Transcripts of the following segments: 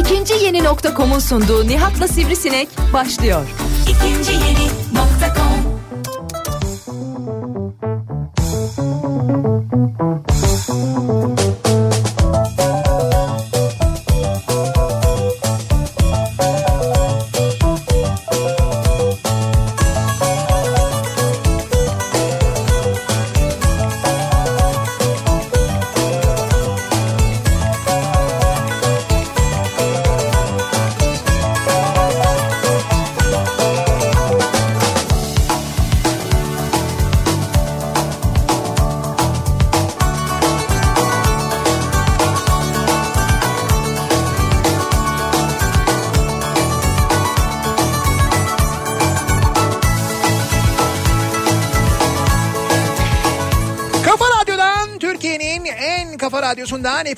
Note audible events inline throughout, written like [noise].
İkinci yeni nokta.com'un sunduğu Nihat'la Sivrisinek başlıyor. İkinci yeni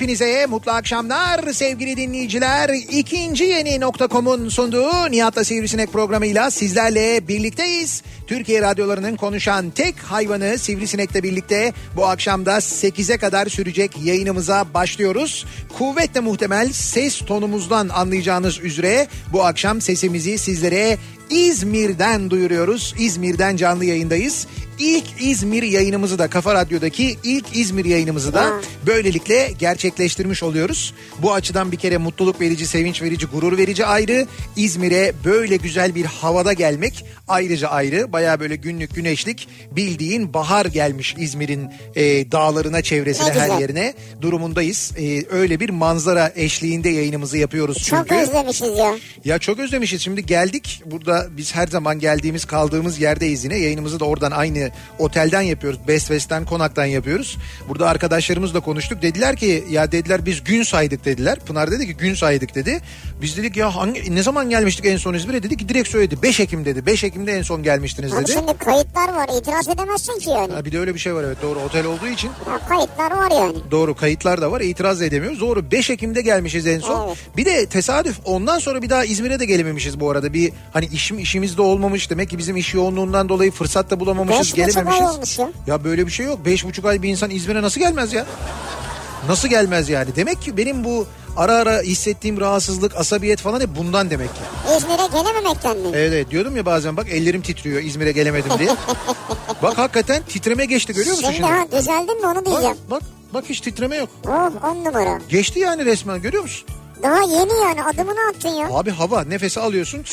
hepinize mutlu akşamlar sevgili dinleyiciler. İkinci yeni nokta.com'un sunduğu Nihat'la Sivrisinek programıyla sizlerle birlikteyiz. Türkiye radyolarının konuşan tek hayvanı Sivrisinek'le birlikte bu akşamda 8'e kadar sürecek yayınımıza başlıyoruz. Kuvvetle muhtemel ses tonumuzdan anlayacağınız üzere bu akşam sesimizi sizlere İzmir'den duyuruyoruz. İzmir'den canlı yayındayız. İlk İzmir yayınımızı da Kafa Radyo'daki ilk İzmir yayınımızı da böylelikle gerçekleştirmiş oluyoruz. Bu açıdan bir kere mutluluk verici, sevinç verici, gurur verici ayrı. İzmir'e böyle güzel bir havada gelmek ayrıca ayrı. Baya böyle günlük güneşlik bildiğin bahar gelmiş İzmir'in e, dağlarına, çevresine, Ne her yerine durumundayız. E, öyle bir manzara eşliğinde yayınımızı yapıyoruz çünkü. Çok özlemişiz ya. Ya çok özlemişiz. Şimdi geldik. Burada biz her zaman geldiğimiz kaldığımız yerdeyiz yine. Yayınımızı da oradan aynı otelden yapıyoruz. Best West'ten konaktan yapıyoruz. Burada arkadaşlarımızla konuştuk. Dediler ki ya dediler biz gün saydık dediler. Pınar dedi ki gün saydık dedi. Biz dedik ya hangi, ne zaman gelmiştik en son İzmir'e? Dedi ki direkt söyledi. 5 Ekim dedi. 5 Ekim'de en son gelmiştiniz Abi dedi. şimdi kayıtlar var itiraz edemezsin ki yani. Ha, bir de öyle bir şey var evet doğru otel olduğu için. Ya kayıtlar var yani. Doğru kayıtlar da var itiraz edemiyoruz. Doğru 5 Ekim'de gelmişiz en son. Evet. Bir de tesadüf ondan sonra bir daha İzmir'e de gelememişiz bu arada. Bir hani işim işimizde olmamış demek ki bizim iş yoğunluğundan dolayı fırsat da bulamamışız Beş gelememişiz. ya. Ya böyle bir şey yok. Beş buçuk ay bir insan İzmir'e nasıl gelmez ya? Nasıl gelmez yani? Demek ki benim bu ara ara hissettiğim rahatsızlık, asabiyet falan hep bundan demek ki. İzmir'e gelememekten mi? Evet, evet diyordum ya bazen bak ellerim titriyor İzmir'e gelemedim diye. [laughs] bak hakikaten titreme geçti görüyor musun Şimdi şimdi? ha düzeldin mi onu Bak, diyeceğim. bak, bak hiç titreme yok. Oh on numara. Geçti yani resmen görüyor musun? Daha yeni yani adımını attın ya. Abi hava nefesi alıyorsun.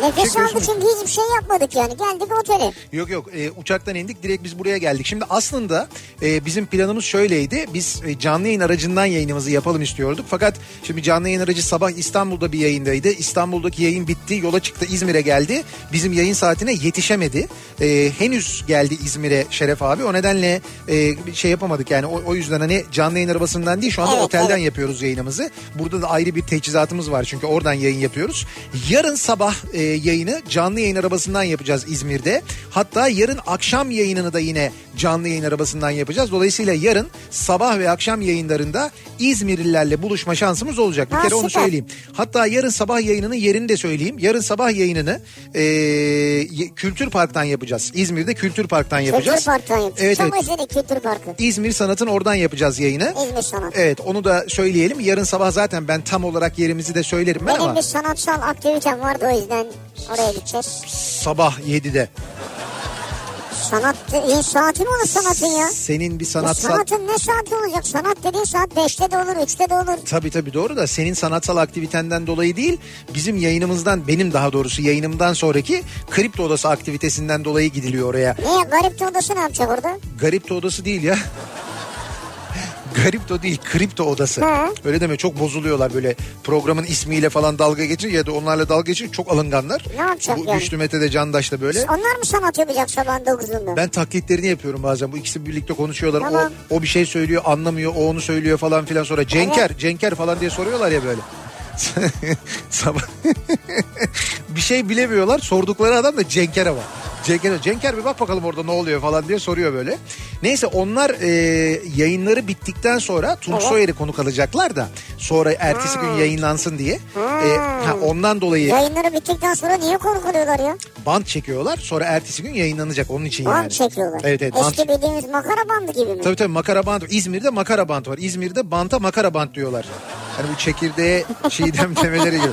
Nefes aldık çünkü hiçbir şey yapmadık yani. Geldik otele. Yok yok e, uçaktan indik direkt biz buraya geldik. Şimdi aslında e, bizim planımız şöyleydi. Biz e, canlı yayın aracından yayınımızı yapalım istiyorduk. Fakat şimdi canlı yayın aracı sabah İstanbul'da bir yayındaydı. İstanbul'daki yayın bitti yola çıktı İzmir'e geldi. Bizim yayın saatine yetişemedi. E, henüz geldi İzmir'e Şeref abi. O nedenle e, şey yapamadık yani o, o yüzden hani canlı yayın arabasından değil şu anda Evet, otelden evet. yapıyoruz yayınımızı. Burada da ayrı bir teçhizatımız var çünkü oradan yayın yapıyoruz. Yarın sabah e, yayını canlı yayın arabasından yapacağız İzmir'de. Hatta yarın akşam yayınını da yine canlı yayın arabasından yapacağız. Dolayısıyla yarın sabah ve akşam yayınlarında İzmirlilerle buluşma şansımız olacak. Bir Ha, kere onu süper. söyleyeyim. Hatta yarın sabah yayınının yerini de söyleyeyim. Yarın sabah yayınını e, Kültür Park'tan yapacağız. İzmir'de Kültür Park'tan yapacağız. Kültür Park'tan yapacağız. Evet, Çok evet. özledik Kültür Parkı. İzmir Sanat'ın oradan yapacağız yayını. İzmir Sanat. Evet onu da söyleyelim. Yarın sabah zaten ben tam olarak yerimizi de söylerim ben Benim ama bir sanatsal aktivitem vardı o yüzden oraya gideceğiz. sabah 7'de. Sanat dediğin saati mi olur sanatın ya? Senin bir sanatsal... sanatın ne saati olacak? Sanat dediğin saat 5'te de olur 3'te de olur. Tabii tabii doğru da senin sanatsal aktivitenden dolayı değil bizim yayınımızdan benim daha doğrusu yayınımdan sonraki kripto odası aktivitesinden dolayı gidiliyor oraya. Niye? Garip odası ne yapacak orada? Garipto odası değil ya. Garipto değil kripto odası. He. Öyle deme çok bozuluyorlar böyle programın ismiyle falan dalga geçince ya da onlarla dalga geçince çok alınganlar. Ne yapacak Bu yani? Güçlü Mete de Candaş da böyle. Onlar mı sanat yapacak sabahın 9'unda? Ben taklitlerini yapıyorum bazen. Bu ikisi birlikte konuşuyorlar. Tamam. O o bir şey söylüyor, anlamıyor. O onu söylüyor falan filan sonra Cenker, Cenker falan diye soruyorlar ya böyle. [laughs] Sabah [laughs] bir şey bilemiyorlar. Sordukları adam da Cenker ama. Cenker, Cenker bir bak bakalım orada ne oluyor falan diye soruyor böyle. Neyse onlar e, yayınları bittikten sonra Tunç Evet. Soyer'i konuk alacaklar da sonra ertesi gün yayınlansın diye. E, ha, ondan dolayı Yayınları bittikten sonra niye korkuluyorlar ya? band çekiyorlar. Sonra ertesi gün yayınlanacak onun için Band yani. çekiyorlar. Evet evet. band Eski bildiğimiz makara bandı gibi mi? Tabii tabii makara bant. İzmir'de makara bant var. İzmir'de banta makara bant diyorlar. Hani bu çekirdeğe [laughs] çiğdem demeleri gibi.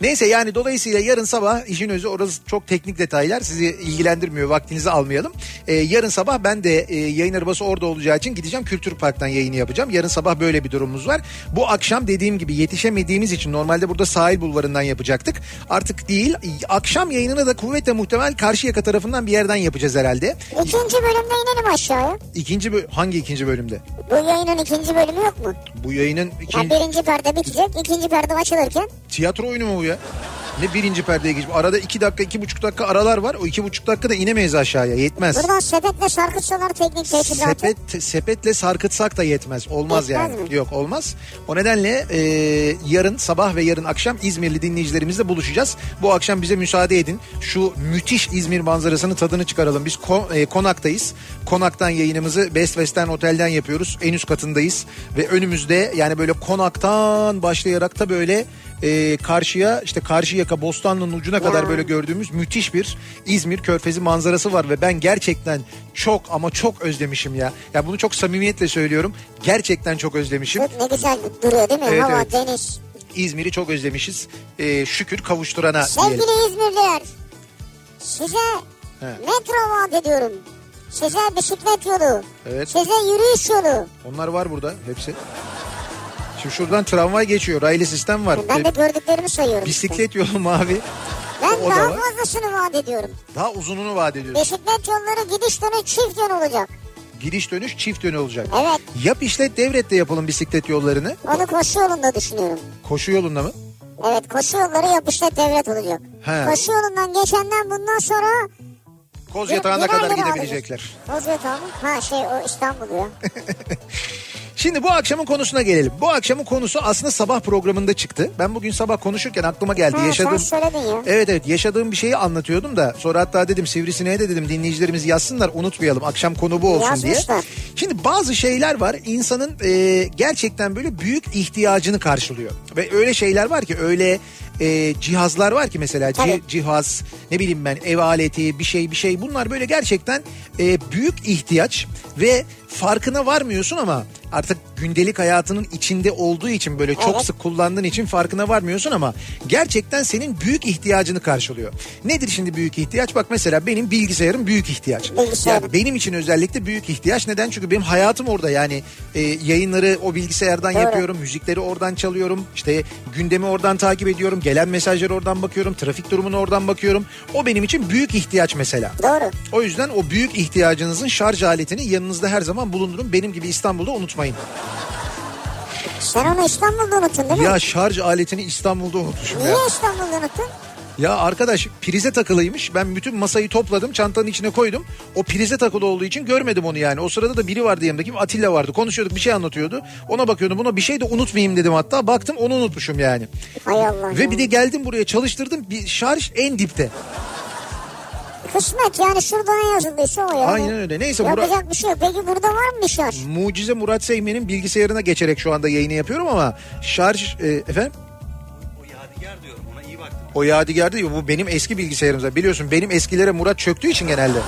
Neyse yani dolayısıyla yarın sabah işin özü orası çok teknik detaylar sizi ilgilendirmiyor vaktinizi almayalım. Ee, yarın sabah ben de e, yayın arabası orada olacağı için gideceğim Kültür Park'tan yayını yapacağım. Yarın sabah böyle bir durumumuz var. Bu akşam dediğim gibi yetişemediğimiz için normalde burada sahil bulvarından yapacaktık. Artık değil akşam yayınını da kuvvetle muhtemel Karşıyaka tarafından bir yerden yapacağız herhalde. İkinci bölümde inelim aşağıya. İkinci bö- hangi ikinci bölümde? Bu yayının ikinci bölümü yok mu? Bu yayının Ya ikinci birinci perde bitecek, ikinci perde açılırken. tiyatro oyunu mu bu ya? Ne birinci perdeye geç. Arada iki dakika iki buçuk dakika aralar var. O iki buçuk dakikada inemeyiz aşağıya yetmez. Buradan sepetle sarkıtsalar teknik teçhizatı. Sepet, sepetle sarkıtsak da yetmez. Olmaz Yetmez yani. mi? Yok olmaz. O nedenle e, yarın sabah ve yarın akşam İzmirli dinleyicilerimizle buluşacağız. Bu akşam bize müsaade edin. Şu müthiş İzmir manzarasının tadını çıkaralım. Biz Ko- e, konaktayız. Konaktan yayınımızı Best Western Otel'den yapıyoruz. En üst katındayız. Ve önümüzde yani böyle konaktan başlayarak da böyle e, karşıya işte Karşıyaka Bostanlı'nın ucuna kadar böyle gördüğümüz müthiş bir İzmir Körfezi manzarası var ve ben gerçekten çok ama çok özlemişim ya. Ya bunu çok samimiyetle söylüyorum. Gerçekten çok özlemişim. Ne güzel duruyor değil mi? Evet, Hava, evet. deniz. İzmir'i çok özlemişiz. E, şükür kavuşturana Sevgili diyelim. İzmirliler, size He. metro vaat ediyorum. Size bisiklet yolu, Evet. size yürüyüş yolu. Onlar var burada hepsi. Şimdi şuradan tramvay geçiyor. Raylı sistem var. Ben de E, gördüklerimi sayıyorum. işte. bisiklet yolu mavi. [laughs] Ben o da daha fazlasını vaat ediyorum. Daha uzununu vaat ediyoruz. Bisiklet yolları gidiş dönüş çift yön olacak. Gidiş dönüş çift yönü olacak. Evet. Yap işlet devret de yapalım bisiklet yollarını. Onu koşu yolunda düşünüyorum. Koşu yolunda mı? Evet koşu yolları yapışta devlet olacak. He. Koşu yolundan geçenden bundan sonra Koz yatağına kadar gidebilecekler. Bozuyor tamam. Ha şey o İstanbul ya. [laughs] Şimdi bu akşamın konusuna gelelim. Bu akşamın konusu aslında sabah programında çıktı. Ben bugün sabah konuşurken aklıma geldi. Ha, yaşadığım sen söyledin ya. Evet evet yaşadığım bir şeyi anlatıyordum da sonra hatta dedim Sivrisine'ye de dedim dinleyicilerimiz yazsınlar unutmayalım akşam konu bu olsun diye. Yazmışlar. Şimdi bazı şeyler var insanın e, gerçekten böyle büyük ihtiyacını karşılıyor. Ve öyle şeyler var ki öyle e, cihazlar var ki mesela Tabii. cihaz ne bileyim ben ev aleti bir şey bir şey bunlar böyle gerçekten e, büyük ihtiyaç ve farkına varmıyorsun ama artık gündelik hayatının içinde olduğu için böyle çok Evet. sık kullandığın için farkına varmıyorsun ama gerçekten senin büyük ihtiyacını karşılıyor. Nedir şimdi büyük ihtiyaç? Bak mesela benim bilgisayarım büyük ihtiyaç. Bilgisayarım. Ya benim için özellikle büyük ihtiyaç. Neden? Çünkü benim hayatım orada yani e, yayınları o bilgisayardan Doğru. yapıyorum, müzikleri oradan çalıyorum, işte gündemi oradan takip ediyorum, gelen mesajları oradan bakıyorum, trafik durumunu oradan bakıyorum. O benim için büyük ihtiyaç mesela. Doğru. O yüzden o büyük ihtiyacınızın şarj aletini yanınızda her zaman bulundurun. Benim gibi İstanbul'da unutmayın. Sen onu İstanbul'da unuttun değil mi? Ya şarj aletini İstanbul'da unutmuşum Niye ya. İstanbul'da unuttun? Ya arkadaş prize takılıymış. Ben bütün masayı topladım çantanın içine koydum. O prize takılı olduğu için görmedim onu yani. O sırada da biri vardı yanımda. Kim? Atilla vardı. Konuşuyorduk bir şey anlatıyordu. Ona bakıyordum. Buna bir şey de unutmayayım dedim hatta. Baktım onu unutmuşum yani. Hay Allah. Ve bir de geldim buraya çalıştırdım. Bir şarj en dipte. Kısmet yani şurada ne yazıldıysa o ya. Aynen öyle. Neyse Murat, Yapacak bir şey yok. Peki burada var mı bir şarj? Mucize Murat Seymen'in bilgisayarına geçerek şu anda yayını yapıyorum ama şarj e, efendim? O yadigar değil bu benim eski bilgisayarım zaten. Biliyorsun benim eskilere Murat çöktüğü için genelde.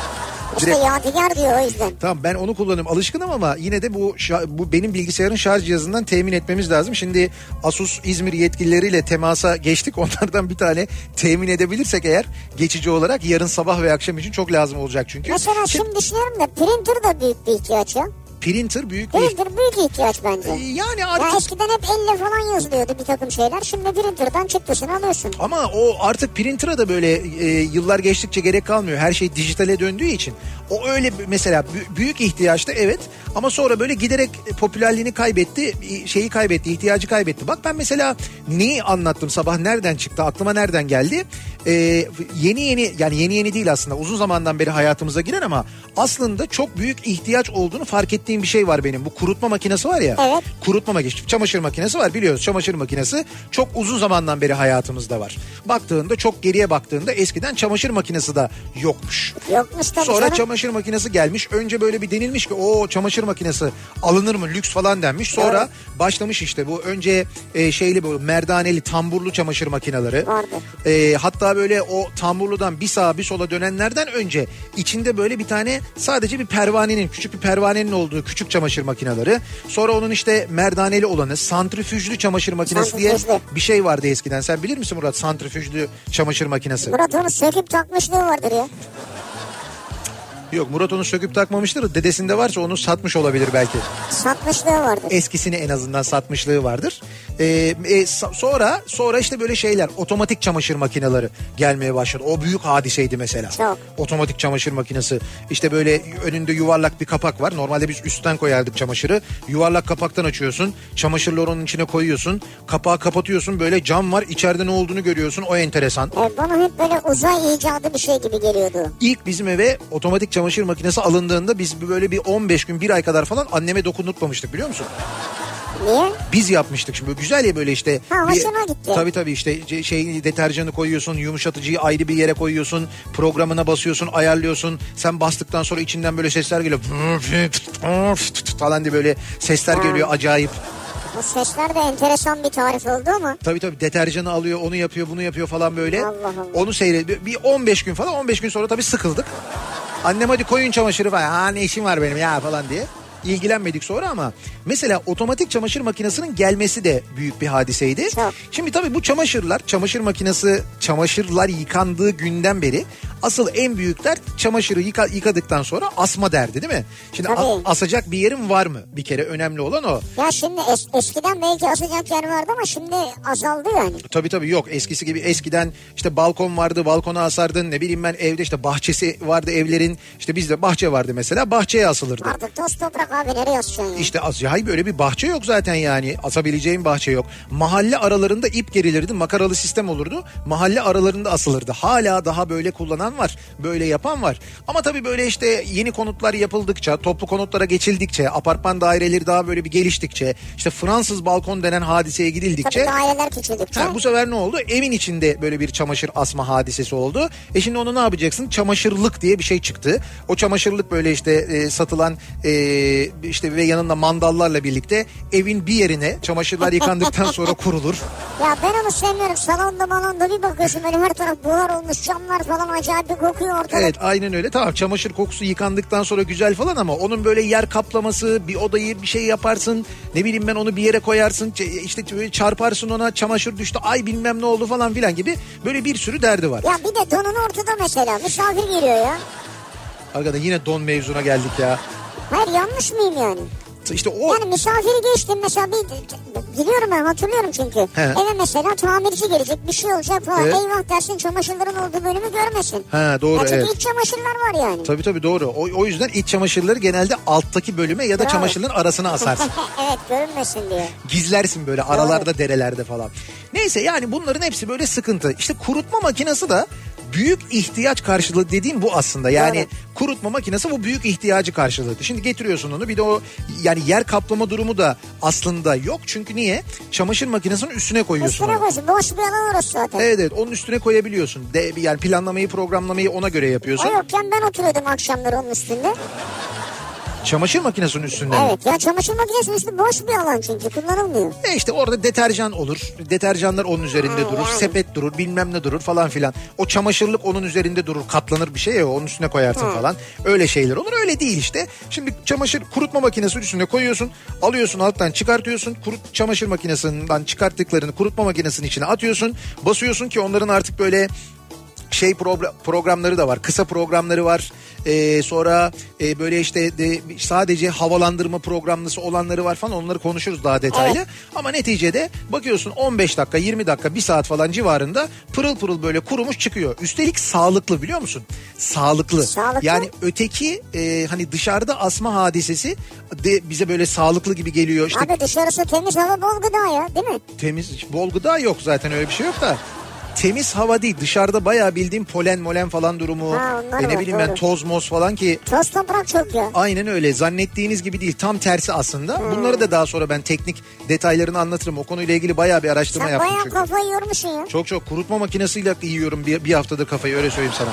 İşte Direkt- yadigar diyor o yüzden. Tamam ben onu kullanıyorum alışkınım ama yine de bu bu benim bilgisayarın şarj cihazından temin etmemiz lazım. Şimdi Asus İzmir yetkilileriyle temasa geçtik. [laughs] Onlardan bir tane temin edebilirsek eğer geçici olarak yarın sabah ve akşam için çok lazım olacak çünkü. Mesela şimdi düşünüyorum da printer da büyük bir ihtiyaç ya. Printer büyük bir Printer büyük ihtiyaç bence. yani Ya artık eskiden hep elle falan yazılıyordu bir takım şeyler. Şimdi printer'dan çıktısını alıyorsun. Ama o artık printer'a da böyle e, yıllar geçtikçe gerek kalmıyor. Her şey dijitale döndüğü için. O öyle mesela bü- büyük ihtiyaçta evet ama sonra böyle giderek popülerliğini kaybetti, şeyi kaybetti, ihtiyacı kaybetti. Bak ben mesela neyi anlattım sabah nereden çıktı, aklıma nereden geldi? E, yeni yeni yani yeni yeni değil aslında uzun zamandan beri hayatımıza giren ama aslında çok büyük ihtiyaç olduğunu fark ettiğim bir şey var benim. Bu kurutma makinesi var ya. Evet. Kurutma makinesi, çamaşır makinesi var biliyoruz. Çamaşır makinesi çok uzun zamandan beri hayatımızda var. Baktığında çok geriye baktığında eskiden çamaşır makinesi de yokmuş. Yokmuş tabii Sonra canım. çamaşır makinesi gelmiş. Önce böyle bir denilmiş ki o çamaşır makinesi alınır mı lüks falan denmiş. Sonra başlamış işte bu önce e, şeyli bu merdaneli tamburlu çamaşır makineleri. Vardı. E, hatta böyle o tamburludan bir sağa bir sola dönenlerden önce içinde böyle bir tane sadece bir pervanenin küçük bir pervanenin olduğu küçük çamaşır makineleri. Sonra onun işte merdaneli olanı santrifüjlü çamaşır makinesi diye bir şey vardı eskiden. Sen bilir misin Murat santrifüjlü çamaşır makinesi? Murat onu söküp takmışlığı vardır ya. Yok Murat onu söküp takmamıştır. Dedesinde varsa onu satmış olabilir belki. Satmışlığı vardır. Eskisini en azından satmışlığı vardır. Ee, e, sonra sonra işte böyle şeyler otomatik çamaşır makineleri gelmeye başladı. O büyük hadiseydi mesela. Çok. Otomatik çamaşır makinesi. İşte böyle önünde yuvarlak bir kapak var. Normalde biz üstten koyardık çamaşırı. Yuvarlak kapaktan açıyorsun. Çamaşırları onun içine koyuyorsun. Kapağı kapatıyorsun. Böyle cam var. İçeride ne olduğunu görüyorsun. O enteresan. E, bana hep böyle uzay icadı bir şey gibi geliyordu. İlk bizim eve otomatik çamaşır makinesi alındığında biz böyle bir 15 gün bir ay kadar falan anneme dokundurtmamıştık biliyor musun? Niye? Biz yapmıştık şimdi böyle güzel ya böyle işte. Ha, hoşuna gitti. Tabii tabii işte şey deterjanı koyuyorsun yumuşatıcıyı ayrı bir yere koyuyorsun programına basıyorsun ayarlıyorsun sen bastıktan sonra içinden böyle sesler geliyor falan diye böyle sesler geliyor acayip. Bu sesler de enteresan bir tarif oldu ama. Tabii tabii deterjanı alıyor onu yapıyor bunu yapıyor falan böyle. Allah Allah. Onu seyrediyor. Bir 15 gün falan 15 gün sonra tabii sıkıldık. Annem hadi koyun çamaşırı falan. Ha ne işim var benim ya falan diye. İlgilenmedik sonra ama mesela otomatik çamaşır makinesinin gelmesi de büyük bir hadiseydi. Çok. Şimdi tabii bu çamaşırlar, çamaşır makinesi, çamaşırlar yıkandığı günden beri asıl en büyükler çamaşırı yıka, yıkadıktan sonra asma derdi değil mi? Şimdi a- asacak bir yerin var mı? Bir kere önemli olan o. Ya şimdi es- eskiden belki asacak yer vardı ama şimdi azaldı yani. Tabii tabii yok eskisi gibi eskiden işte balkon vardı balkona asardın ne bileyim ben evde işte bahçesi vardı evlerin işte bizde bahçe vardı mesela bahçeye asılırdı. Artık toz toprak abi nereye asacaksın ya? İşte az ya böyle bir bahçe yok zaten yani asabileceğin bahçe yok. Mahalle aralarında ip gerilirdi makaralı sistem olurdu mahalle aralarında asılırdı. Hala daha böyle kullanan var böyle yapan var. Ama tabii böyle işte yeni konutlar yapıldıkça toplu konutlara geçildikçe apartman daireleri daha böyle bir geliştikçe işte Fransız balkon denen hadiseye gidildikçe Tabii daireler küçüldükçe. Ha, bu sefer ne oldu? Evin içinde böyle bir çamaşır asma hadisesi oldu. E şimdi onu ne yapacaksın? Çamaşırlık diye bir şey çıktı. O çamaşırlık böyle işte e, satılan e, işte ve yanında mandallarla birlikte evin bir yerine çamaşırlar yıkandıktan [laughs] sonra kurulur. Ya ben onu sevmiyorum. Salonda malonda bir bakıyorsun böyle her taraf buhar olmuş camlar falan acayip bir kokuyor ortalık. Evet aynen öyle. Tamam çamaşır kokusu yıkandıktan sonra güzel falan ama onun böyle yer kaplaması, bir odayı bir şey yaparsın. Ne bileyim ben onu bir yere koyarsın. işte böyle çarparsın ona çamaşır düştü. Ay bilmem ne oldu falan filan gibi böyle bir sürü derdi var. Ya bir de donun ortada mesela misafir geliyor ya. Arkadaşlar yine don mevzuna geldik ya. Hayır yanlış mıyım yani? İşte o Yani misafiri geçtim mesela bir biliyorum ben hatırlıyorum çünkü. He. Eve mesela tamirci gelecek bir şey olacak falan. Evet. Eyvah dersin çamaşırların olduğu bölümü görmesin. Ha, doğru, Ya çünkü evet. iç çamaşırlar var yani. Tabii tabii doğru. O, o yüzden iç çamaşırları genelde alttaki bölüme ya da Bravo. çamaşırların arasına [laughs] asarsın. evet görünmesin diye. Gizlersin böyle aralarda derelerde falan. Neyse yani bunların hepsi böyle sıkıntı. İşte kurutma makinesi de büyük ihtiyaç karşılığı dediğim bu aslında. Yani Evet. kurutma makinesi bu büyük ihtiyacı karşıladı. Şimdi getiriyorsun onu bir de o yani yer kaplama durumu da aslında yok. Çünkü niye? Çamaşır makinesinin üstüne koyuyorsun Üstüne onu. koysun boş bir alan orası zaten. Evet evet onun üstüne koyabiliyorsun. De, yani planlamayı programlamayı ona göre yapıyorsun. O yokken ben oturuyordum akşamları onun üstünde. Çamaşır makinesinin üstünde mi? Evet ya çamaşır makinesinin üstü boş bir alan çünkü kullanılmıyor. E işte orada deterjan olur. Deterjanlar onun üzerinde Ha, durur. yani. Sepet durur bilmem ne durur falan filan. O çamaşırlık onun üzerinde durur. Katlanır bir şey ya onun üstüne koyarsın Ha. falan. Öyle şeyler olur. Öyle değil işte. Şimdi çamaşır kurutma makinesi üstüne koyuyorsun. Alıyorsun alttan çıkartıyorsun. Kurut, çamaşır makinesinden çıkarttıklarını kurutma makinesinin içine atıyorsun. Basıyorsun ki onların artık böyle şey progra- programları da var. Kısa programları var. Ee, sonra e, böyle işte de, sadece havalandırma programlısı olanları var falan onları konuşuruz daha detaylı. Evet. Ama neticede bakıyorsun 15 dakika 20 dakika 1 saat falan civarında pırıl pırıl böyle kurumuş çıkıyor. Üstelik sağlıklı biliyor musun? Sağlıklı. Sağlıklı. Yani öteki e, hani dışarıda asma hadisesi de bize böyle sağlıklı gibi geliyor. İşte Abi dışarısı temiz hava bol gıda ya değil mi? temiz bol gıda yok zaten öyle bir şey yok da. Temiz hava değil dışarıda bayağı bildiğim polen molen falan durumu. Ha, e ne bileyim ben toz moz falan ki Toz toprak çok ya. aynen öyle zannettiğiniz gibi değil tam tersi aslında. Hmm. Bunları da daha sonra ben teknik detaylarını anlatırım. O konuyla ilgili bayağı bir araştırma Sen yaptım bayağı çünkü. kafayı yormuşsun ya. Çok çok kurutma makinesiyle yiyorum bir, bir haftadır kafayı öyle söyleyeyim sana.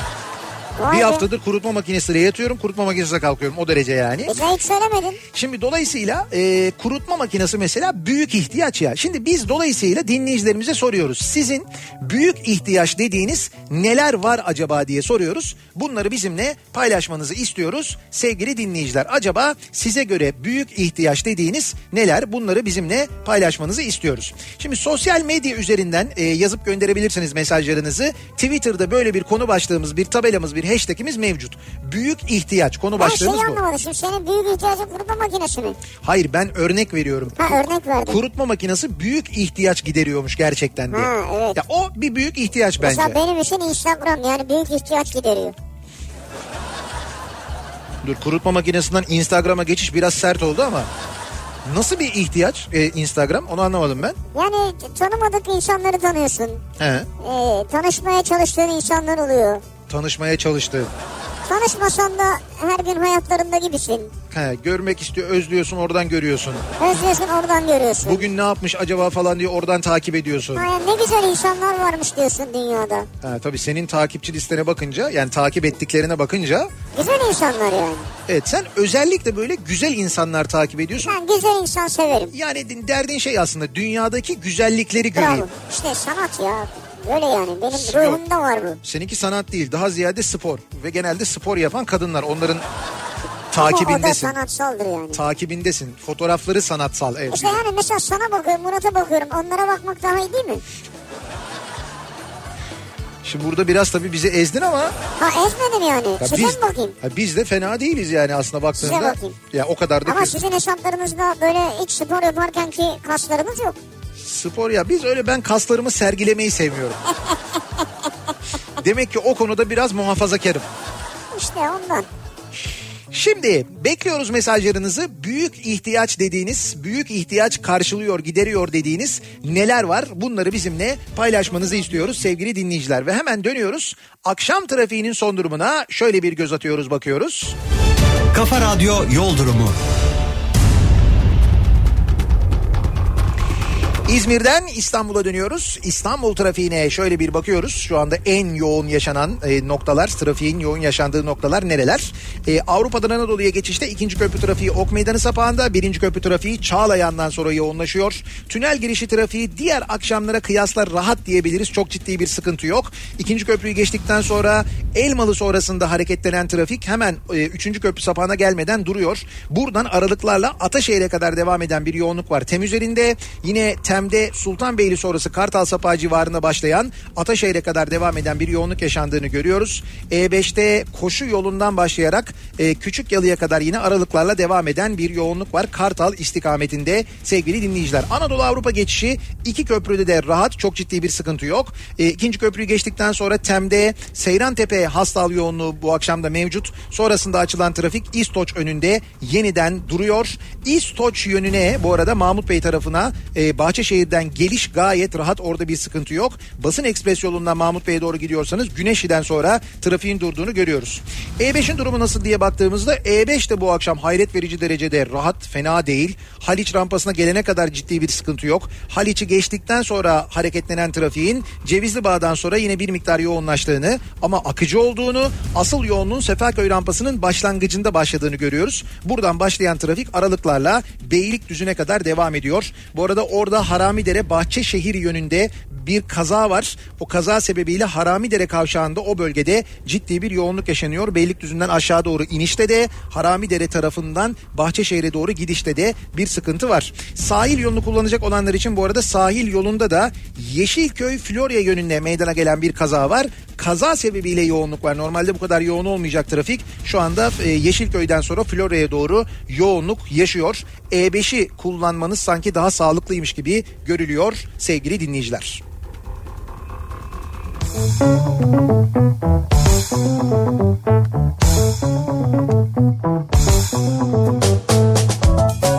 Vay bir be. haftadır kurutma makinesiyle yatıyorum kurutma makinesine kalkıyorum o derece yani. E sen hiç söylemedin. Şimdi dolayısıyla e, kurutma makinesi mesela büyük ihtiyaç ya. Şimdi biz dolayısıyla dinleyicilerimize soruyoruz. Sizin büyük ihtiyaç dediğiniz neler var acaba diye soruyoruz. Bunları bizimle paylaşmanızı istiyoruz sevgili dinleyiciler. Acaba size göre büyük ihtiyaç dediğiniz neler? Bunları bizimle paylaşmanızı istiyoruz. Şimdi sosyal medya üzerinden e, yazıp gönderebilirsiniz mesajlarınızı. Twitter'da böyle bir konu başlığımız, bir tabelamız, bir hashtagimiz mevcut. Büyük ihtiyaç konu Ben şeyi başlığımız bu. anlamadım. Şimdi senin büyük ihtiyacın kurutma makinesi mi? Hayır ben örnek veriyorum. Ha örnek verdin. Kurutma makinesi büyük ihtiyaç gideriyormuş gerçekten diye. Ha, evet. Ya o bir büyük ihtiyaç bence. Mesela benim için Instagram yani büyük ihtiyaç gideriyor. Dur kurutma makinesinden Instagram'a geçiş biraz sert oldu ama. Nasıl bir ihtiyaç e, Instagram onu anlamadım ben. Yani tanımadık insanları tanıyorsun. He. Ee, tanışmaya çalıştığın insanlar oluyor. Tanışmaya çalıştı. Tanışmasan da her gün hayatlarında gibisin. He, görmek istiyor özlüyorsun oradan görüyorsun. Özlüyorsun oradan görüyorsun. Bugün ne yapmış acaba falan diye oradan takip ediyorsun. Yani ne güzel insanlar varmış diyorsun dünyada. Ha, tabii senin takipçi listene bakınca yani takip ettiklerine bakınca Güzel insanlar yani. evet sen özellikle böyle güzel insanlar takip ediyorsun. Ben güzel insan severim. Yani derdin şey aslında dünyadaki güzellikleri göreyim. Bravo. İşte sanat ya. Böyle yani. Benim Yok. ruhumda var bu. Seninki sanat değil daha ziyade spor ve genelde spor yapan kadınlar onların Ama o da takibindesin. sanatsaldır yani. Takibindesin. Fotoğrafları sanatsal. Evet. İşte yani mesela sana bakıyorum, Murat'a bakıyorum. Onlara bakmak daha iyi değil mi? Şimdi burada biraz tabii bizi ezdin ama Ha ezmedim yani. ya Size biz, mi bakayım? ya biz de fena değiliz yani aslında baktığında. Size bakayım. Ya o kadar da Ama kötü. sizin hesaplarınızda böyle hiç spor yaparken ki kaslarınız yok. Spor ya biz öyle ben kaslarımı sergilemeyi sevmiyorum. [laughs] Demek ki o konuda biraz muhafazakarım. İşte ondan. Şimdi bekliyoruz mesajlarınızı. Büyük ihtiyaç dediğiniz, büyük ihtiyaç karşılıyor, gideriyor dediğiniz neler var? Bunları bizimle paylaşmanızı istiyoruz sevgili dinleyiciler. Ve hemen dönüyoruz. Akşam trafiğinin son durumuna şöyle bir göz atıyoruz, bakıyoruz. Kafa Radyo Yol Durumu. İzmir'den İstanbul'a dönüyoruz. İstanbul trafiğine şöyle bir bakıyoruz. Şu anda en yoğun yaşanan e, noktalar, trafiğin yoğun yaşandığı noktalar nereler? E, Avrupa'dan Anadolu'ya geçişte ikinci köprü trafiği Ok Meydanı sapağında, birinci köprü trafiği Çağlayan'dan sonra yoğunlaşıyor. Tünel girişi trafiği diğer akşamlara kıyasla rahat diyebiliriz. Çok ciddi bir sıkıntı yok. İkinci köprüyü geçtikten sonra Elmalı sonrasında hareketlenen trafik hemen e, üçüncü köprü sapağına gelmeden duruyor. Buradan aralıklarla Ataşehir'e kadar devam eden bir yoğunluk var. Tem üzerinde yine Tem'de Sultanbeyli sonrası Kartal Sapağı civarında başlayan Ataşehir'e kadar devam eden bir yoğunluk yaşandığını görüyoruz. E5'te koşu yolundan başlayarak e, Küçük Yalı'ya kadar yine aralıklarla devam eden bir yoğunluk var. Kartal istikametinde sevgili dinleyiciler. Anadolu Avrupa geçişi iki köprüde de rahat çok ciddi bir sıkıntı yok. E, ikinci köprüyü geçtikten sonra Tem'de Seyrantepe hastal yoğunluğu bu akşam da mevcut. Sonrasında açılan trafik İstoç önünde yeniden duruyor. İstoç yönüne bu arada Mahmut Bey tarafına e, Bahçeşehir'den geliş gayet rahat orada bir sıkıntı yok. Basın Ekspres yolundan Mahmut Bey'e doğru gidiyorsanız Güneşli'den sonra trafiğin durduğunu görüyoruz. E5'in durumu nasıl diye baktığımızda E5 de bu akşam hayret verici derecede rahat fena değil. Haliç rampasına gelene kadar ciddi bir sıkıntı yok. Haliç'i geçtikten sonra hareketlenen trafiğin Cevizli Bağ'dan sonra yine bir miktar yoğunlaştığını ama akıcı olduğunu asıl yoğunluğun Seferköy rampasının başlangıcında başladığını görüyoruz. Buradan başlayan trafik aralıklarla Beylikdüzü'ne kadar devam ediyor. Bu arada orada Haramidere Bahçeşehir yönünde bir kaza var. O kaza sebebiyle Haramidere kavşağında o bölgede ciddi bir yoğunluk yaşanıyor. Beylikdüzü'nden aşağı doğru inişte de Haramidere tarafından Bahçeşehir'e doğru gidişte de bir sıkıntı var. Sahil yolunu kullanacak olanlar için bu arada sahil yolunda da Yeşilköy Florya yönünde meydana gelen bir kaza var. Kaza sebebiyle yoğunluk var. Normalde bu kadar yoğun olmayacak trafik. Şu anda e, Yeşilköy'den sonra Florya'ya doğru yoğunluk yaşıyor. E5'i kullanmanız sanki daha sağlıklıymış gibi görülüyor sevgili dinleyiciler. Kafa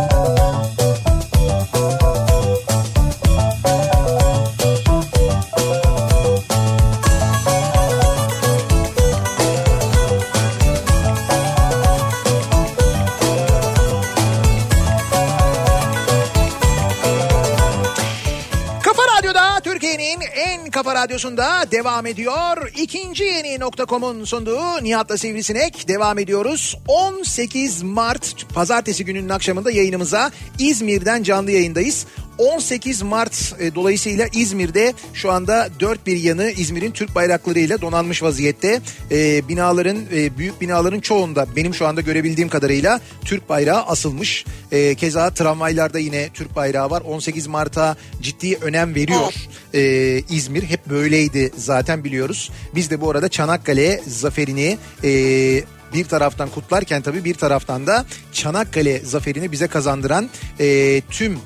radyosunda devam ediyor. İkinci yeni nokta.com'un sunduğu Nihat'la Sivrisinek devam ediyoruz. 18 Mart pazartesi gününün akşamında yayınımıza İzmir'den canlı yayındayız. 18 Mart e, dolayısıyla İzmir'de şu anda dört bir yanı İzmir'in Türk bayraklarıyla donanmış vaziyette. E, binaların e, büyük binaların çoğunda benim şu anda görebildiğim kadarıyla Türk bayrağı asılmış. E, keza tramvaylarda yine Türk bayrağı var. 18 Mart'a ciddi önem veriyor e, İzmir. Hep böyleydi zaten biliyoruz. Biz de bu arada Çanakkale zaferini e, bir taraftan kutlarken tabii bir taraftan da Çanakkale zaferini bize kazandıran e, tüm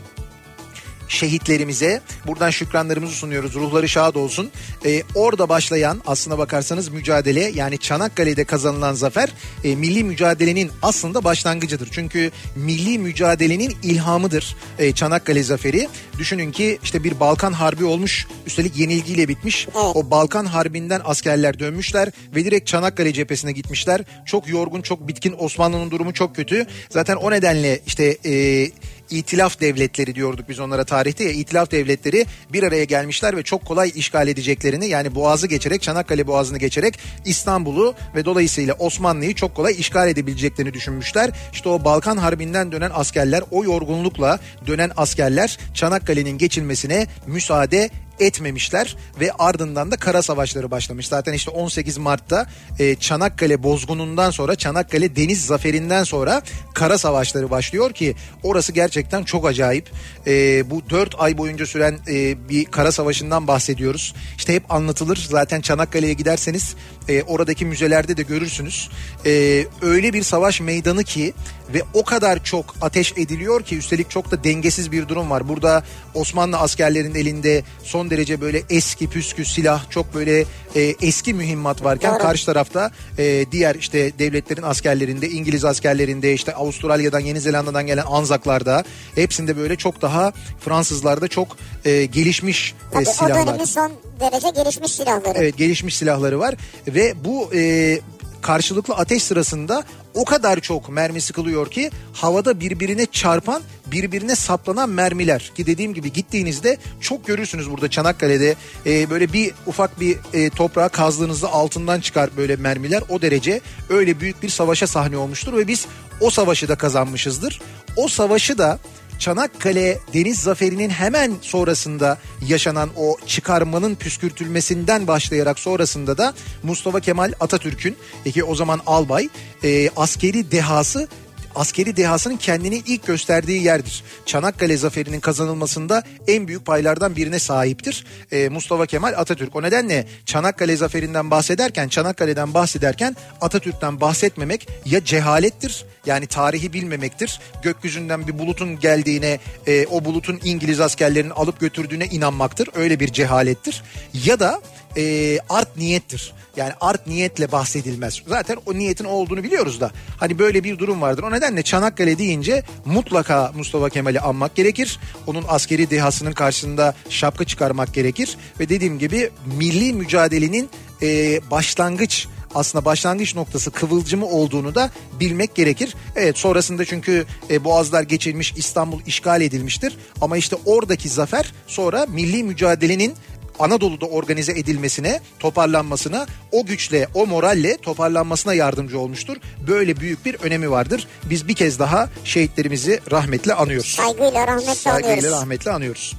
şehitlerimize buradan şükranlarımızı sunuyoruz. Ruhları şad olsun. Ee, orada başlayan aslına bakarsanız mücadele yani Çanakkale'de kazanılan zafer e, milli mücadelenin aslında başlangıcıdır. Çünkü milli mücadelenin ilhamıdır e, Çanakkale zaferi. Düşünün ki işte bir Balkan Harbi olmuş üstelik yenilgiyle bitmiş. O Balkan Harbi'nden askerler dönmüşler ve direkt Çanakkale cephesine gitmişler. Çok yorgun çok bitkin Osmanlı'nın durumu çok kötü. Zaten o nedenle işte e, İtilaf devletleri diyorduk biz onlara tarihte ya İtilaf devletleri bir araya gelmişler ve çok kolay işgal edeceklerini yani Boğaz'ı geçerek Çanakkale Boğazı'nı geçerek İstanbul'u ve dolayısıyla Osmanlı'yı çok kolay işgal edebileceklerini düşünmüşler. İşte o Balkan Harbi'nden dönen askerler o yorgunlukla dönen askerler Çanakkale'nin geçilmesine müsaade etmemişler ve ardından da kara savaşları başlamış. Zaten işte 18 Mart'ta e, Çanakkale bozgunundan sonra Çanakkale deniz zaferinden sonra kara savaşları başlıyor ki orası gerçekten çok acayip. E, bu 4 ay boyunca süren e, bir kara savaşından bahsediyoruz. İşte hep anlatılır zaten Çanakkale'ye giderseniz e, oradaki müzelerde de görürsünüz. E, öyle bir savaş meydanı ki ve o kadar çok ateş ediliyor ki üstelik çok da dengesiz bir durum var. Burada Osmanlı askerlerinin elinde son derece böyle eski püskü silah çok böyle e, eski mühimmat varken Doğru. karşı tarafta e, diğer işte devletlerin askerlerinde İngiliz askerlerinde işte Avustralya'dan Yeni Zelanda'dan gelen Anzaklarda hepsinde böyle çok daha Fransızlarda çok e, gelişmiş e, Tabii o silahlar. dönemin son derece gelişmiş silahları. Evet gelişmiş silahları var ve bu e, karşılıklı ateş sırasında o kadar çok mermi sıkılıyor ki havada birbirine çarpan birbirine saplanan mermiler ki dediğim gibi gittiğinizde çok görürsünüz burada Çanakkale'de e, böyle bir ufak bir e, toprağa kazdığınızda altından çıkar böyle mermiler o derece öyle büyük bir savaşa sahne olmuştur ve biz o savaşı da kazanmışızdır. O savaşı da Çanakkale Deniz Zaferi'nin hemen sonrasında yaşanan o çıkarmanın püskürtülmesinden başlayarak sonrasında da Mustafa Kemal Atatürk'ün ki o zaman albay e, askeri dehası askeri dehasının kendini ilk gösterdiği yerdir. Çanakkale zaferinin kazanılmasında en büyük paylardan birine sahiptir e, Mustafa Kemal Atatürk. O nedenle Çanakkale zaferinden bahsederken, Çanakkale'den bahsederken Atatürk'ten bahsetmemek ya cehalettir yani tarihi bilmemektir. Gökyüzünden bir bulutun geldiğine, e, o bulutun İngiliz askerlerinin alıp götürdüğüne inanmaktır. Öyle bir cehalettir. Ya da e, art niyettir. Yani art niyetle bahsedilmez. Zaten o niyetin olduğunu biliyoruz da. Hani böyle bir durum vardır. O nedenle Çanakkale deyince mutlaka Mustafa Kemal'i anmak gerekir. Onun askeri dehasının karşısında şapka çıkarmak gerekir. Ve dediğim gibi milli mücadelenin e, başlangıç aslında başlangıç noktası kıvılcımı olduğunu da bilmek gerekir. Evet sonrasında çünkü e, Boğazlar geçilmiş İstanbul işgal edilmiştir. Ama işte oradaki zafer sonra milli mücadelenin Anadolu'da organize edilmesine, toparlanmasına, o güçle, o moralle toparlanmasına yardımcı olmuştur. Böyle büyük bir önemi vardır. Biz bir kez daha şehitlerimizi rahmetle anıyoruz. Saygıyla rahmetle Saygıyla anıyoruz. rahmetle anıyoruz.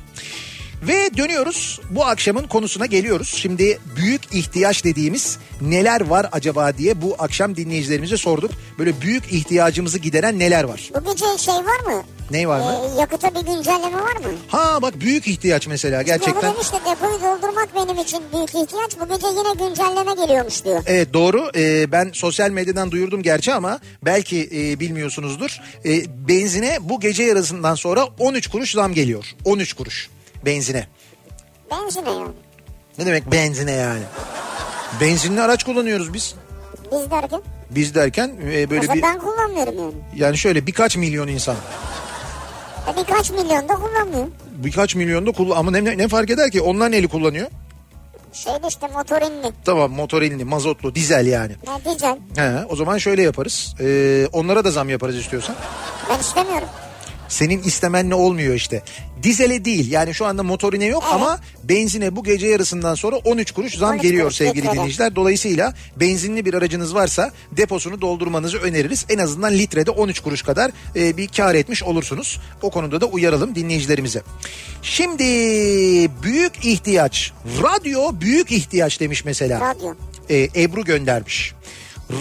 Ve dönüyoruz bu akşamın konusuna geliyoruz. Şimdi büyük ihtiyaç dediğimiz neler var acaba diye bu akşam dinleyicilerimize sorduk. Böyle büyük ihtiyacımızı gideren neler var? Bu gece şey var mı? Ne var mı? Ee, yakıta bir güncelleme var mı? Ha bak büyük ihtiyaç mesela gerçekten. Gerçekten. işte depoyu doldurmak benim için büyük ihtiyaç. Bu gece yine güncelleme geliyormuş diyor. Evet doğru. Ee, ben sosyal medyadan duyurdum gerçi ama belki e, bilmiyorsunuzdur. Ee, benzine bu gece yarısından sonra 13 kuruş zam geliyor. 13 kuruş benzine. Benzine yani. Ne demek benzine yani? Benzinli araç kullanıyoruz biz. Biz derken. Biz derken e, böyle Mesela bir ben kullanmıyorum yani. yani şöyle birkaç milyon insan. E birkaç milyon da kullanmıyorum. Birkaç milyon da kullan ama ne, ne fark eder ki? Onlar neli kullanıyor? Şeyde işte motorinli. Tamam motorinli, mazotlu, dizel yani. Ne diyeceksin? He, o zaman şöyle yaparız. Ee, onlara da zam yaparız istiyorsan. Ben istemiyorum. Senin istemenle olmuyor işte. Dizele değil yani şu anda motorine yok ama benzine bu gece yarısından sonra 13 kuruş zam 13 geliyor kuruş sevgili litrede. dinleyiciler. Dolayısıyla benzinli bir aracınız varsa deposunu doldurmanızı öneririz. En azından litrede 13 kuruş kadar e, bir kar etmiş olursunuz. O konuda da uyaralım dinleyicilerimize. Şimdi büyük ihtiyaç. Radyo büyük ihtiyaç demiş mesela. Radyo. E, Ebru göndermiş.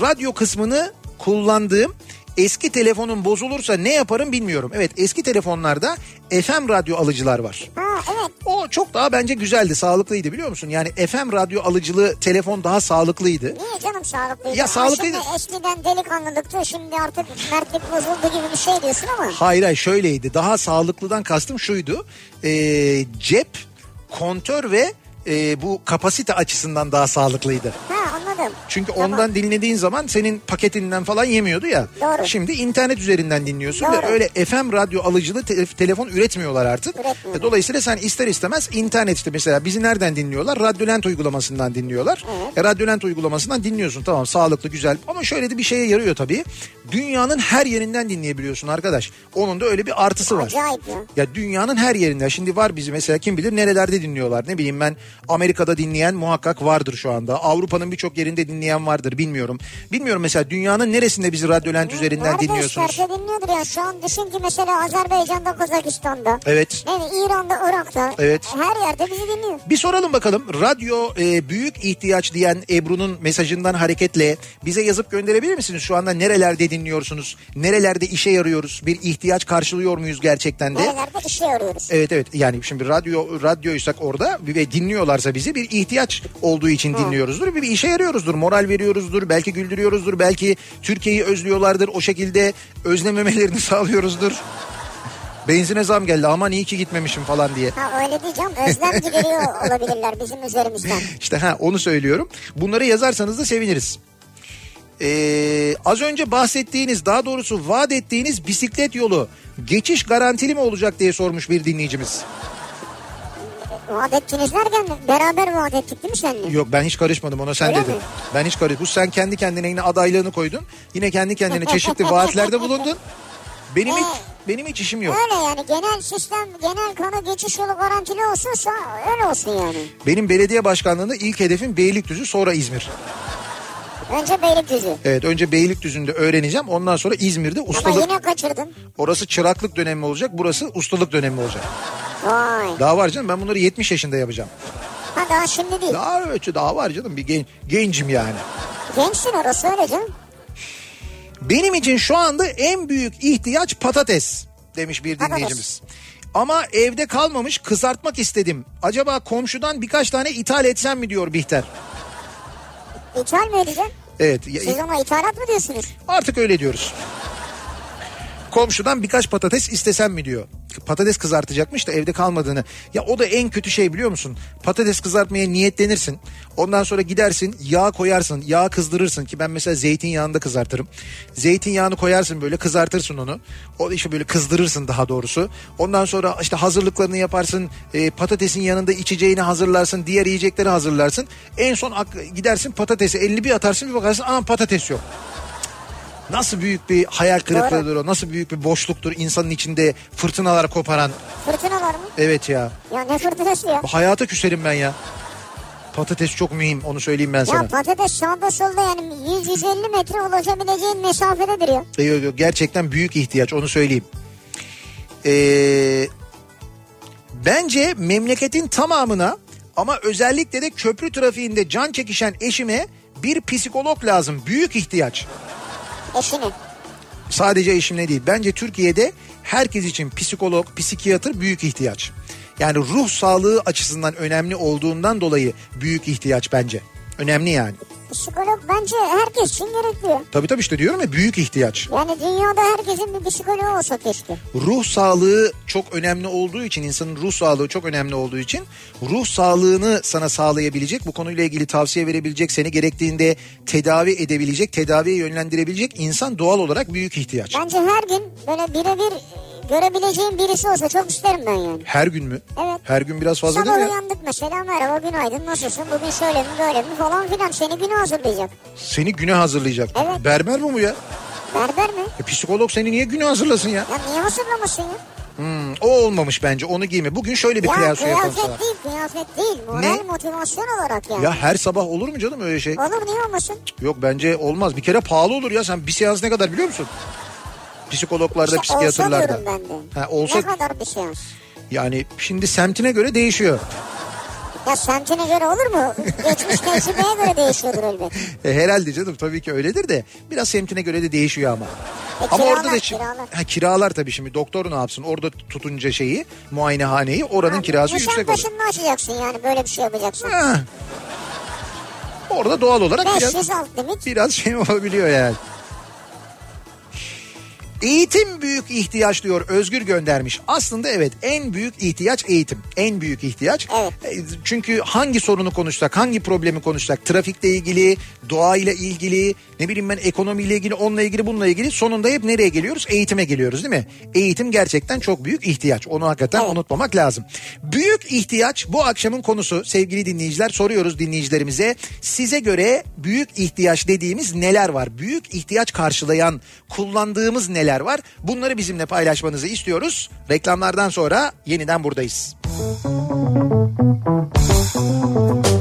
Radyo kısmını kullandığım eski telefonum bozulursa ne yaparım bilmiyorum. Evet eski telefonlarda FM radyo alıcılar var. Ha evet. O çok daha bence güzeldi, sağlıklıydı biliyor musun? Yani FM radyo alıcılı telefon daha sağlıklıydı. Niye canım sağlıklıydı? Ya sağlıklıydı. Şimdi eskiden delikanlılıktı şimdi artık mertlik bozuldu gibi bir şey diyorsun ama. Hayır hayır şöyleydi. Daha sağlıklıdan kastım şuydu. Ee, cep, kontör ve e, bu kapasite açısından daha sağlıklıydı. Ha anladım. Çünkü Tamam. ondan dinlediğin zaman senin paketinden falan yemiyordu ya. Doğru. Şimdi internet üzerinden dinliyorsun Doğru. ve öyle FM radyo alıcılı te- telefon üretmiyorlar artık. Üretmiyorlar. E, Dolayısıyla sen ister istemez internet işte mesela bizi nereden dinliyorlar? Radyolent uygulamasından dinliyorlar. E, Radyolent uygulamasından dinliyorsun tamam sağlıklı güzel ama şöyle de bir şeye yarıyor tabii. Dünyanın her yerinden dinleyebiliyorsun arkadaş. Onun da öyle bir artısı var. Acayip ya. Ya dünyanın her yerinde. Şimdi var bizi mesela kim bilir nerelerde dinliyorlar. Ne bileyim ben Amerika'da dinleyen muhakkak vardır şu anda. Avrupa'nın birçok yerinde dinleyen vardır bilmiyorum. Bilmiyorum mesela dünyanın neresinde bizi radyolent üzerinden Nerede dinliyorsunuz? isterse dinliyordur ya. Şu an düşün ki mesela Azerbaycan'da, Kazakistan'da. Evet. Bileyim, İran'da, Irak'ta. Evet. Her yerde bizi dinliyor. Bir soralım bakalım. Radyo e, büyük ihtiyaç diyen Ebru'nun mesajından hareketle bize yazıp gönderebilir misiniz? Şu anda nerelerde dinliyorsunuz? Nerelerde işe yarıyoruz? Bir ihtiyaç karşılıyor muyuz gerçekten de? Nerelerde işe yarıyoruz. Evet evet yani şimdi radyo radyoysak orada ve dinliyorlarsa bizi bir ihtiyaç olduğu için dinliyoruzdur. Bir, bir işe yarıyoruzdur, moral veriyoruzdur, belki güldürüyoruzdur, belki Türkiye'yi özlüyorlardır. O şekilde özlememelerini [laughs] sağlıyoruzdur. Benzine zam geldi aman iyi ki gitmemişim falan diye. Ha öyle diyeceğim. Özlem gideriyor [laughs] olabilirler bizim üzerimizden. İşte ha onu söylüyorum. Bunları yazarsanız da seviniriz. Ee, az önce bahsettiğiniz daha doğrusu vaat ettiğiniz bisiklet yolu geçiş garantili mi olacak diye sormuş bir dinleyicimiz. Vaat ettiniz derken beraber vaat ettik değil mi seninle? Yok ben hiç karışmadım ona sen Öyle dedin. mi? Ben hiç karışmadım. Bu sen kendi kendine yine adaylığını koydun. Yine kendi kendine çeşitli vaatlerde bulundun. Benim hiç, benim hiç işim yok. Öyle yani genel sistem, genel kanı geçiş yolu garantili olsunsa öyle olsun yani. Benim belediye başkanlığında ilk hedefim Beylikdüzü sonra İzmir. Önce Beylikdüzü. Evet önce Beylikdüzü'nde öğreneceğim. Ondan sonra İzmir'de Ama ustalık. yine kaçırdın. Orası çıraklık dönemi olacak. Burası ustalık dönemi olacak. Vay. Daha var canım ben bunları 70 yaşında yapacağım. Ha daha şimdi değil. Daha evet daha var canım bir gen- gencim yani. Gençsin orası öyle canım. Benim için şu anda en büyük ihtiyaç patates demiş bir Patates. dinleyicimiz. Ama evde kalmamış kızartmak istedim. Acaba komşudan birkaç tane ithal etsem mi diyor Bihter. İthal mi edeceksin? Evet Siz ona ithalat mı diyorsunuz? artık öyle diyoruz. Komşudan birkaç patates istesem mi diyor. Patates kızartacakmış da evde kalmadığını. Ya o da en kötü şey biliyor musun? Patates kızartmaya niyetlenirsin. Ondan sonra gidersin yağ koyarsın. Yağ kızdırırsın ki ben mesela zeytinyağında kızartırım. Zeytinyağını koyarsın böyle kızartırsın onu. O işte böyle kızdırırsın daha doğrusu. Ondan sonra işte hazırlıklarını yaparsın. E, patatesin yanında içeceğini hazırlarsın. Diğer yiyecekleri hazırlarsın. En son gidersin patatesi elini bir atarsın bir bakarsın aa patates yok. Nasıl büyük bir hayal kırıklığıdır o. Nasıl büyük bir boşluktur insanın içinde fırtınalar koparan. Fırtınalar mı? Evet ya. Ya ne fırtınası ya? Hayata küserim ben ya. Patates çok mühim onu söyleyeyim ben Ya sana. patates sağda solda yani 100-150 metre ulaşabileceğin mesafededir ya. E, yok, yok, gerçekten büyük ihtiyaç onu söyleyeyim. Ee, bence memleketin tamamına ama özellikle de köprü trafiğinde can çekişen eşime bir psikolog lazım. Büyük ihtiyaç. Eşini. Sadece eşimle değil. Bence Türkiye'de herkes için psikolog, psikiyatr büyük ihtiyaç. Yani ruh sağlığı açısından önemli olduğundan dolayı büyük ihtiyaç bence. Önemli yani. Psikolog bence herkes için gerekli. Tabii tabii işte diyorum ya büyük ihtiyaç. Yani dünyada herkesin bir psikoloğu olsa keşke. Ruh sağlığı çok önemli olduğu için insanın ruh sağlığı çok önemli olduğu için ruh sağlığını sana sağlayabilecek bu konuyla ilgili tavsiye verebilecek seni gerektiğinde tedavi edebilecek tedaviye yönlendirebilecek insan doğal olarak büyük ihtiyaç. Bence her gün böyle birebir görebileceğim birisi olsa çok isterim ben yani. Her gün mü? Evet. Her gün biraz fazla Sabah değil mi? ya? uyandık mesela merhaba günaydın nasılsın bugün şöyle mi böyle mi falan filan seni güne hazırlayacak. Seni güne hazırlayacak. Evet. Berber mi bu ya? Berber mi? E, psikolog seni niye güne hazırlasın ya? Ya niye hazırlamasın ya? Hmm, o olmamış bence onu giyme. Bugün şöyle bir ya kıyas yapalım kıyafet değil kıyafet değil. Moral Ne? motivasyon olarak yani. Ya her sabah olur mu canım öyle şey? Olur niye olmasın? Yok bence olmaz. Bir kere pahalı olur ya. Sen bir seans ne kadar biliyor musun? Psikologlarda, İşte olsa psikiyatrlarda. diyorum ben de. Ha, olsa Ne kadar bir seans? yani şimdi semtine göre değişiyor. Ya semtine göre olur mu? Geçmiş tecrübeye göre değişiyordur elbet. E, herhalde canım tabii ki öyledir de biraz semtine göre de değişiyor ama. E, ama kiralar, orada da şimdi- kiralar. Ha, kiralar tabii şimdi doktor ne yapsın orada tutunca şeyi muayenehaneyi oranın kirası yüksek olur. Nişantaşı'nda açacaksın yani böyle bir şey yapacaksın. Ha. Orada doğal olarak biraz, 500 alt biraz şey [laughs] olabiliyor yani. Eğitim büyük ihtiyaç diyor Özgür göndermiş. Aslında evet en büyük ihtiyaç eğitim. En büyük ihtiyaç. Evet. E, Çünkü hangi sorunu konuşsak, hangi problemi konuşsak, trafikle ilgili, doğayla ilgili, ne bileyim ben ekonomiyle ilgili, onunla ilgili, bununla ilgili sonunda hep nereye geliyoruz? Eğitime geliyoruz değil mi? Eğitim gerçekten çok büyük ihtiyaç. Onu hakikaten Evet. unutmamak lazım. Büyük ihtiyaç bu akşamın konusu sevgili dinleyiciler soruyoruz dinleyicilerimize. Size göre büyük ihtiyaç dediğimiz neler var? Büyük ihtiyaç karşılayan kullandığımız neler var? Bunları bizimle paylaşmanızı istiyoruz. Reklamlardan sonra yeniden buradayız. Kafa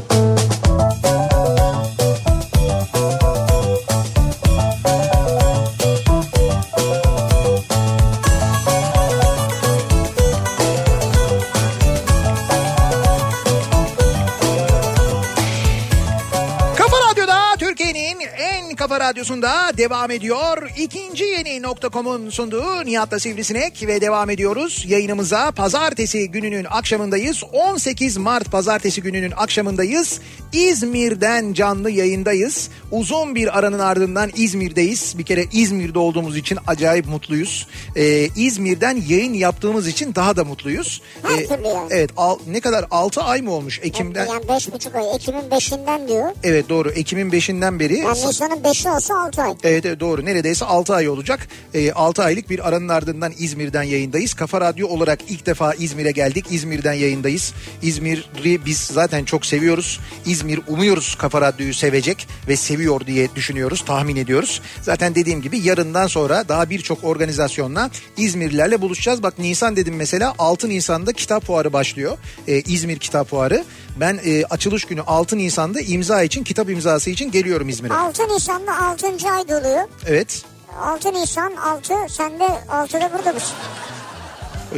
radyosunda devam ediyor. İkinci yeni nokta.com'un sunduğu Nihat'la Sivrisinek ve devam ediyoruz. Yayınımıza pazartesi gününün akşamındayız. 18 Mart pazartesi gününün akşamındayız. İzmir'den canlı yayındayız. Uzun bir aranın ardından İzmir'deyiz. Bir kere İzmir'de olduğumuz için acayip mutluyuz. Ee, İzmir'den yayın yaptığımız için daha da mutluyuz. Her Ee, türlü yani. Evet al- ne kadar 6 ay mı olmuş Ekim'den? Yani beş buçuk ay. Ekim'in beşinden diyor. Evet doğru Ekim'in 5'inden beri. Yani Nisan'ın beşi olsa altı ay. Evet, evet doğru neredeyse 6 ay olacak. E, 6 aylık bir aranın ardından İzmir'den yayındayız. Kafa Radyo olarak ilk defa İzmir'e geldik. İzmir'den yayındayız. İzmir'i biz zaten çok seviyoruz. İzmir umuyoruz Kafa Radyo'yu sevecek ve seviyor diye düşünüyoruz, tahmin ediyoruz. Zaten dediğim gibi yarından sonra daha birçok organizasyonla İzmirlilerle buluşacağız. Bak Nisan dedim mesela 6 Nisan'da kitap fuarı başlıyor. E, İzmir Kitap Fuarı. Ben e, açılış günü 6 Nisan'da imza için, kitap imzası için geliyorum İzmir'e. 6 Nisan'da 6. ay doluyor. Evet. 6 Nisan 6 sen de 6'da burada mısın?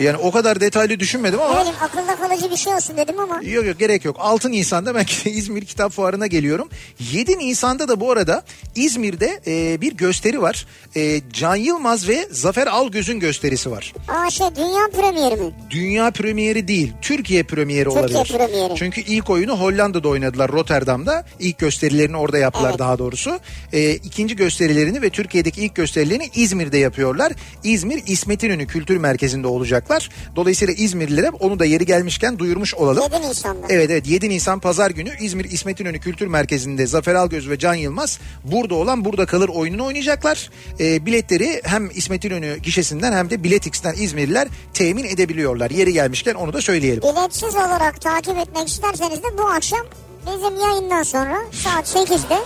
Yani o kadar detaylı düşünmedim ama bileyim akılda kalıcı bir şey olsun dedim ama. yok yok gerek yok. 6 Nisan'da ben [laughs] İzmir Kitap Fuarı'na geliyorum. 7 Nisan'da da bu arada İzmir'de e, bir gösteri var. E, Can Yılmaz ve Zafer Algöz'ün gösterisi var. Aa şey dünya premieri mi? Dünya premieri değil, Türkiye premieri Türkiye olabilir. premieri. Çünkü ilk oyunu Hollanda'da oynadılar, Rotterdam'da. İlk gösterilerini orada yaptılar Evet. daha doğrusu. Ee, ikinci gösterilerini ve Türkiye'deki ilk gösterilerini İzmir'de yapıyorlar. İzmir İsmet İnönü Kültür Merkezi'nde olacaklar. Dolayısıyla İzmirlilere onu da yeri gelmişken duyurmuş olalım. 7 Nisan'da. Evet evet 7 Nisan Pazar günü İzmir İsmet İnönü Kültür Merkezi'nde Zafer Algöz ve Can Yılmaz burada olan burada kalır oyununu oynayacaklar. Ee, biletleri hem İsmet İnönü gişesinden hem de Biletix'ten İzmirliler temin edebiliyorlar. Yeri gelmişken onu da söyleyelim. Biletsiz olarak takip etmek isterseniz de bu akşam bizim yayından sonra saat 8'de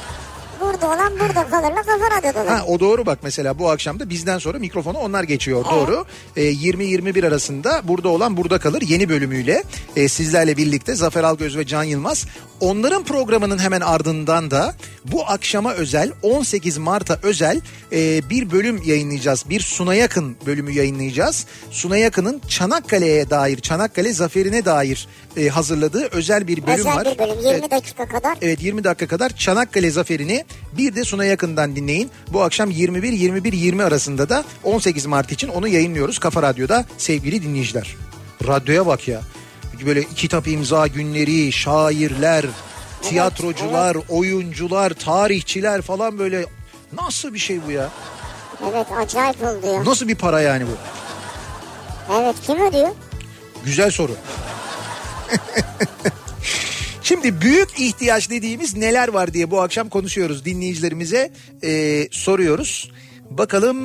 burada olan burada kalırla kafa radyoda Ha o doğru bak mesela bu akşam da bizden sonra mikrofonu onlar geçiyor Evet. doğru. Ee, 20-21 arasında burada olan burada kalır yeni bölümüyle e, sizlerle birlikte Zafer Algöz ve Can Yılmaz. Onların programının hemen ardından da bu akşama özel 18 Mart'a özel e, bir bölüm yayınlayacağız. Bir Suna Yakın bölümü yayınlayacağız. Suna Yakın'ın Çanakkale'ye dair, Çanakkale zaferine dair e, hazırladığı özel bir bölüm Özel var. bir bölüm 20 Evet. dakika kadar. Evet 20 dakika kadar Çanakkale Zaferi'ni bir de Suna Yakın'dan dinleyin. Bu akşam 21-21-20 arasında da 18 Mart için onu yayınlıyoruz Kafa Radyo'da sevgili dinleyiciler. Radyoya bak ya. Böyle kitap imza günleri, şairler, tiyatrocular, oyuncular, tarihçiler falan böyle nasıl bir şey bu ya? Evet acayip oldu ya. Nasıl bir para yani bu? Evet kim ödüyor? Güzel soru. [laughs] Şimdi büyük ihtiyaç dediğimiz neler var diye bu akşam konuşuyoruz. Dinleyicilerimize e, soruyoruz. Bakalım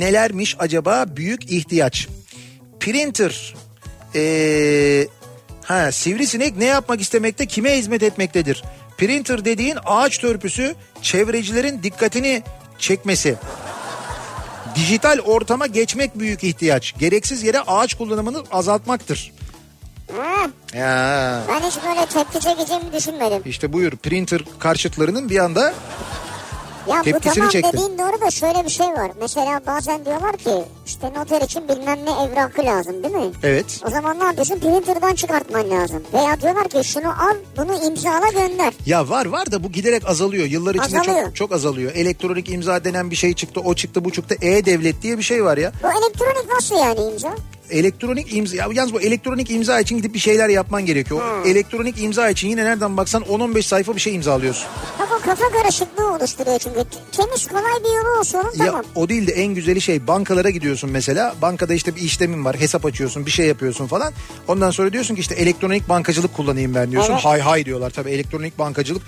nelermiş acaba büyük ihtiyaç. Printer. E, ha sivrisinek ne yapmak istemekte kime hizmet etmektedir? Printer dediğin ağaç törpüsü çevrecilerin dikkatini çekmesi. Dijital ortama geçmek büyük ihtiyaç. Gereksiz yere ağaç kullanımını azaltmaktır. Ha, Ya. ben hiç böyle tepki çekeceğimi düşünmedim. İşte buyur printer karşıtlarının bir anda Ya bu Tepkisini tamam çekti. dediğin doğru da şöyle bir şey var. Mesela bazen diyorlar ki işte noter için bilmem ne evrakı lazım değil mi? evet O zaman ne yapıyorsun? Printer'dan çıkartman lazım. Veya diyorlar ki şunu al bunu imzala gönder. Ya var var da bu giderek azalıyor. Yıllar içinde Azalıyor. çok çok azalıyor. Elektronik imza denen bir şey çıktı, o çıktı, bu çıktı. E-devlet diye bir şey var ya. Bu elektronik nasıl yani imza? Elektronik imza ya yalnız bu elektronik imza için gidip bir şeyler yapman gerekiyor. O Elektronik imza için yine nereden baksan 10-15 sayfa bir şey imzalıyorsun. Kafa kafa karışıklığı oluşturuyor çünkü. Temiz kolay bir yolu olsa onun Ya tamam. o değil de en güzeli şey bankalara gidiyorsun mesela. Bankada işte bir işlemin var. Hesap açıyorsun, bir şey yapıyorsun falan. Ondan sonra diyorsun ki işte elektronik bankacılık kullanayım ben diyorsun. Evet. Hay hay diyorlar tabii elektronik bankacılık.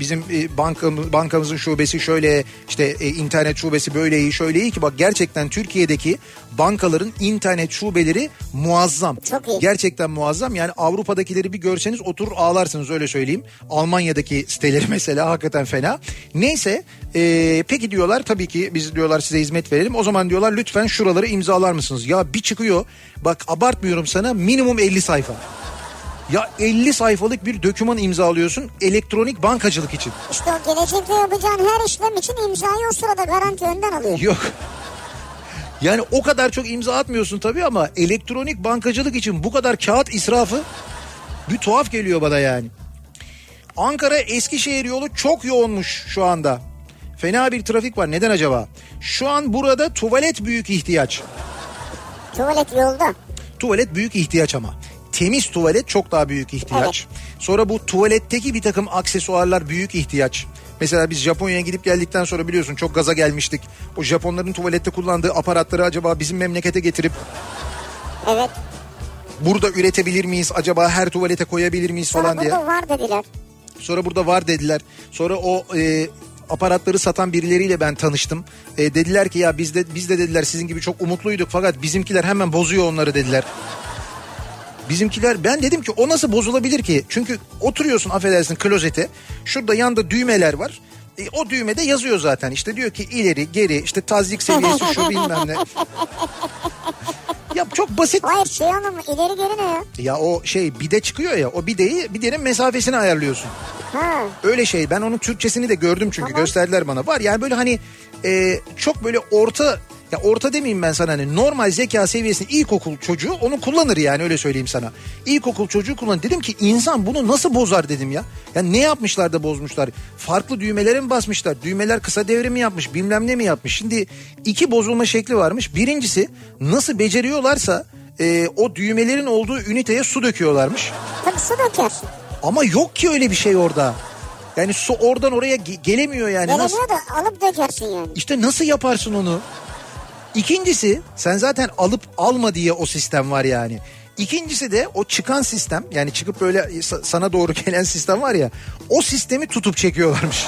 Bizim e, bankam, bankamızın şubesi şöyle işte e, internet şubesi böyle iyi şöyle iyi ki bak gerçekten Türkiye'deki bankaların internet şubeleri muazzam. Çok iyi. Gerçekten muazzam. Yani Avrupa'dakileri bir görseniz oturur ağlarsınız öyle söyleyeyim. Almanya'daki siteleri [laughs] mesela hakikaten fena. Neyse e, peki diyorlar tabii ki biz diyorlar size hizmet verelim. O zaman diyorlar lütfen şuraları imzalar mısınız? Ya bir çıkıyor bak abartmıyorum sana minimum 50 sayfa. Ya 50 sayfalık bir döküman imzalıyorsun elektronik bankacılık için. İşte o gelecekte yapacağın her işlem için imzayı o sırada garanti önden alıyor. Yok. Yani o kadar çok imza atmıyorsun tabii ama elektronik bankacılık için bu kadar kağıt israfı bir tuhaf geliyor bana yani. Ankara Eskişehir yolu çok yoğunmuş şu anda. Fena bir trafik var. Neden acaba? Şu an burada tuvalet büyük ihtiyaç. Tuvalet yolda. Tuvalet büyük ihtiyaç ama. Temiz tuvalet çok daha büyük ihtiyaç. Sonra bu tuvaletteki bir takım aksesuarlar büyük ihtiyaç. Mesela biz Japonya'ya gidip geldikten sonra biliyorsun çok gaza gelmiştik. O Japonların tuvalette kullandığı aparatları acaba bizim memlekete getirip Evet. burada üretebilir miyiz? Acaba her tuvalete koyabilir miyiz Sonra falan diye. burada var dediler. Sonra burada var dediler. Sonra o e, aparatları satan birileriyle ben tanıştım. E, dediler ki ya biz de biz de dediler sizin gibi çok umutluyduk fakat bizimkiler hemen bozuyor onları dediler. Bizimkiler ben dedim ki o nasıl bozulabilir ki? Çünkü oturuyorsun affedersin klozete. Şurada yanda düğmeler var. E, o düğmede yazıyor zaten işte diyor ki ileri geri işte tazyik seviyesi şu [laughs] bilmem ne. Ya çok basit. Hayır şey anlamı ileri geri ne ya? Ya o şey bide çıkıyor ya o bideyi bidenin mesafesini ayarlıyorsun. Ha. Öyle şey ben onun Türkçesini de gördüm çünkü Tamam. gösterdiler bana. Var yani böyle hani e, çok böyle orta ya orta demeyeyim ben sana hani normal zeka seviyesinde ilkokul çocuğu onu kullanır yani öyle söyleyeyim sana. İlkokul çocuğu kullanır. Dedim ki insan bunu nasıl bozar dedim ya. Ya ne yapmışlar da bozmuşlar? Farklı düğmelere mi basmışlar? Düğmeler kısa devre mi yapmış? Bilmem ne mi yapmış? Şimdi iki bozulma şekli varmış. Birincisi nasıl beceriyorlarsa e, o düğmelerin olduğu üniteye su döküyorlarmış. Tabii su dökersin. Ama yok ki öyle bir şey orada. Yani su oradan oraya ge- gelemiyor yani. Nasıl? Gelemiyor da alıp dökersin yani. İşte nasıl yaparsın onu? İkincisi sen zaten alıp alma diye o sistem var yani. İkincisi de o çıkan sistem yani çıkıp böyle sa- sana doğru gelen sistem var ya o sistemi tutup çekiyorlarmış.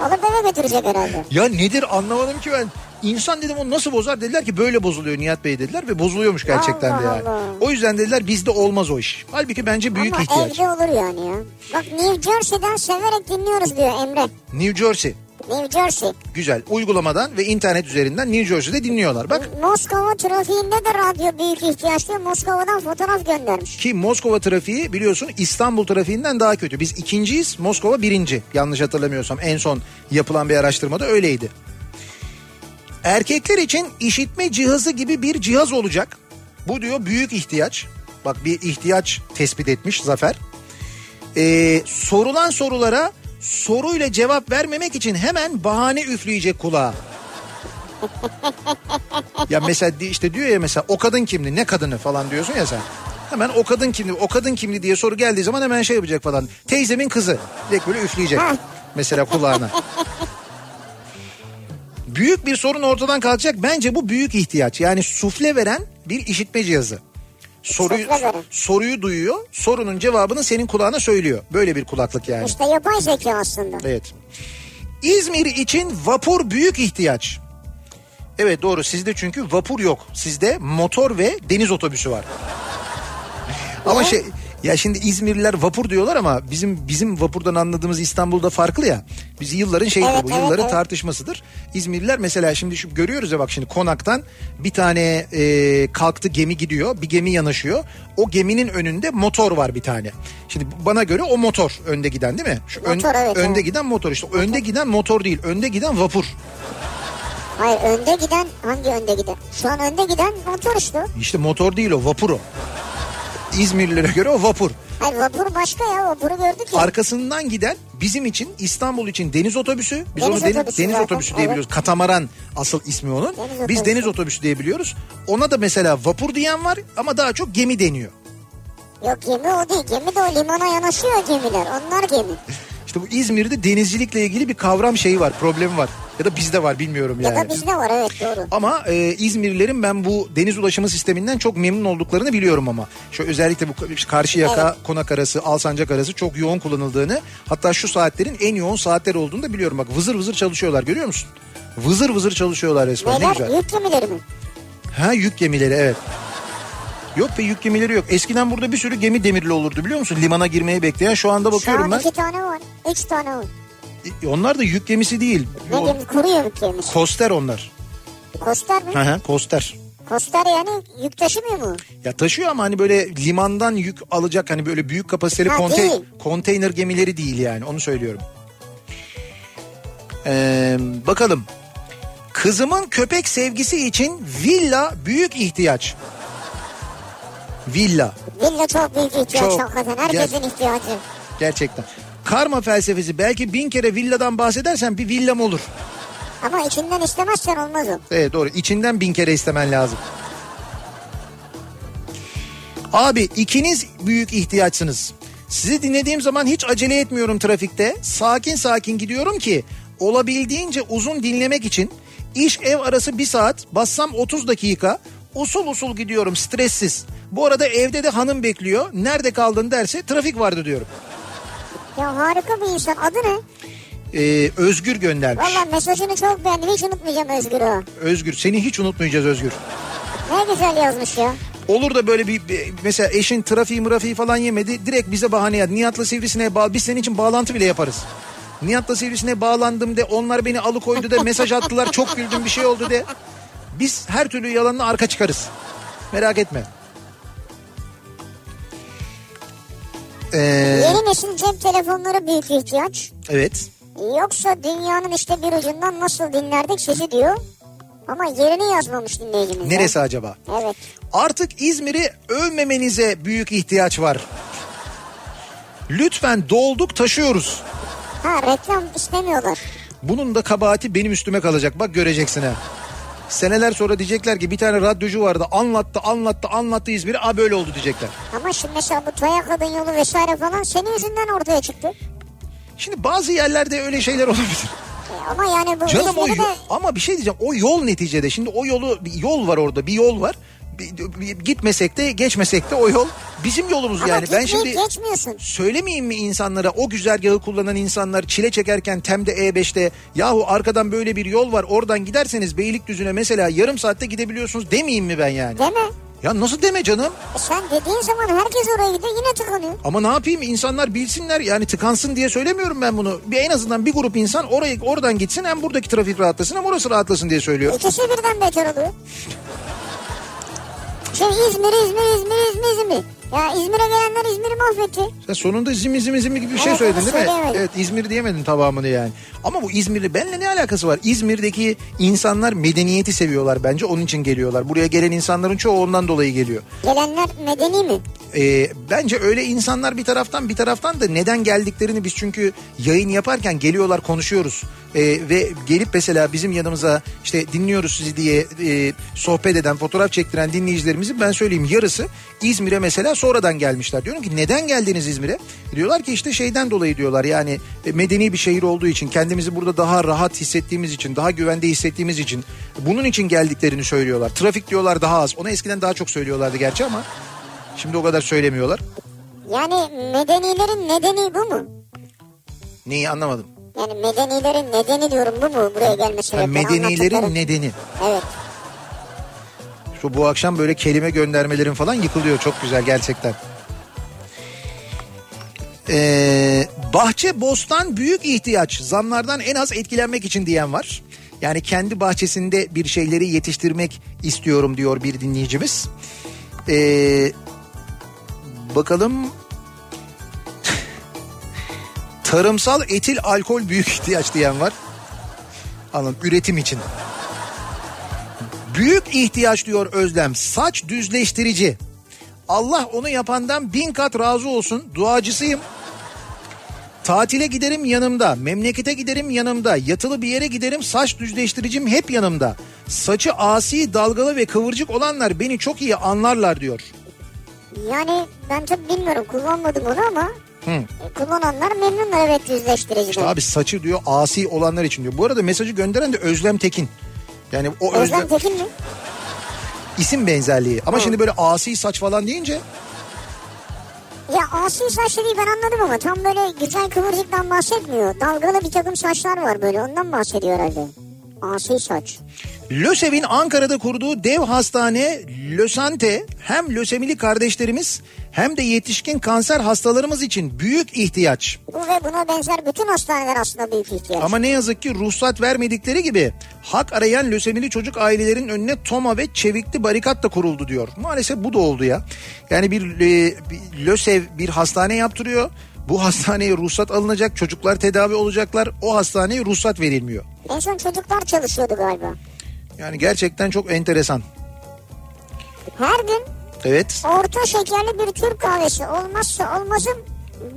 Alıp eve götürecek herhalde. Ya nedir anlamadım ki ben. İnsan dedim o nasıl bozar dediler ki böyle bozuluyor Nihat Bey dediler ve bozuluyormuş gerçekten de Allah yani. Allah. O yüzden dediler bizde olmaz o iş. Halbuki bence büyük Ama ihtiyaç. evde olur yani ya. Bak New Jersey'den severek dinliyoruz diyor Emre. New Jersey New Jersey. güzel uygulamadan ve internet üzerinden New Jersey'de dinliyorlar. Bak Moskova trafiğinde de radyo büyük ihtiyaç diyor. Moskova'dan fotoğraf göndermiş. Ki Moskova trafiği biliyorsun İstanbul trafiğinden daha kötü. Biz ikinciyiz Moskova birinci yanlış hatırlamıyorsam en son yapılan bir araştırmada öyleydi. Erkekler için işitme cihazı gibi bir cihaz olacak. Bu diyor büyük ihtiyaç. Bak bir ihtiyaç tespit etmiş Zafer. Ee, sorulan sorulara soruyla cevap vermemek için hemen bahane üfleyecek kulağa. Ya mesela işte diyor ya mesela o kadın kimdi ne kadını falan diyorsun ya sen. Hemen o kadın kimdi o kadın kimdi diye soru geldiği zaman hemen şey yapacak falan. Teyzemin kızı. Direkt böyle üfleyecek. Mesela kulağına. Büyük bir sorun ortadan kalkacak. Bence bu büyük ihtiyaç. Yani sufle veren bir işitme cihazı. Soruyu, soruyu duyuyor. Sorunun cevabını senin kulağına söylüyor. Böyle bir kulaklık yani. İşte yapay zeka aslında. Evet. İzmir için vapur büyük ihtiyaç. Evet doğru sizde çünkü vapur yok. Sizde motor ve deniz otobüsü var. Ama şey Ya şimdi İzmirliler vapur diyorlar ama bizim bizim vapurdan anladığımız İstanbul'da farklı ya. Biz yılların şeyidir Evet, bu evet, yılların evet. tartışmasıdır. İzmirliler mesela şimdi şu görüyoruz ya bak şimdi konaktan bir tane e, kalktı gemi gidiyor. Bir gemi yanaşıyor. O geminin önünde motor var bir tane. Şimdi bana göre o motor önde giden değil mi? Şu ön- Motor, evet, önde evet. giden motor işte. Önde giden motor değil. Önde giden vapur. Hayır önde giden hangi önde giden? Şu an önde giden motor işte. İşte motor değil o vapur o. İzmirlilere göre o vapur. Hayır vapur başka ya vapuru gördük ya. Arkasından giden bizim için İstanbul için deniz otobüsü. Biz Deniz onu deniz, otobüsü deniz zaten, otobüsü diye evet. biliyoruz. Katamaran asıl ismi onun. Deniz Biz otobüsü. deniz otobüsü diye biliyoruz. Ona da mesela vapur diyen var ama daha çok gemi deniyor. Yok gemi o değil. Gemi de o limana yanaşıyor gemiler. Onlar gemi. İşte bu İzmir'de denizcilikle ilgili bir kavram şeyi var, problemi var. Ya da bizde var bilmiyorum yani. Ya da bizde var evet doğru. Ama e, İzmirlilerin ben bu deniz ulaşımı sisteminden çok memnun olduklarını biliyorum ama. Şu özellikle bu Karşıyaka, Evet. Konak arası, Alsancak arası çok yoğun kullanıldığını hatta şu saatlerin en yoğun saatler olduğunu da biliyorum. Bak vızır vızır çalışıyorlar görüyor musun? Vızır vızır çalışıyorlar resmen ne Neler? güzel. Yük gemileri mi? Ha yük gemileri evet. Yok be yük gemileri yok. Eskiden burada bir sürü gemi demirli olurdu biliyor musun? Limana girmeye bekleyen. Şu anda Şu bakıyorum an ben. iki tane var. Üç tane var. E, Onlar da yük gemisi değil. Ne O- gemi? Kuru yük gemisi. Koster onlar. Koster mi? Hı hı koster. Koster yani yük taşımıyor mu? Ya taşıyor ama hani böyle limandan yük alacak hani böyle büyük kapasiteli Ha, konte- değil. konteyner gemileri değil yani onu söylüyorum. Ee, bakalım. Kızımın köpek sevgisi için villa büyük ihtiyaç. Villa Villa çok büyük ihtiyaç Çok. hakikaten. Herkesin ihtiyacı. gerçekten. Karma felsefesi belki bin kere villadan bahsedersen bir villam olur. Ama içinden istemezsen olmaz o. Evet doğru içinden bin kere istemen lazım. Abi ikiniz büyük ihtiyaçsınız. Sizi dinlediğim zaman hiç acele etmiyorum trafikte. Sakin sakin gidiyorum ki olabildiğince uzun dinlemek için iş ev arası bir saat bassam 30 dakika usul usul gidiyorum stressiz. Bu arada evde de hanım bekliyor. Nerede kaldın derse trafik vardı diyorum. Ya harika bir insan. Adı ne? Ee, Özgür göndermiş. Valla mesajını çok beğendim. Hiç unutmayacağım Özgür'ü. Özgür seni hiç unutmayacağız Özgür. Ne güzel yazmış ya. Olur da böyle bir, bir- mesela eşin trafiği mırafiği falan yemedi. Direkt bize bahane ya. Nihat'la Sivrisine'ye bağlı. Biz senin için bağlantı bile yaparız. Nihat'la Sivrisine'ye bağlandım de. Onlar beni alıkoydu de. Mesaj attılar. Çok güldüm bir şey oldu de. Biz her türlü yalanla arka çıkarız. Merak etme. Ee, Yeni nesil cep telefonları büyük ihtiyaç. evet. Yoksa dünyanın işte bir ucundan nasıl dinlerdik sizi diyor. Ama yerini yazmamış dinleyicimiz. ya. Neresi acaba? Evet. Artık İzmir'i övmemenize büyük ihtiyaç var. Lütfen dolduk taşıyoruz. Ha reklam istemiyorlar. Bunun da kabahati benim üstüme kalacak. Bak göreceksin ha. Seneler sonra diyecekler ki bir tane radyocu vardı anlattı anlattı anlattı İzmir'i. A böyle oldu diyecekler. Ama şimdi mesela bu Toya Kadın Yolu vesaire falan senin yüzünden ortaya çıktı. Şimdi bazı yerlerde öyle şeyler olabilir. E Ama yani bu Canım o de ama bir şey diyeceğim o yol neticede şimdi o yolu bir yol var orada bir yol var. Gitmesek de geçmesek de o yol bizim yolumuz ama yani. Ben şimdi geçmiyorsun. söylemeyeyim mi insanlara o güzergahı kullanan insanlar çile çekerken Tem'de E5'te yahu arkadan böyle bir yol var oradan giderseniz Beylikdüzü'ne mesela yarım saatte gidebiliyorsunuz demeyeyim mi ben yani? Deme. Ya nasıl deme canım? E sen dediğin zaman herkes oraya gidiyor yine tıkanıyor. Ama ne yapayım insanlar bilsinler yani tıkansın diye söylemiyorum ben bunu. Bir en azından bir grup insan oraya oradan gitsin hem buradaki trafik rahatlasın hem orası rahatlasın diye söylüyor. İkisi birden beter oluyor. Şey İzmir, İzmir, İzmir, İzmir, İzmir. Ya İzmir'e gelenler İzmir'i mahvetti. Sen sonunda zimi zimi zimi gibi bir şey Evet, söyledin değil mi? Evet İzmir diyemedin tamamını yani. Ama bu İzmir'le benimle ne alakası var? İzmir'deki insanlar medeniyeti seviyorlar bence onun için geliyorlar. Buraya gelen insanların çoğu ondan dolayı geliyor. Gelenler medeni mi? Ee, bence öyle insanlar bir taraftan bir taraftan da neden geldiklerini biz çünkü yayın yaparken geliyorlar konuşuyoruz. Ee, ve gelip mesela bizim yanımıza işte dinliyoruz sizi diye e, sohbet eden fotoğraf çektiren dinleyicilerimizin ben söyleyeyim yarısı İzmir'e mesela sonradan gelmişler. Diyorum ki neden geldiniz İzmir'e? Diyorlar ki işte şeyden dolayı diyorlar yani e, medeni bir şehir olduğu için kendimizi burada daha rahat hissettiğimiz için daha güvende hissettiğimiz için bunun için geldiklerini söylüyorlar. Trafik diyorlar daha az onu eskiden daha çok söylüyorlardı gerçi ama şimdi o kadar söylemiyorlar. Yani medenilerin nedeni bu mu? Neyi anlamadım. Yani medenilerin nedeni diyorum bu mu buraya gelme Ha, sebepleri? medenilerin nedeni. Evet. Şu bu akşam böyle kelime göndermelerin falan yıkılıyor çok güzel gerçekten. Ee, bahçe bostan büyük ihtiyaç. Zamlardan en az etkilenmek için diyen var. Yani kendi bahçesinde bir şeyleri yetiştirmek istiyorum diyor bir dinleyicimiz. Ee, bakalım tarımsal etil alkol büyük ihtiyaç diyen var. Anladım üretim için. Büyük ihtiyaç diyor Özlem. Saç düzleştirici. Allah onu yapandan bin kat razı olsun. Duacısıyım. Tatile giderim yanımda. Memlekete giderim yanımda. Yatılı bir yere giderim saç düzleştiricim hep yanımda. Saçı asi, dalgalı ve kıvırcık olanlar beni çok iyi anlarlar diyor. Yani ben çok bilmiyorum kullanmadım onu ama Hı. kullananlar memnunlar evet yüzleştiriciden. İşte abi saçı diyor asi olanlar için diyor. Bu arada mesajı gönderen de Özlem Tekin. Yani o Özlem, Özlem Tekin mi? isim benzerliği. Ama şimdi böyle asi saç falan deyince Ya asi saç dediği ben anladım ama tam böyle güzel kıvırcıktan bahsetmiyor. Dalgalı bir takım saçlar var böyle ondan bahsediyor herhalde. Asi saç. LÖSEV'in Ankara'da kurduğu dev hastane Lösante hem lösemili kardeşlerimiz hem de yetişkin kanser hastalarımız için büyük ihtiyaç. Bu ve buna benzer bütün hastaneler aslında büyük ihtiyaç. Ama ne yazık ki ruhsat vermedikleri gibi hak arayan lösemili çocuk ailelerin önüne toma ve çevikli barikat da kuruldu diyor. Maalesef bu da oldu ya. Yani bir, e, bir LÖSEV bir hastane yaptırıyor. Bu hastaneye ruhsat alınacak, çocuklar tedavi olacaklar. O hastaneye ruhsat verilmiyor. En son çocuklar çalışıyordu galiba. Yani gerçekten çok enteresan. Her gün Evet. orta şekerli bir Türk kahvesi olmazsa olmazım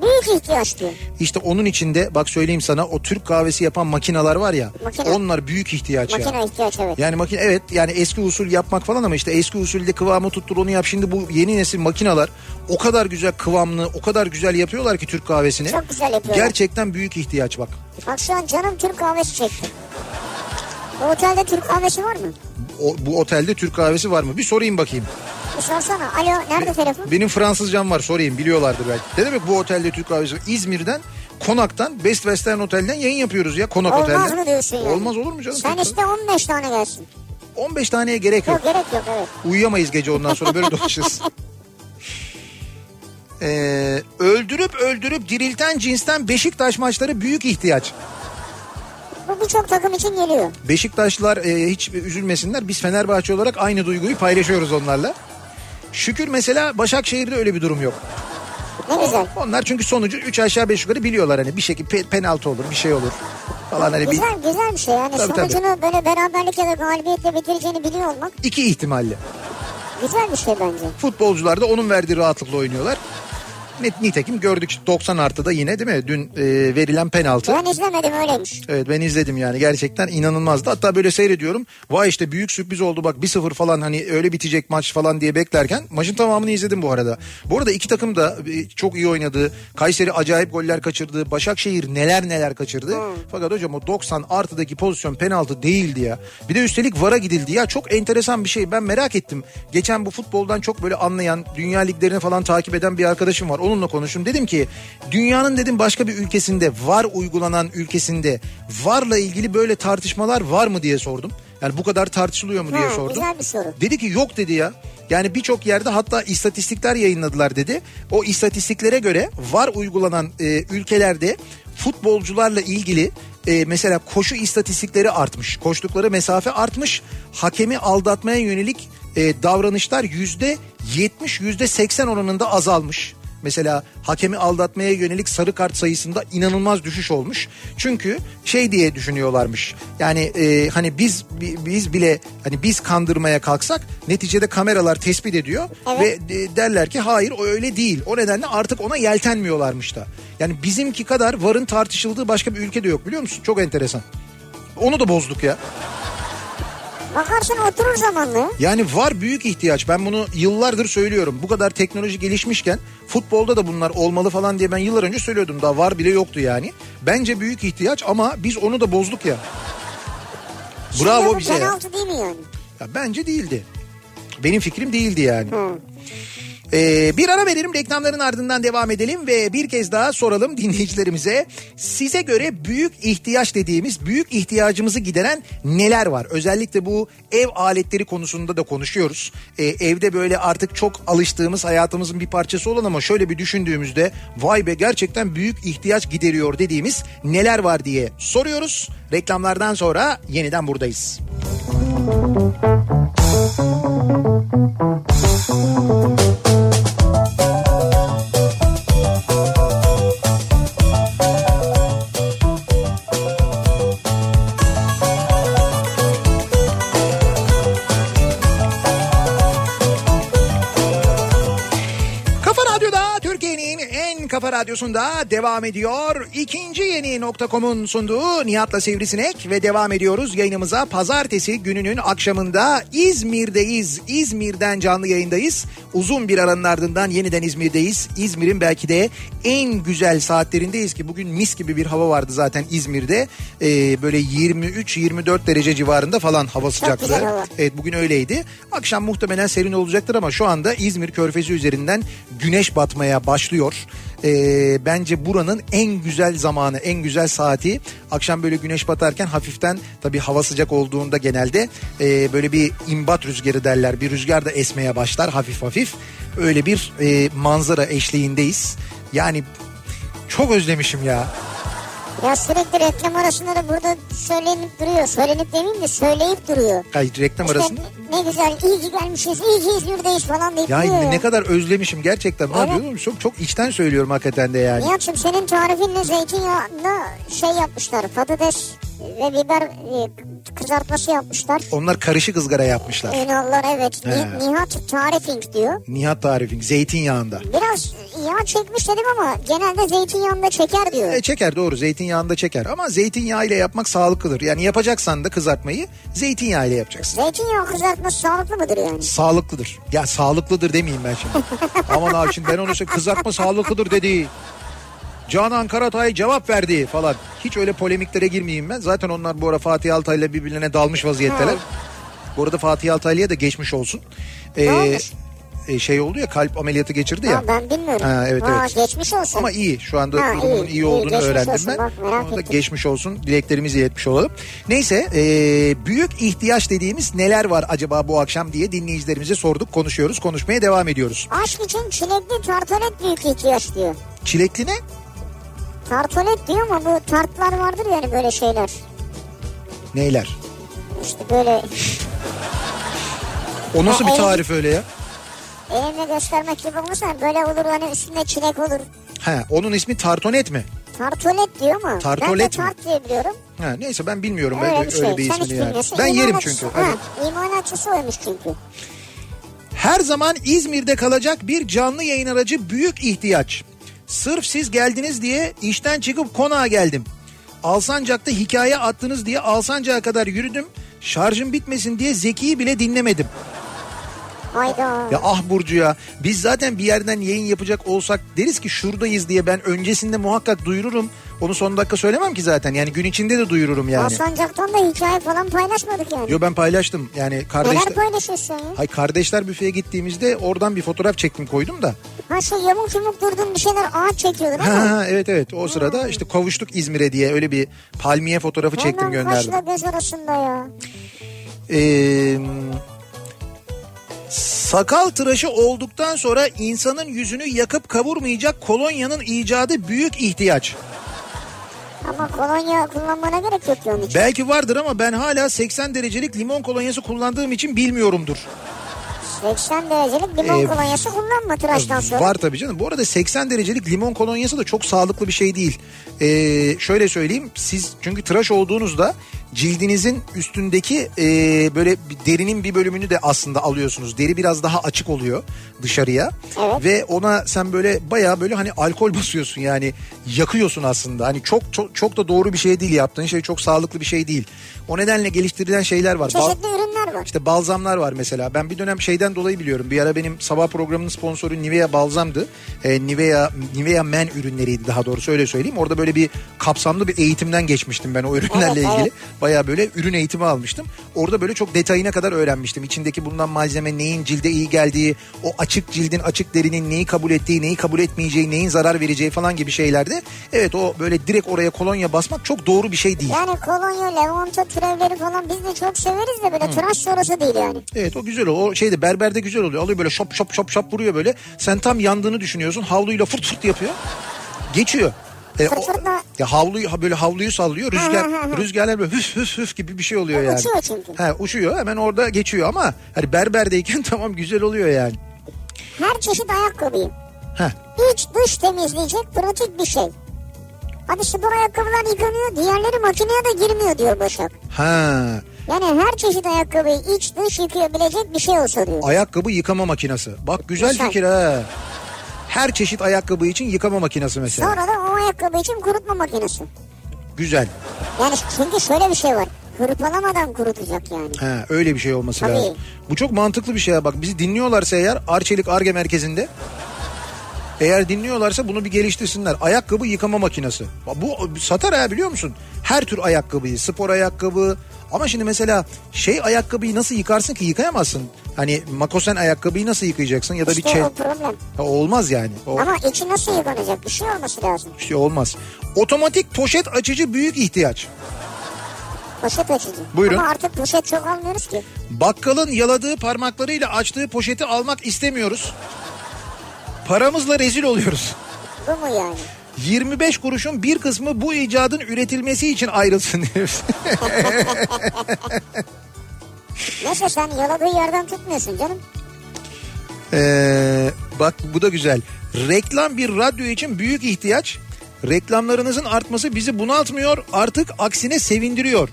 büyük ihtiyaç diyor. İşte onun içinde bak söyleyeyim sana o Türk kahvesi yapan makineler var ya. Makine. Onlar büyük ihtiyaç ya. Makine ihtiyaç evet. Yani makine evet yani eski usul yapmak falan ama işte eski usulde kıvamı tuttur onu yap. Şimdi bu yeni nesil makineler o kadar güzel kıvamlı o kadar güzel yapıyorlar ki Türk kahvesini. Çok güzel yapıyorlar. Gerçekten büyük ihtiyaç bak. Bak şu an canım Türk kahvesi çekti. Bu otelde Türk kahvesi var mı? O, bu otelde Türk kahvesi var mı? Bir sorayım bakayım. Bir sorsana. Alo nerede telefon? Benim Fransızcam var sorayım biliyorlardır belki. Ne demek bu otelde Türk kahvesi var? İzmir'den Konak'tan Best Western Otel'den yayın yapıyoruz ya Konak Olmaz Otel'den. mı diyorsun yani? Olmaz olur mu canım? Sen Türk işte 15 tane gelsin. kahvesi? 15 taneye gerek yok. Yok gerek yok evet. Uyuyamayız gece ondan sonra böyle [laughs] dolaşırız. Ee, öldürüp öldürüp dirilten cinsten Beşiktaş maçları büyük ihtiyaç. Bu birçok takım için geliyor. Beşiktaşlılar e, hiç üzülmesinler. Biz Fenerbahçe olarak aynı duyguyu paylaşıyoruz onlarla. Şükür mesela Başakşehir'de öyle bir durum yok. Ne güzel. Onlar çünkü sonucu 3 aşağı 5 yukarı biliyorlar hani bir şekilde pe- penaltı olur bir şey olur falan hani bir Güzel güzel bir şey yani Tabii, sonucunu böyle beraberlik ya da galibiyetle bitireceğini biliyor olmak iki ihtimalle. güzel bir şey bence. Futbolcular da onun verdiği rahatlıkla oynuyorlar. Net, nitekim gördük 90 artıda yine değil mi? Dün e, verilen penaltı. Ben izlemedim öyleymiş. Evet ben izledim yani gerçekten inanılmazdı. Hatta böyle seyrediyorum. Vay işte büyük sürpriz oldu bak 1-0 falan hani öyle bitecek maç falan diye beklerken maçın tamamını izledim bu arada. Bu arada iki takım da e, çok iyi oynadı. Kayseri acayip goller kaçırdı. Başakşehir neler neler kaçırdı. Fakat hocam o 90 artıdaki pozisyon penaltı değildi ya. Bir de üstelik VAR'a gidildi ya. Çok enteresan bir şey. Ben merak ettim. Geçen bu futboldan çok böyle anlayan, dünya liglerini falan takip eden bir arkadaşım var. Onunla konuştum. Dedim ki dünyanın dedim başka bir ülkesinde VAR uygulanan ülkesinde VAR'la ilgili böyle tartışmalar var mı diye sordum. Yani bu kadar tartışılıyor mu diye Ha, sordum. güzel bir soru. Dedi ki yok dedi ya. Yani birçok yerde hatta istatistikler yayınladılar dedi. O istatistiklere göre var uygulanan e, ülkelerde futbolcularla ilgili e, mesela koşu istatistikleri artmış. Koştukları mesafe artmış. Hakemi aldatmaya yönelik e, davranışlar yüzde 70 yüzde 80 oranında azalmış. Mesela hakemi aldatmaya yönelik sarı kart sayısında inanılmaz düşüş olmuş. Çünkü şey diye düşünüyorlarmış. Yani e, hani biz bi- biz bile hani biz kandırmaya kalksak neticede kameralar tespit ediyor Evet. ve e, derler ki hayır o öyle değil. O nedenle artık ona yeltenmiyorlarmış da. Yani bizimki kadar varın tartışıldığı başka bir ülkede yok biliyor musun? Çok enteresan. Onu da bozduk ya. Bakarsın oturur zamanlı. Yani var büyük ihtiyaç. Ben bunu yıllardır söylüyorum. Bu kadar teknoloji gelişmişken futbolda da bunlar olmalı falan diye ben yıllar önce söylüyordum. Daha var bile yoktu yani. Bence büyük ihtiyaç ama biz onu da bozduk ya. Bravo Şimdi bu bize ya. penaltı değil mi yani? ya. Bence değildi. Benim fikrim değildi yani. Hı. Ee, bir ara verelim reklamların ardından devam edelim ve bir kez daha soralım [laughs] dinleyicilerimize. Size göre büyük ihtiyaç dediğimiz büyük ihtiyacımızı gideren neler var? Özellikle bu ev aletleri konusunda da konuşuyoruz. Ee, evde böyle artık çok alıştığımız hayatımızın bir parçası olan ama şöyle bir düşündüğümüzde vay be gerçekten büyük ihtiyaç gideriyor dediğimiz neler var diye soruyoruz. Reklamlardan sonra yeniden buradayız. Kafa [laughs] radyosunda devam ediyor. İkinci yeni nokta.com'un sunduğu Nihat'la Sivrisinek ve devam ediyoruz yayınımıza. Pazartesi gününün akşamında İzmir'deyiz. İzmir'den canlı yayındayız. Uzun bir aranın ardından yeniden İzmir'deyiz. İzmir'in belki de en güzel saatlerindeyiz ki bugün mis gibi bir hava vardı zaten İzmir'de. Ee, böyle 23-24 derece civarında falan hava sıcaklığı. Evet bugün öyleydi. Akşam muhtemelen serin olacaktır ama şu anda İzmir Körfezi üzerinden güneş batmaya başlıyor. Ee, bence buranın en güzel zamanı, en güzel saati akşam böyle güneş batarken hafiften tabii hava sıcak olduğunda genelde e, böyle bir imbat rüzgarı derler. Bir rüzgar da esmeye başlar hafif hafif. Öyle bir e, manzara eşliğindeyiz. Yani çok özlemişim ya. Ya sürekli reklam arasında da burada söylenip duruyor. Söylenip demeyeyim de söyleyip duruyor. Ay, reklam İşte arasında. ne güzel iyi ki gelmişiz, iyi ki İzmir'deyiz falan deyip Ya duruyor. ne kadar özlemişim gerçekten. Ne Evet. yapıyorum? Çok çok içten söylüyorum hakikaten de yani. Nihat'cığım senin tarifinle zeytinyağında şey yapmışlar. Patates ve biber e, kızartması yapmışlar. Onlar karışık ızgara yapmışlar. Ünallar evet. He. Nihat tarifing diyor. Nihat tarifin zeytinyağında. Biraz yağ çekmiş dedim ama genelde zeytinyağında çeker diyor. E, çeker doğru zeytinyağında çeker ama zeytinyağı ile yapmak sağlıklıdır. Yani yapacaksan da kızartmayı zeytinyağı ile yapacaksın. Zeytinyağı kızartması sağlıklı mıdır yani? Sağlıklıdır. Ya sağlıklıdır demeyeyim ben şimdi. [laughs] Aman abi şimdi ben onu kızartma sağlıklıdır dedi. Canan Karatay cevap verdi falan. Hiç öyle polemiklere girmeyeyim ben. Zaten onlar bu ara Fatih Altay'la birbirlerine dalmış vaziyetteler. Ha. Bu arada Fatih Altaylı'ya da geçmiş olsun. Ee, olmuş? e, şey oldu ya kalp ameliyatı geçirdi ya. Ha, ben bilmiyorum. Ha, evet, Ha, evet. geçmiş olsun. Ama iyi şu anda Ha, durumunun iyi, iyi, olduğunu Geçmiş öğrendim olsun, ben. bak, merak Ona da geçmiş olsun dileklerimizi iletmiş olalım. Neyse e, büyük ihtiyaç dediğimiz neler var acaba bu akşam diye dinleyicilerimize sorduk konuşuyoruz konuşmaya devam ediyoruz. Aşk için çilekli tartolet büyük ihtiyaç diyor. Çilekli ne? Tartolet diyor ama bu tartlar vardır yani böyle şeyler. Neyler? İşte böyle O nasıl Ha, bir el- tarif öyle ya? elimle göstermek gibi olmasa böyle olur hani üstünde çilek olur. He, onun ismi tartonet mi? Tartolet diyor mu? ben de Tartolet mi? tart diye biliyorum. Ha, neyse ben bilmiyorum Öyle öyle, bir şey. öyle bir Sen hiç ismini yani. bilmiyorsun. Ben yerim İmalatçısı- çünkü. Ha, Evet. imalatçısı oymuş çünkü. Her zaman İzmir'de kalacak bir canlı yayın aracı büyük ihtiyaç. Sırf siz geldiniz diye işten çıkıp konağa geldim. Alsancak'ta hikaye attınız diye Alsancak'a kadar yürüdüm. Şarjım bitmesin diye Zeki'yi bile dinlemedim. Hayda. Ya ah Burcu ya biz zaten bir yerden yayın yapacak olsak deriz ki şuradayız diye ben öncesinde muhakkak duyururum. Onu son dakika söylemem ki zaten yani gün içinde de duyururum yani. Alsancak'tan da hikaye falan paylaşmadık yani. Yo ben paylaştım yani kardeşler... Neler paylaşıyorsun ya? Hay kardeşler büfeye gittiğimizde oradan bir fotoğraf çektim koydum da. Ha şu yamuk yumuk durdun bir şeyler ağaç çekiyordun Ha, ama. ha, evet evet o sırada işte kavuştuk İzmir'e diye öyle bir palmiye fotoğrafı çektim Hemen gönderdim. kaşla göz arasında ya. Ee, sakal tıraşı olduktan sonra insanın yüzünü yakıp kavurmayacak kolonyanın icadı büyük ihtiyaç. Ama kolonya kullanmana gerek yok ki onun için. Belki vardır ama ben hala 80 derecelik limon kolonyası kullandığım için bilmiyorumdur. 80 derecelik limon Ee, kolonyası kullanma tıraştan sonra. Var tabii canım. Bu arada 80 derecelik limon kolonyası da çok sağlıklı bir şey değil. Ee, şöyle söyleyeyim. Siz çünkü tıraş olduğunuzda cildinizin üstündeki e, böyle derinin bir bölümünü de aslında alıyorsunuz. Deri biraz daha açık oluyor dışarıya. Evet. Ve ona sen böyle bayağı böyle hani alkol [laughs] basıyorsun yani yakıyorsun aslında. Hani çok çok çok da doğru bir şey değil yaptığın şey çok sağlıklı bir şey değil. O nedenle geliştirilen şeyler var. Bal- Çeşitli ürünler var. İşte balzamlar var mesela. Ben bir dönem şeyden dolayı biliyorum. Bir ara benim sabah programının sponsoru Nivea balzamdı. Ee, Nivea Nivea Men ürünleriydi daha doğrusu öyle söyleyeyim. Orada böyle bir kapsamlı bir eğitimden geçmiştim ben o ürünlerle Evet, ilgili. evet. Baya böyle ürün eğitimi almıştım. Orada böyle çok detayına kadar öğrenmiştim. İçindeki bulunan malzeme neyin cilde iyi geldiği, o açık cildin, açık derinin neyi kabul ettiği, neyi kabul etmeyeceği, neyin zarar vereceği falan gibi şeylerde. Evet o böyle direkt oraya kolonya basmak çok doğru bir şey değil. Yani kolonya, lavanta türevleri falan biz de çok severiz de böyle tıraş sonrası değil yani. Evet o güzel. O şeyde berberde güzel oluyor. Alıyor böyle şop şop şop şop vuruyor böyle. Sen tam yandığını düşünüyorsun. Havluyla fırt fırt yapıyor. Geçiyor. E, o- ya havluyu ha böyle havluyu sallıyor. Rüzgar Ha, ha, ha. rüzgarlar böyle hüf hüf hüf gibi bir şey oluyor yani. uçuyor çünkü. Ha uçuyor hemen orada geçiyor ama hani berberdeyken [laughs] tamam güzel oluyor yani. Her çeşit ayakkabıyı Heh. iç dış temizleyecek pratik bir şey. Hadi spor ayakkabılar yıkanıyor diğerleri makineye de girmiyor diyor Başak. Ha. Yani her çeşit ayakkabıyı iç dış yıkayabilecek bir şey olsa diyor. Ayakkabı yıkama makinesi. Bak güzel, Güzel. fikir ha. Her çeşit ayakkabı için yıkama makinesi mesela. Sonra da o ayakkabı için kurutma makinesi. Güzel. Yani çünkü şöyle bir şey var. Hırpalamadan kurutacak yani. Ha, öyle bir şey olması Tabii. lazım. Bu çok mantıklı bir şey ya. Bak bizi dinliyorlarsa eğer Arçelik Arge Merkezi'nde eğer dinliyorlarsa bunu bir geliştirsinler. Ayakkabı yıkama makinesi. Bu satar ha biliyor musun? Her tür ayakkabıyı, spor ayakkabı. Ama şimdi mesela şey ayakkabıyı nasıl yıkarsın ki yıkayamazsın. Hani makosen ayakkabıyı nasıl yıkayacaksın ya da bir İşte çe... o problem. Ha, olmaz yani. O Ama içi nasıl yıkanacak? Bir şey olması lazım. şey olmaz. Otomatik poşet açıcı büyük ihtiyaç. Poşet açıcı. Buyurun. Ama artık poşet çok almıyoruz ki. Bakkalın yaladığı parmaklarıyla açtığı poşeti almak istemiyoruz. Paramızla rezil oluyoruz. Bu mu yani? 25 kuruşun bir kısmı bu icadın üretilmesi için ayrılsın diyoruz. [laughs] Neyse sen yaladığı yerden tutmuyorsun canım. Ee, bak bu da güzel. Reklam bir radyo için büyük ihtiyaç. Reklamlarınızın artması bizi bunaltmıyor artık aksine sevindiriyor.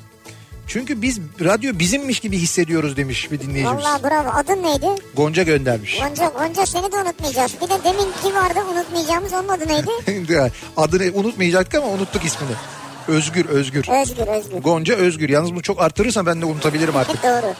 Çünkü biz radyo bizimmiş gibi hissediyoruz demiş bir dinleyicimiz. Vallahi bravo. Adın neydi? Gonca göndermiş. Gonca, Gonca seni de unutmayacağız. Bir de deminki vardı unutmayacağımız onun adı neydi? [laughs] Adını unutmayacaktık ama unuttuk ismini. Özgür, Özgür. Özgür Özgür. Gonca Özgür. Yalnız bunu çok arttırırsan ben de unutabilirim artık. [laughs] Doğru.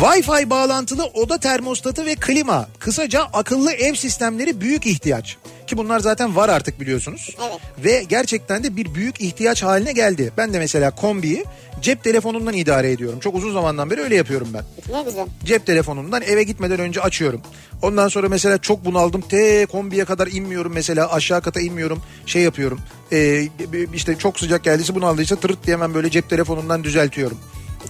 Wi-Fi bağlantılı oda termostatı ve klima. Kısaca akıllı ev sistemleri büyük ihtiyaç. Ki bunlar zaten var artık biliyorsunuz. Evet. Ve gerçekten de bir büyük ihtiyaç haline geldi. Ben de mesela kombiyi cep telefonundan idare ediyorum. Çok uzun zamandan beri öyle yapıyorum ben. Ne güzel. Cep telefonumdan eve gitmeden önce açıyorum. Ondan sonra mesela çok bunaldım. Te kombiye kadar inmiyorum mesela aşağı kata inmiyorum. Şey yapıyorum. Ee, işte çok sıcak geldiyse bunaldıysa tırıt diye hemen böyle cep telefonundan düzeltiyorum.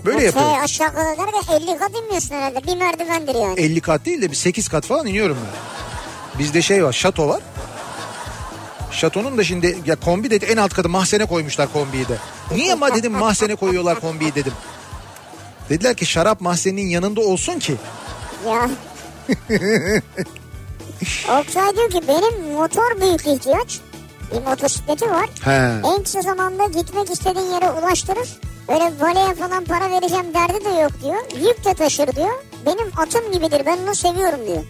Böyle Şey yapıyorum. aşağı kadar derken 50 kat inmiyorsun herhalde. Bir merdivendir yani. 50 kat değil de bir 8 kat falan iniyorum ben. Bizde şey var şato var. Şatonun da şimdi ya kombi dedi en alt katı mahzene koymuşlar kombiyi de. Niye ma dedim mahzene koyuyorlar kombiyi dedim. Dediler ki şarap mahzeninin yanında olsun ki. Ya. Oktay diyor ki benim motor büyük ihtiyaç. Bir motosikleti var. He. En kısa zamanda gitmek istediğin yere ulaştırır. Öyle valeye falan para vereceğim derdi de yok diyor. Yük de taşır diyor. Benim atım gibidir ben onu seviyorum diyor.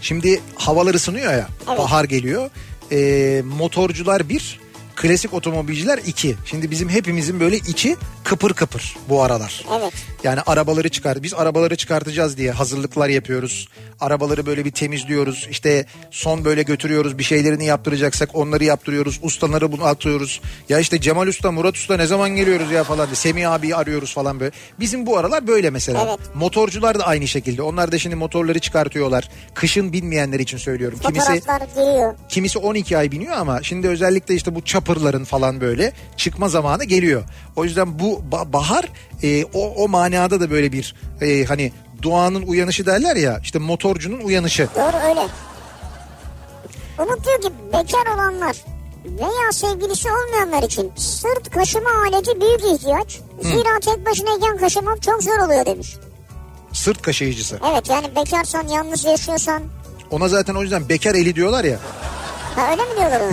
Şimdi havalar ısınıyor ya. Evet. Bahar geliyor. Ee, motorcular bir, klasik otomobilciler iki. Şimdi bizim hepimizin böyle içi kıpır kıpır bu aralar. Evet. Yani arabaları çıkar. Biz arabaları çıkartacağız diye hazırlıklar yapıyoruz. Arabaları böyle bir temizliyoruz. İşte son böyle götürüyoruz. Bir şeylerini yaptıracaksak onları yaptırıyoruz. Ustaları bunu atıyoruz. Ya işte Cemal Usta, Murat Usta ne zaman geliyoruz ya falan. diye. Semih abi arıyoruz falan böyle. Bizim bu aralar böyle mesela. Evet. Motorcular da aynı şekilde. Onlar da şimdi motorları çıkartıyorlar. Kışın binmeyenler için söylüyorum. Kimisi Fotoğraflar giriyor. Kimisi 12 ay biniyor ama şimdi özellikle işte bu çapırların falan böyle çıkma zamanı geliyor. O yüzden bu ba- bahar e, o, o manada da böyle bir e, hani doğanın uyanışı derler ya işte motorcunun uyanışı. Doğru öyle. Umut diyor ki bekar olanlar veya sevgilisi olmayanlar için sırt kaşıma aleti büyük ihtiyaç. Zira tek başınayken kaşımak çok zor oluyor demiş. Sırt kaşıyıcısı. Evet yani bekarsan yalnız yaşıyorsan. Ona zaten o yüzden bekar eli diyorlar ya. Ha öyle mi diyorlar ona?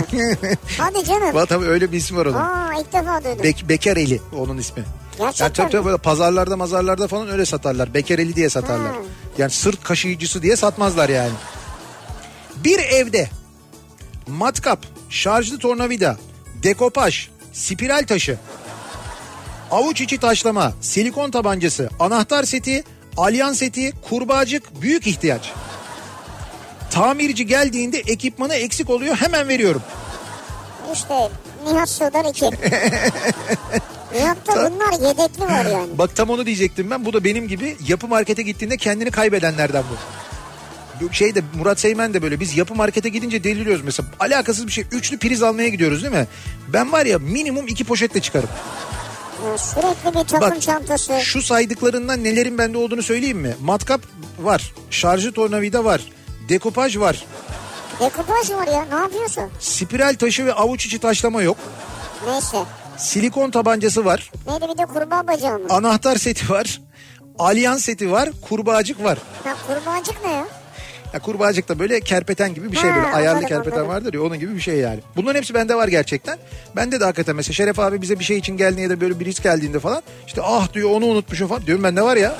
[laughs] Hadi canım. Va tabii öyle bir ismi var onun. Aa ilk defa duydum. Bek- bekar eli onun ismi. Yani Gerçekten tabii, tabii böyle pazarlarda mazarlarda falan öyle satarlar. Bekar eli diye satarlar. Ha. Yani sırt kaşıyıcısı diye satmazlar yani. Bir evde matkap, şarjlı tornavida, dekopaj, spiral taşı, avuç içi taşlama, silikon tabancası, anahtar seti, alyan seti, kurbağacık büyük ihtiyaç. Tamirci geldiğinde ekipmanı eksik oluyor hemen veriyorum. İşte Nihat Sığdar 2. [laughs] Nihat'ta bunlar yedekli var [laughs] yani. Bak tam onu diyecektim ben. Bu da benim gibi yapı markete gittiğinde kendini kaybedenlerden bu. Bu Şey de Murat Seymen de böyle biz yapı markete gidince deliriyoruz mesela alakasız bir şey üçlü priz almaya gidiyoruz değil mi? Ben var ya minimum iki poşetle çıkarım. Ya sürekli bir takım Bak çantası. şu saydıklarından nelerin bende olduğunu söyleyeyim mi? Matkap var, şarjı tornavida var, dekopaj var, Dekupaj var ya ne yapıyorsun? spiral taşı ve avuç içi taşlama yok, Neyse. silikon tabancası var, Neydi bir de kurbağa bacağı mı? anahtar seti var, alyan seti var, kurbağacık var. Ha kurbağacık ne ya? Ya kurbağacık da böyle kerpeten gibi bir şey Ha, böyle ayarlı anladım, kerpeten anladım. vardır ya onun gibi bir şey yani. Bunların hepsi bende var gerçekten. Bende de hakikaten mesela Şeref abi bize bir şey için geldiğinde ya da böyle bir risk geldiğinde falan işte ah diyor onu unutmuşum falan diyorum bende var ya.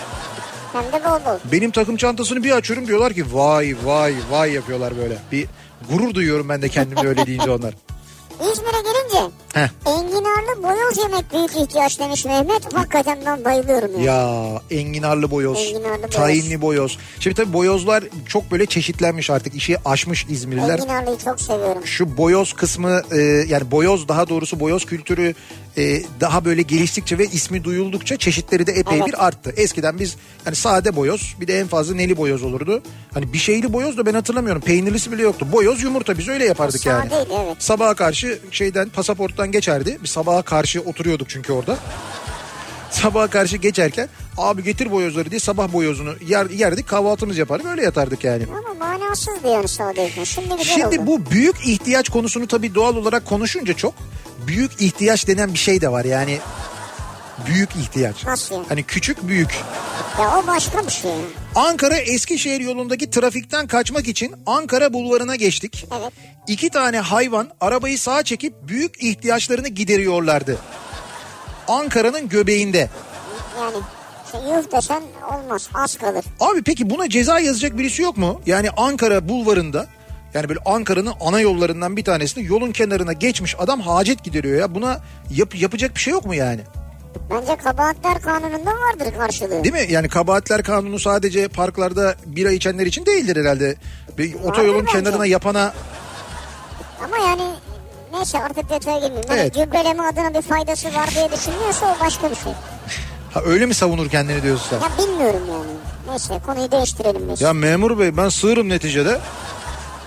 Hem de bol bol. Benim takım çantasını bir açıyorum diyorlar ki vay vay vay yapıyorlar böyle. Bir gurur duyuyorum ben de kendimi öyle deyince onlar. [laughs] İzmir'e gelince Heh. enginarlı boyoz yemek büyük ihtiyaç demiş Mehmet. Hakikaten ben bayılıyorum ya. Ya enginarlı boyoz, Enginarlı boyoz. tayinli boyoz. Şimdi tabii boyozlar çok böyle çeşitlenmiş artık işi aşmış İzmirliler. Enginarlıyı çok seviyorum. şu boyoz kısmı e, yani boyoz daha doğrusu boyoz kültürü e, daha böyle geliştikçe ve ismi duyuldukça çeşitleri de epey Evet. bir arttı. Eskiden biz yani sade boyoz bir de en fazla neli boyoz olurdu. Hani bir şeyli boyoz da ben hatırlamıyorum. Peynirlisi bile yoktu. Boyoz yumurta biz öyle yapardık yani. Sadeydi, evet. Sabaha karşı şeyden pasaporttan geçerdi. Biz sabaha karşı oturuyorduk çünkü orada. [laughs] Sabaha karşı geçerken abi getir boyozları diye sabah boyozunu yer, yerdik kahvaltımızı yapardık öyle yatardık yani. Ama manasızdı yani sadeyken. Şimdi güzel Şimdi oldu. bu büyük ihtiyaç konusunu tabii doğal olarak konuşunca çok büyük ihtiyaç denen bir şey de var yani büyük ihtiyaç. Nasıl yani? Hani küçük büyük. Ya o başka bir şey. Ankara Eskişehir yolundaki trafikten kaçmak için Ankara bulvarına geçtik. Evet. İki tane hayvan arabayı sağa çekip büyük ihtiyaçlarını gideriyorlardı. Ankara'nın göbeğinde. Yani yuh desen olmaz az kalır. Abi peki buna ceza yazacak birisi yok mu? Yani Ankara bulvarında yani böyle Ankara'nın ana yollarından bir tanesinde yolun kenarına geçmiş adam hacet gideriyor ya. Buna yap- yapacak bir şey yok mu yani? Bence kabahatler kanununda vardır karşılığı. Değil mi? Yani kabahatler kanunu sadece parklarda bira içenler için değildir herhalde. Bir otoyolun bence. kenarına yapana Ama yani neyse artık detaya girmeyeyim. Evet. gübreleme adına bir faydası var diye düşünüyorsa o başka bir şey. ha öyle mi savunur kendini diyorsun sen? Ya bilmiyorum yani. Neyse konuyu değiştirelim biz. Ya memur bey ben sığırım neticede.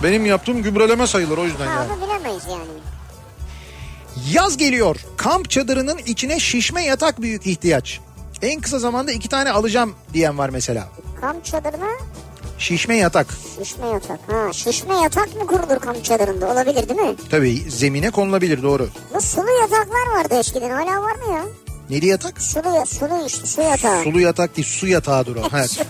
Benim yaptığım gübreleme sayılır o yüzden Ha, yani. onu bilemeyiz yani. Yaz geliyor. Kamp çadırının içine şişme yatak büyük ihtiyaç. En kısa zamanda iki tane alacağım diyen var mesela. Kamp çadırına Şişme yatak. şişme yatak. Ha şişme yatak mı kurulur kamp çadırında? Olabilir değil mi? Tabii zemine konulabilir doğru. Bu sulu yataklar vardı eskiden. Hala var mı ya? Neli yatak? Sulu, sulu işte su yatağı. Sulu yatak değil su yatağıdır o. [laughs] Evet.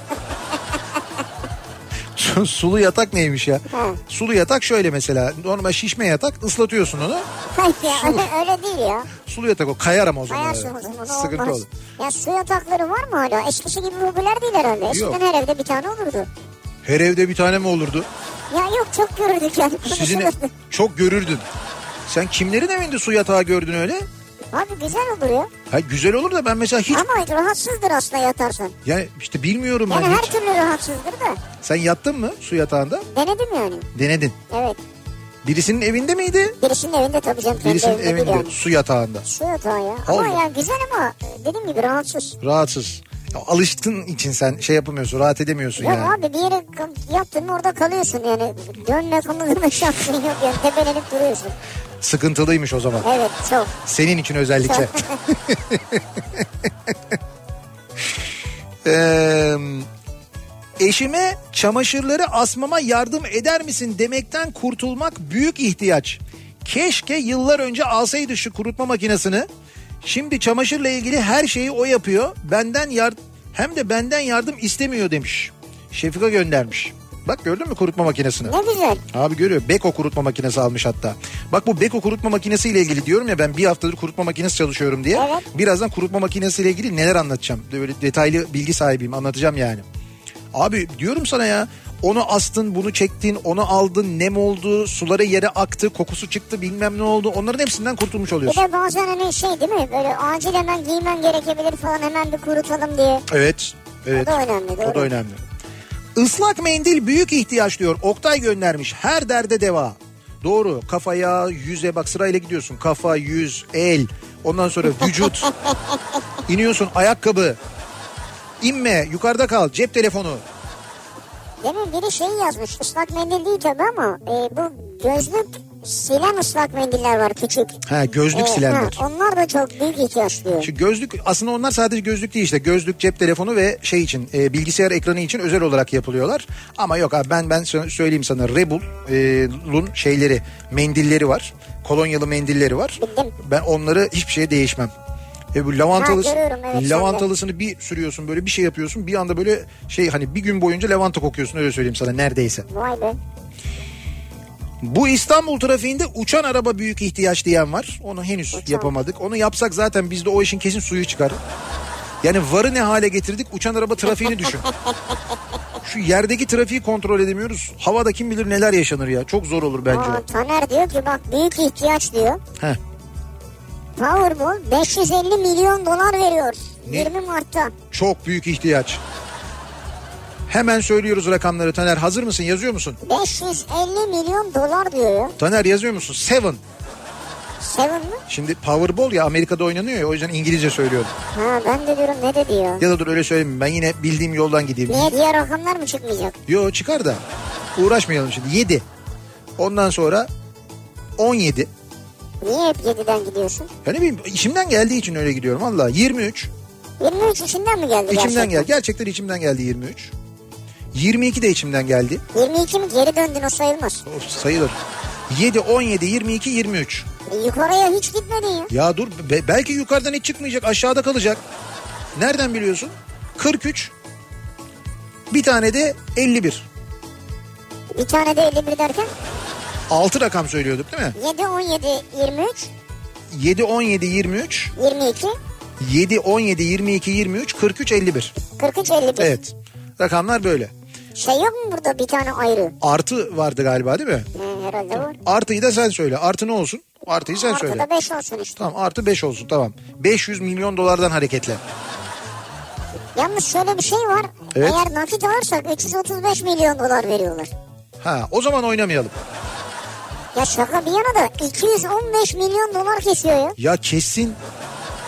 Su- Sulu yatak neymiş ya? Ha. Sulu yatak şöyle mesela normal şişme yatak ıslatıyorsun onu. Hayır ya öyle, öyle değil ya. Sulu yatak o kayar ama o zaman. Ayarsın o zaman Sıkıntı olmaz. olur. Ya su yatakları var mı hala? Eskisi gibi popüler değil herhalde. Eskiden Yok. her evde bir tane olurdu. Her evde bir tane mi olurdu? Ya yok çok görürdük yani. Sizin [laughs] çok görürdün. Sen kimlerin evinde su yatağı gördün öyle? Abi güzel olur ya. Ha, güzel olur da ben mesela hiç Ama rahatsızdır aslında yatarsan. yani işte bilmiyorum Yani ben her hiç. türlü rahatsızdır da. Sen yattın mı su yatağında? Denedim yani. Denedin. Evet. Birisinin evinde miydi? Birisinin evinde tabii canım. Birisinin evinde evinde yani. su yatağında. Su yatağı ya. Ama Allah. yani güzel ama dediğim gibi rahatsız. Rahatsız. Ya, alıştığın için sen şey yapamıyorsun rahat edemiyorsun Ya yani. abi bir yere mı orada kalıyorsun yani. Dönme kımıldama [laughs] şansın yok yani. Tepelenip duruyorsun. Sıkıntılıymış o zaman. Evet çok. Senin için özellikle. [laughs] Ee, eşime çamaşırları asmama yardım eder misin demekten kurtulmak büyük ihtiyaç. Keşke yıllar önce alsaydı şu kurutma makinesini. Şimdi çamaşırla ilgili her şeyi o yapıyor. Benden yar hem de benden yardım istemiyor demiş. Şefika göndermiş. Bak gördün mü kurutma makinesini? Ne güzel. Abi görüyor. Beko kurutma makinesi almış hatta. Bak bu Beko kurutma makinesiyle ilgili diyorum ya ben bir haftadır kurutma makinesi çalışıyorum diye. Evet. Birazdan kurutma makinesiyle ilgili neler anlatacağım. Böyle detaylı bilgi sahibiyim anlatacağım yani. Abi diyorum sana ya Onu astın, bunu çektin, onu aldın, nem oldu, suları yere aktı, kokusu çıktı, bilmem ne oldu. Onların hepsinden kurtulmuş Bir oluyorsun. de bazen hani şey değil mi böyle acil hemen giymen gerekebilir falan hemen bir kurutalım diye. Evet. Evet. O da önemli, O da doğru. önemli. Islak mendil büyük ihtiyaç diyor. Oktay göndermiş. Her derde deva. Doğru. Kafaya, yüze bak sırayla gidiyorsun. Kafa, yüz, el. Ondan sonra vücut. [laughs] İniyorsun ayakkabı. İnme yukarıda kal cep telefonu. Demin biri şey yazmış ıslak mendil değil tabii ama e, bu gözlük silen ıslak mendiller var küçük. Ha gözlük E, silenler. ha, onlar da çok büyük ihtiyaç. Şu gözlük aslında onlar sadece gözlük değil işte gözlük cep telefonu ve şey için e, bilgisayar ekranı için özel olarak yapılıyorlar. Ama yok abi ben ben sö- söyleyeyim sana Rebel'un şeyleri mendilleri var. Kolonyalı mendilleri var. Bildim. Ben onları hiçbir şeye değişmem. E bu lavantalısı, evet, lavantalısını bir sürüyorsun böyle bir şey yapıyorsun bir anda böyle şey hani bir gün boyunca lavanta kokuyorsun öyle söyleyeyim sana neredeyse. Vay be. Bu İstanbul trafiğinde uçan araba büyük ihtiyaç diyen var. Onu henüz yapamadık. Onu yapsak zaten bizde o işin kesin suyu çıkar. Yani varı ne hale getirdik uçan araba trafiğini düşün. [laughs] Şu yerdeki trafiği kontrol edemiyoruz. Havada kim bilir neler yaşanır ya. Çok zor olur bence Aa. Taner diyor ki bak büyük ihtiyaç diyor. Heh. Powerball 550 milyon dolar veriyor. Ne? 20 Mart'ta. Çok büyük ihtiyaç. Hemen söylüyoruz rakamları Taner. Hazır mısın? Yazıyor musun? 550 milyon dolar diyor ya. Taner yazıyor musun? Seven. Seven mı? Şimdi Powerball ya Amerika'da oynanıyor ya o yüzden İngilizce söylüyorum. Ha ben de diyorum ne dedi ya. Ya da dur öyle söyleyeyim ben yine bildiğim yoldan gideyim. Niye diğer rakamlar mı çıkmayacak? Yo çıkar da uğraşmayalım şimdi. 7. Ondan sonra 17. Niye hep 7'den gidiyorsun? Ya ne bileyim içimden geldiği için öyle gidiyorum valla. 23. 23 içinden mi geldi İçimden gerçekten? geldi. Gerçekten içimden geldi 23. 22 de içimden geldi. 22 mi geri döndün o sayılmaz. Of, sayılır. 7, 17, 22, 23. E, yukarıya hiç gitmedin ya. Ya dur be- belki yukarıdan hiç çıkmayacak aşağıda kalacak. Nereden biliyorsun? 43. Bir tane de 51. Bir tane de 51 derken 6 rakam söylüyorduk değil mi? 7, 17, 23, 7, 17, 23. 22, 7, 17, 22, 23, 43, 51. 43, 51. Evet. Rakamlar böyle. Şey yok mu burada bir tane ayrı? Artı vardı galiba değil mi? He, herhalde var. Artıyı da sen söyle. Artı ne olsun? Artıyı sen söyle. Ortada 5 olsun işte. Tamam artı 5 olsun tamam. 500 milyon dolardan hareketle. Yalnız şöyle bir şey var. Evet. Eğer nakit alırsak 335 milyon dolar veriyorlar. Ha o zaman oynamayalım. Ya şaka bir yana da 215 milyon dolar kesiyor ya. Ya kesin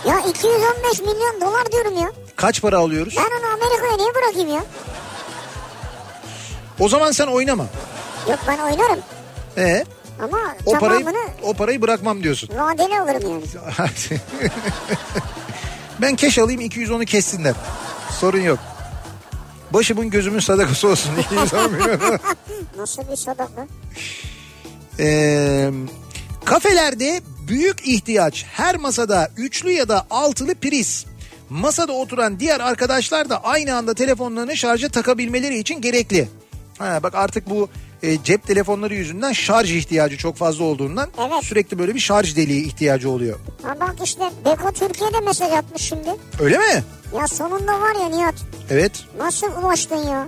Ya 215 milyon dolar diyorum ya. kaç para alıyoruz? Ben onu Amerika'ya niye bırakayım ya? O zaman sen oynama. Yok ben oynarım. E Ama o parayı o parayı bırakmam diyorsun. vadeli alırım yani. [laughs] ben keş alayım 210'u kessinler. Sorun yok. Başımın gözümün sadakası olsun. 210 milyon. [laughs] Nasıl bir sadaka? Ee, kafelerde büyük ihtiyaç her masada üçlü ya da altılı priz. Masada oturan diğer arkadaşlar da aynı anda telefonlarını şarja takabilmeleri için gerekli. Ha, bak artık bu e, cep telefonları yüzünden şarj ihtiyacı çok fazla olduğundan Evet. sürekli böyle bir şarj deliği ihtiyacı oluyor. Ha bak işte Beko Türkiye'de mesaj atmış şimdi. Öyle mi? Ya sonunda var ya Nihat. Evet. Nasıl ulaştın ya?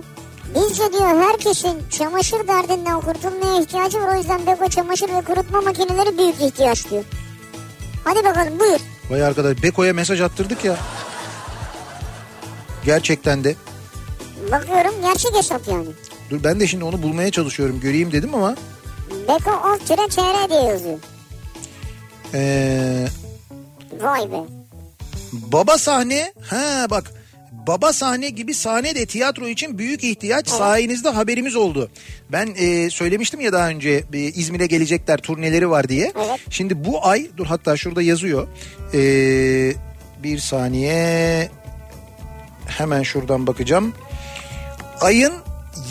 Bizce diyor herkesin çamaşır derdinden kurtulmaya ihtiyacı var. O yüzden Beko çamaşır ve kurutma makineleri büyük ihtiyaç diyor. Hadi bakalım buyur. Vay arkadaş Beko'ya mesaj attırdık ya. Gerçekten de. Bakıyorum gerçek hesap yani. Dur ben de şimdi onu bulmaya çalışıyorum göreyim dedim ama. Beko alt tire çr diye yazıyor. Ee, Vay be. Baba sahne ha bak baba sahne gibi sahne de tiyatro için büyük ihtiyaç sayenizde haberimiz oldu. Ben e, söylemiştim ya daha önce e, İzmir'e gelecekler turneleri var diye. Evet. Şimdi bu ay dur hatta şurada yazıyor. E, bir saniye hemen şuradan bakacağım. Ayın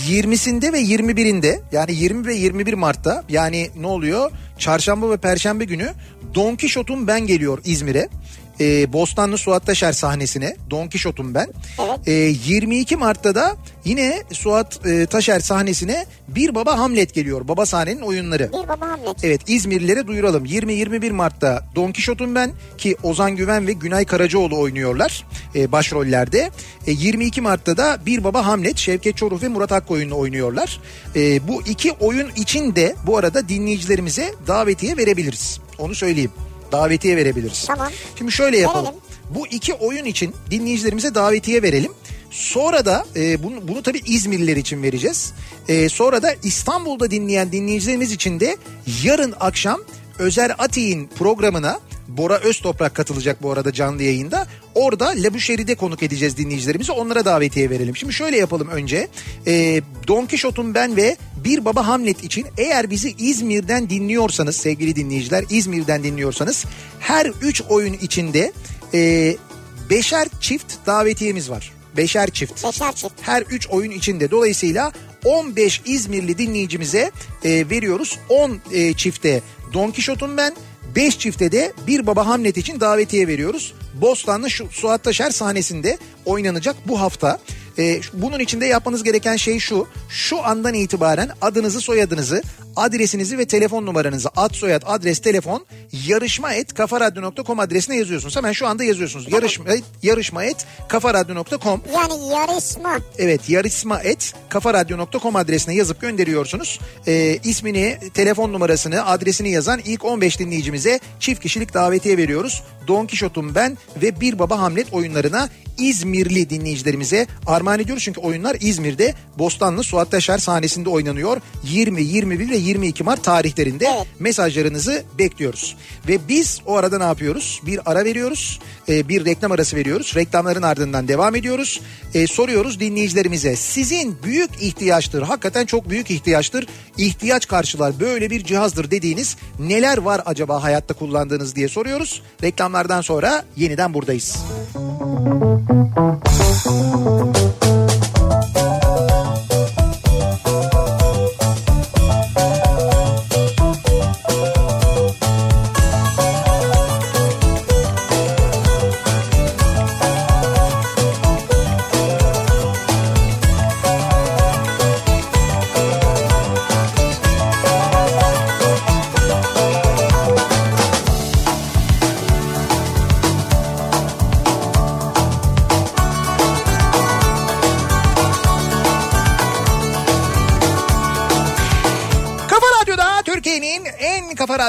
20'sinde ve 21'inde yani 20 ve 21 Mart'ta yani ne oluyor? Çarşamba ve Perşembe günü Don Kişot'un Ben Geliyor İzmir'e. E, Bostanlı Suat Taşer sahnesine. Don Kişot'um ben. Evet. E, 22 Mart'ta da yine Suat e, Taşer sahnesine Bir Baba Hamlet geliyor. Baba sahnenin oyunları. Bir baba Hamlet. Evet İzmirlilere duyuralım. 20-21 Mart'ta Don Kişot'um ben ki Ozan Güven ve Günay Karacaoğlu oynuyorlar e, başrollerde. E, 22 Mart'ta da Bir Baba Hamlet Şevket Çoruh ve Murat Akkoyun'la oynuyorlar. E, bu iki oyun için de bu arada dinleyicilerimize davetiye verebiliriz. Onu söyleyeyim. Davetiye verebiliriz. Tamam. Şimdi şöyle yapalım. Verelim. Bu iki oyun için dinleyicilerimize davetiye verelim. Sonra da e, bunu, bunu tabii İzmirliler için vereceğiz. E, sonra da İstanbul'da dinleyen dinleyicilerimiz için de yarın akşam Özer Ati'nin programına Bora Öztoprak katılacak bu arada canlı yayında. Orada Labüşeri'de konuk edeceğiz dinleyicilerimizi. Onlara davetiye verelim. Şimdi şöyle yapalım önce. E, Don Kişot'un ben ve Bir Baba Hamlet için eğer bizi İzmir'den dinliyorsanız sevgili dinleyiciler İzmir'den dinliyorsanız her üç oyun içinde e, beşer çift davetiyemiz var. Beşer çift. Beşer çift. Her 3 oyun içinde. Dolayısıyla 15 İzmirli dinleyicimize e, veriyoruz. 10 e, çifte Don Kişot'un ben 5 çifte de Bir Baba Hamlet için davetiye veriyoruz. Bostanlı şu, Suat Taşer sahnesinde oynanacak bu hafta. E, bunun içinde yapmanız gereken şey şu. Şu andan itibaren adınızı, soyadınızı, adresinizi ve telefon numaranızı ad, soyad, adres, telefon yarışma et kafaradyo.com adresine yazıyorsunuz. Hemen şu anda yazıyorsunuz. Yarışma, yarışma et kafaradyo.com Yani yarışma. Evet yarışma et kafaradyo.com adresine yazıp gönderiyorsunuz. Ee, ismini, telefon numarasını, adresini yazan ilk 15 dinleyicimize çift kişilik davetiye veriyoruz. Don Kişot'um ben ve Bir Baba Hamlet oyunlarına İzmirli dinleyicilerimize armağan ediyoruz. Çünkü oyunlar İzmir'de Bostanlı Suat Taşer sahnesinde oynanıyor. 20, 21 ve 22 Mart tarihlerinde Evet. mesajlarınızı bekliyoruz. Ve biz o arada ne yapıyoruz? Bir ara veriyoruz. e, bir reklam arası veriyoruz. Reklamların ardından devam ediyoruz. E, soruyoruz dinleyicilerimize. Sizin büyük ihtiyaçtır. Hakikaten çok büyük ihtiyaçtır. İhtiyaç karşılar böyle bir cihazdır dediğiniz neler var acaba hayatta kullandığınız diye soruyoruz. Reklamlardan sonra yeniden buradayız. Kafa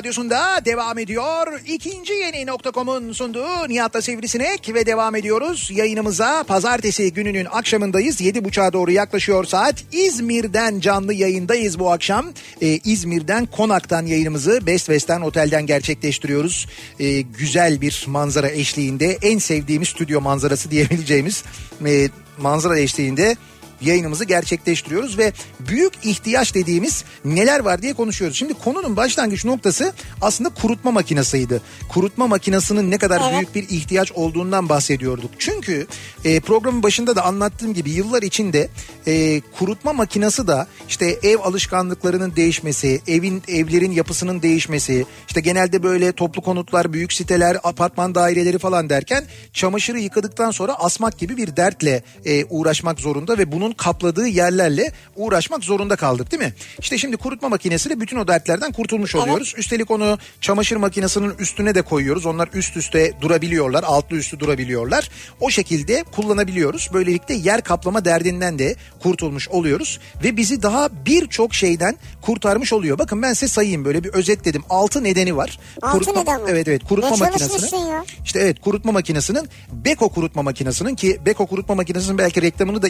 radyosunda devam ediyor. İkinci yeni nokta.com'un sunduğu Nihat'la Sivrisinek ve devam ediyoruz. Yayınımıza pazartesi gününün akşamındayız. Yedi buçuğa doğru yaklaşıyor saat. İzmir'den canlı yayındayız bu akşam. Ee, İzmir'den Konak'tan yayınımızı Best West'ten otelden gerçekleştiriyoruz. Ee, güzel bir manzara eşliğinde en sevdiğimiz stüdyo manzarası diyebileceğimiz e, manzara eşliğinde yayınımızı gerçekleştiriyoruz ve büyük ihtiyaç dediğimiz neler var diye konuşuyoruz. Şimdi konunun başlangıç noktası aslında kurutma makinasıydı. Kurutma makinasının ne kadar Evet. büyük bir ihtiyaç olduğundan bahsediyorduk. Çünkü e, programın başında da anlattığım gibi yıllar içinde e, kurutma makinası da işte ev alışkanlıklarının değişmesi, evin evlerin yapısının değişmesi, işte genelde böyle toplu konutlar, büyük siteler, apartman daireleri falan derken çamaşırı yıkadıktan sonra asmak gibi bir dertle e, uğraşmak zorunda ve bunun kapladığı yerlerle uğraşmak zorunda kaldık değil mi? İşte şimdi kurutma makinesiyle bütün o dertlerden kurtulmuş oluyoruz. Üstelik onu çamaşır makinesinin üstüne de koyuyoruz. Onlar üst üste durabiliyorlar, altlı üstü durabiliyorlar. O şekilde kullanabiliyoruz. Böylelikle yer kaplama derdinden de kurtulmuş oluyoruz ve bizi daha birçok şeyden kurtarmış oluyor. Bakın ben size sayayım böyle bir özetledim. Altı nedeni var. Altı neden var? Evet evet kurutma Ne makinesinin. ya? İşte evet kurutma makinesinin Beko kurutma makinesinin ki Beko kurutma makinesinin belki reklamını da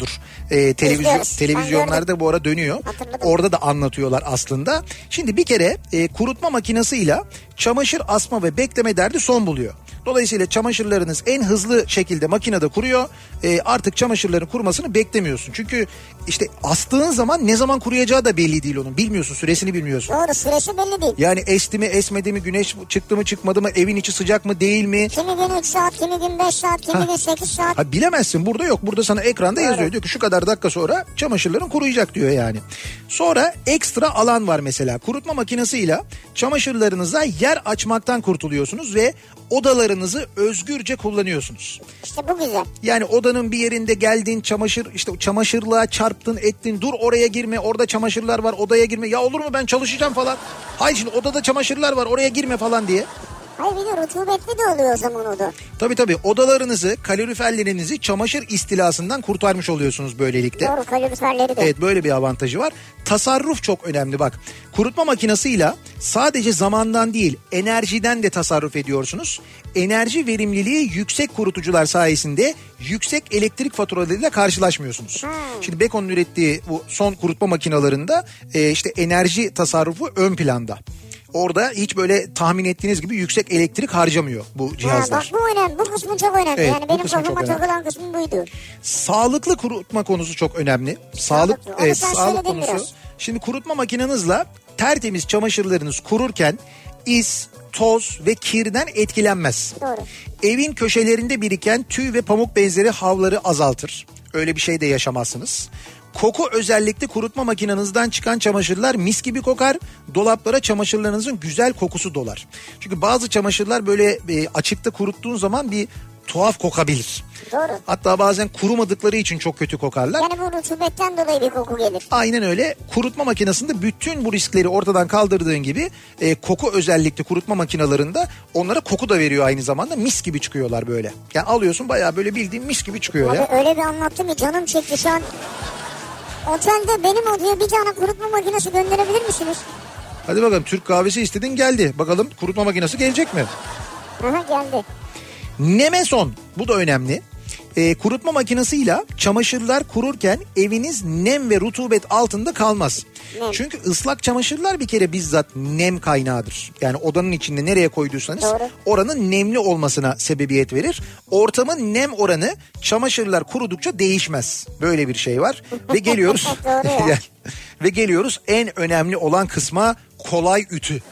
izliyorsunuzdur. Ee, televizyon İzliyoruz. Televizyonlarda bu ara dönüyor. Hatırladım. Orada da anlatıyorlar aslında. Şimdi bir kere e, kurutma makinesiyle çamaşır asma ve bekleme derdi son buluyor. Dolayısıyla çamaşırlarınız en hızlı şekilde makinede kuruyor. E, artık çamaşırların kurumasını beklemiyorsun. Çünkü işte astığın zaman ne zaman kuruyacağı da belli değil onun. Bilmiyorsun süresini bilmiyorsun. Doğru süresi belli değil. Yani esti mi esmedi mi güneş çıktı mı çıkmadı mı evin içi sıcak mı değil mi? Kimi gün 3 saat, kimi gün 5 saat, kimi Ha. gün 8 saat. Ha bilemezsin burada yok. Burada sana ekranda yazıyor. Diyor ki şu kadar dakika sonra çamaşırların kuruyacak diyor yani. Sonra ekstra alan var mesela. Kurutma makinesiyle çamaşırlarınıza yer açmaktan kurtuluyorsunuz ve odaları odalarınızı özgürce kullanıyorsunuz. İşte bu güzel. Yani odanın bir yerinde geldin çamaşır işte çamaşırlığa çarptın ettin dur oraya girme orada çamaşırlar var odaya girme ya olur mu ben çalışacağım falan. Hayır şimdi odada çamaşırlar var oraya girme falan diye. Hayır bir de rutubetli de oluyor o zaman o da. Tabii tabii odalarınızı kaloriferlerinizi çamaşır istilasından kurtarmış oluyorsunuz böylelikle. Doğru kaloriferleri de. Evet böyle bir avantajı var. Tasarruf çok önemli bak. Kurutma makinesiyle sadece zamandan değil enerjiden de tasarruf ediyorsunuz. Enerji verimliliği yüksek kurutucular sayesinde yüksek elektrik faturalarıyla karşılaşmıyorsunuz. Şimdi Beko'nun ürettiği bu son kurutma makinalarında e, işte enerji tasarrufu ön planda. Orada hiç böyle tahmin ettiğiniz gibi yüksek elektrik harcamıyor bu Ha, cihazlar. bak bu önemli. Bu kısmı çok önemli. Evet, yani benim kafama takılan kısmı buydu. Sağlıklı kurutma konusu çok önemli. Sağlık Sağlıklı. Evet, sağlık konusu. biraz. Şimdi kurutma makinenizle tertemiz çamaşırlarınız kururken iz, toz ve kirden etkilenmez. Doğru. Evin köşelerinde biriken tüy ve pamuk benzeri havları azaltır. Öyle bir şey de yaşamazsınız. Koku özellikle kurutma makinenizden çıkan çamaşırlar mis gibi kokar. Dolaplara çamaşırlarınızın güzel kokusu dolar. Çünkü bazı çamaşırlar böyle e, açıkta kuruttuğun zaman bir tuhaf kokabilir. Doğru. Hatta bazen kurumadıkları için çok kötü kokarlar. Yani bu rutubetten dolayı bir koku gelir. Aynen öyle. Kurutma makinesinde bütün bu riskleri ortadan kaldırdığın gibi e, koku özellikle kurutma makinalarında onlara koku da veriyor aynı zamanda. Mis gibi çıkıyorlar böyle. Yani alıyorsun bayağı böyle bildiğin mis gibi çıkıyor ya. Abi öyle bir anlattım ki canım çekti şu an. Otelde benim odaya bir tane kurutma makinesi gönderebilir misiniz? Hadi bakalım Türk kahvesi istedin geldi. Bakalım kurutma makinesi gelecek mi? Aha geldi. Nemeson bu da önemli. E, kurutma makinesiyle çamaşırlar kururken eviniz nem ve rutubet altında kalmaz. Nem. Çünkü ıslak çamaşırlar bir kere bizzat nem kaynağıdır. Yani odanın içinde nereye koyduysanız Doğru. oranın nemli olmasına sebebiyet verir. Ortamın nem oranı çamaşırlar kurudukça değişmez. Böyle bir şey var ve geliyoruz [laughs] [laughs] ve geliyoruz en önemli olan kısma kolay ütü.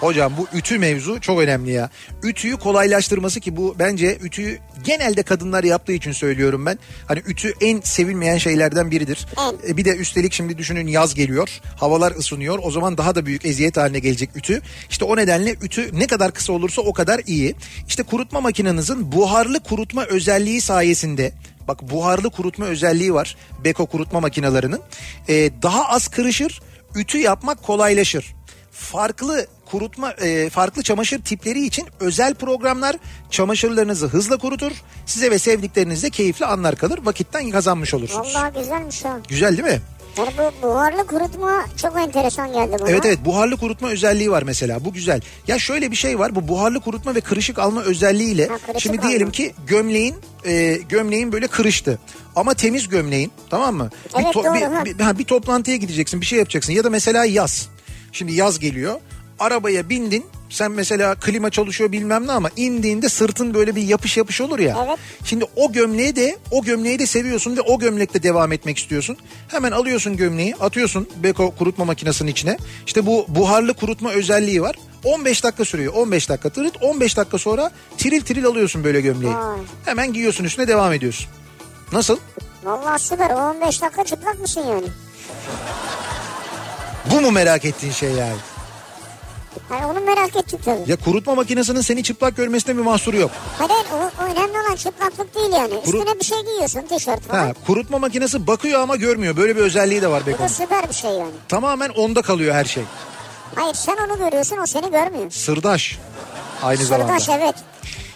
Hocam bu ütü mevzu çok önemli ya. Ütüyü kolaylaştırması ki bu bence ütüyü genelde kadınlar yaptığı için söylüyorum ben. Hani ütü en sevilmeyen şeylerden biridir. E, Bir de üstelik şimdi düşünün yaz geliyor. Havalar ısınıyor. O zaman daha da büyük eziyet haline gelecek ütü. İşte o nedenle ütü ne kadar kısa olursa o kadar iyi. İşte kurutma makinenizin buharlı kurutma özelliği sayesinde Bak buharlı kurutma özelliği var Beko kurutma makinelerinin. Ee, daha az kırışır, ütü yapmak kolaylaşır. Farklı kurutma e, farklı çamaşır tipleri için özel programlar çamaşırlarınızı hızla kurutur. Size ve sevdiklerinizle keyifli anlar kalır. Vakitten kazanmış olursunuz. Vallahi güzelmiş ha. Güzel değil mi? Yani bu buharlı kurutma çok enteresan geldi bana. Evet evet buharlı kurutma özelliği var mesela bu güzel. Ya şöyle bir şey var bu buharlı kurutma ve kırışık alma özelliğiyle Ha, şimdi diyelim alma. ki gömleğin e, gömleğin böyle kırıştı ama temiz gömleğin tamam mı? Evet, bir, doğru, bir, bir- ha, bir toplantıya gideceksin bir şey yapacaksın ya da mesela yaz. Şimdi yaz geliyor arabaya bindin sen mesela klima çalışıyor bilmem ne ama indiğinde sırtın böyle bir yapış yapış olur ya. Evet. Şimdi o gömleği de o gömleği de seviyorsun ve o gömlekte devam etmek istiyorsun. Hemen alıyorsun gömleği atıyorsun Beko kurutma makinesinin içine. İşte bu buharlı kurutma özelliği var. 15 dakika sürüyor. 15 dakika tırıt 15 dakika sonra tiril tiril alıyorsun böyle gömleği. Vay. Hemen giyiyorsun üstüne devam ediyorsun. Nasıl? Vallahi süper. O 15 dakika çıplak mısın yani? Bu mu merak ettiğin şey yani? Hani onu merak ettim tabii. Ya kurutma makinesinin seni çıplak görmesine bir mahsuru yok. Hayır o, o önemli olan çıplaklık değil yani. Kuru- Üstüne bir şey giyiyorsun tişört falan. Ha, kurutma makinesi bakıyor ama görmüyor. Böyle bir özelliği de var Bu da Beko'nun. süper bir şey yani. Tamamen onda kalıyor her şey. Hayır sen onu görüyorsun o seni görmüyor. Sırdaş. Aynı zamanda. Sırdaş evet.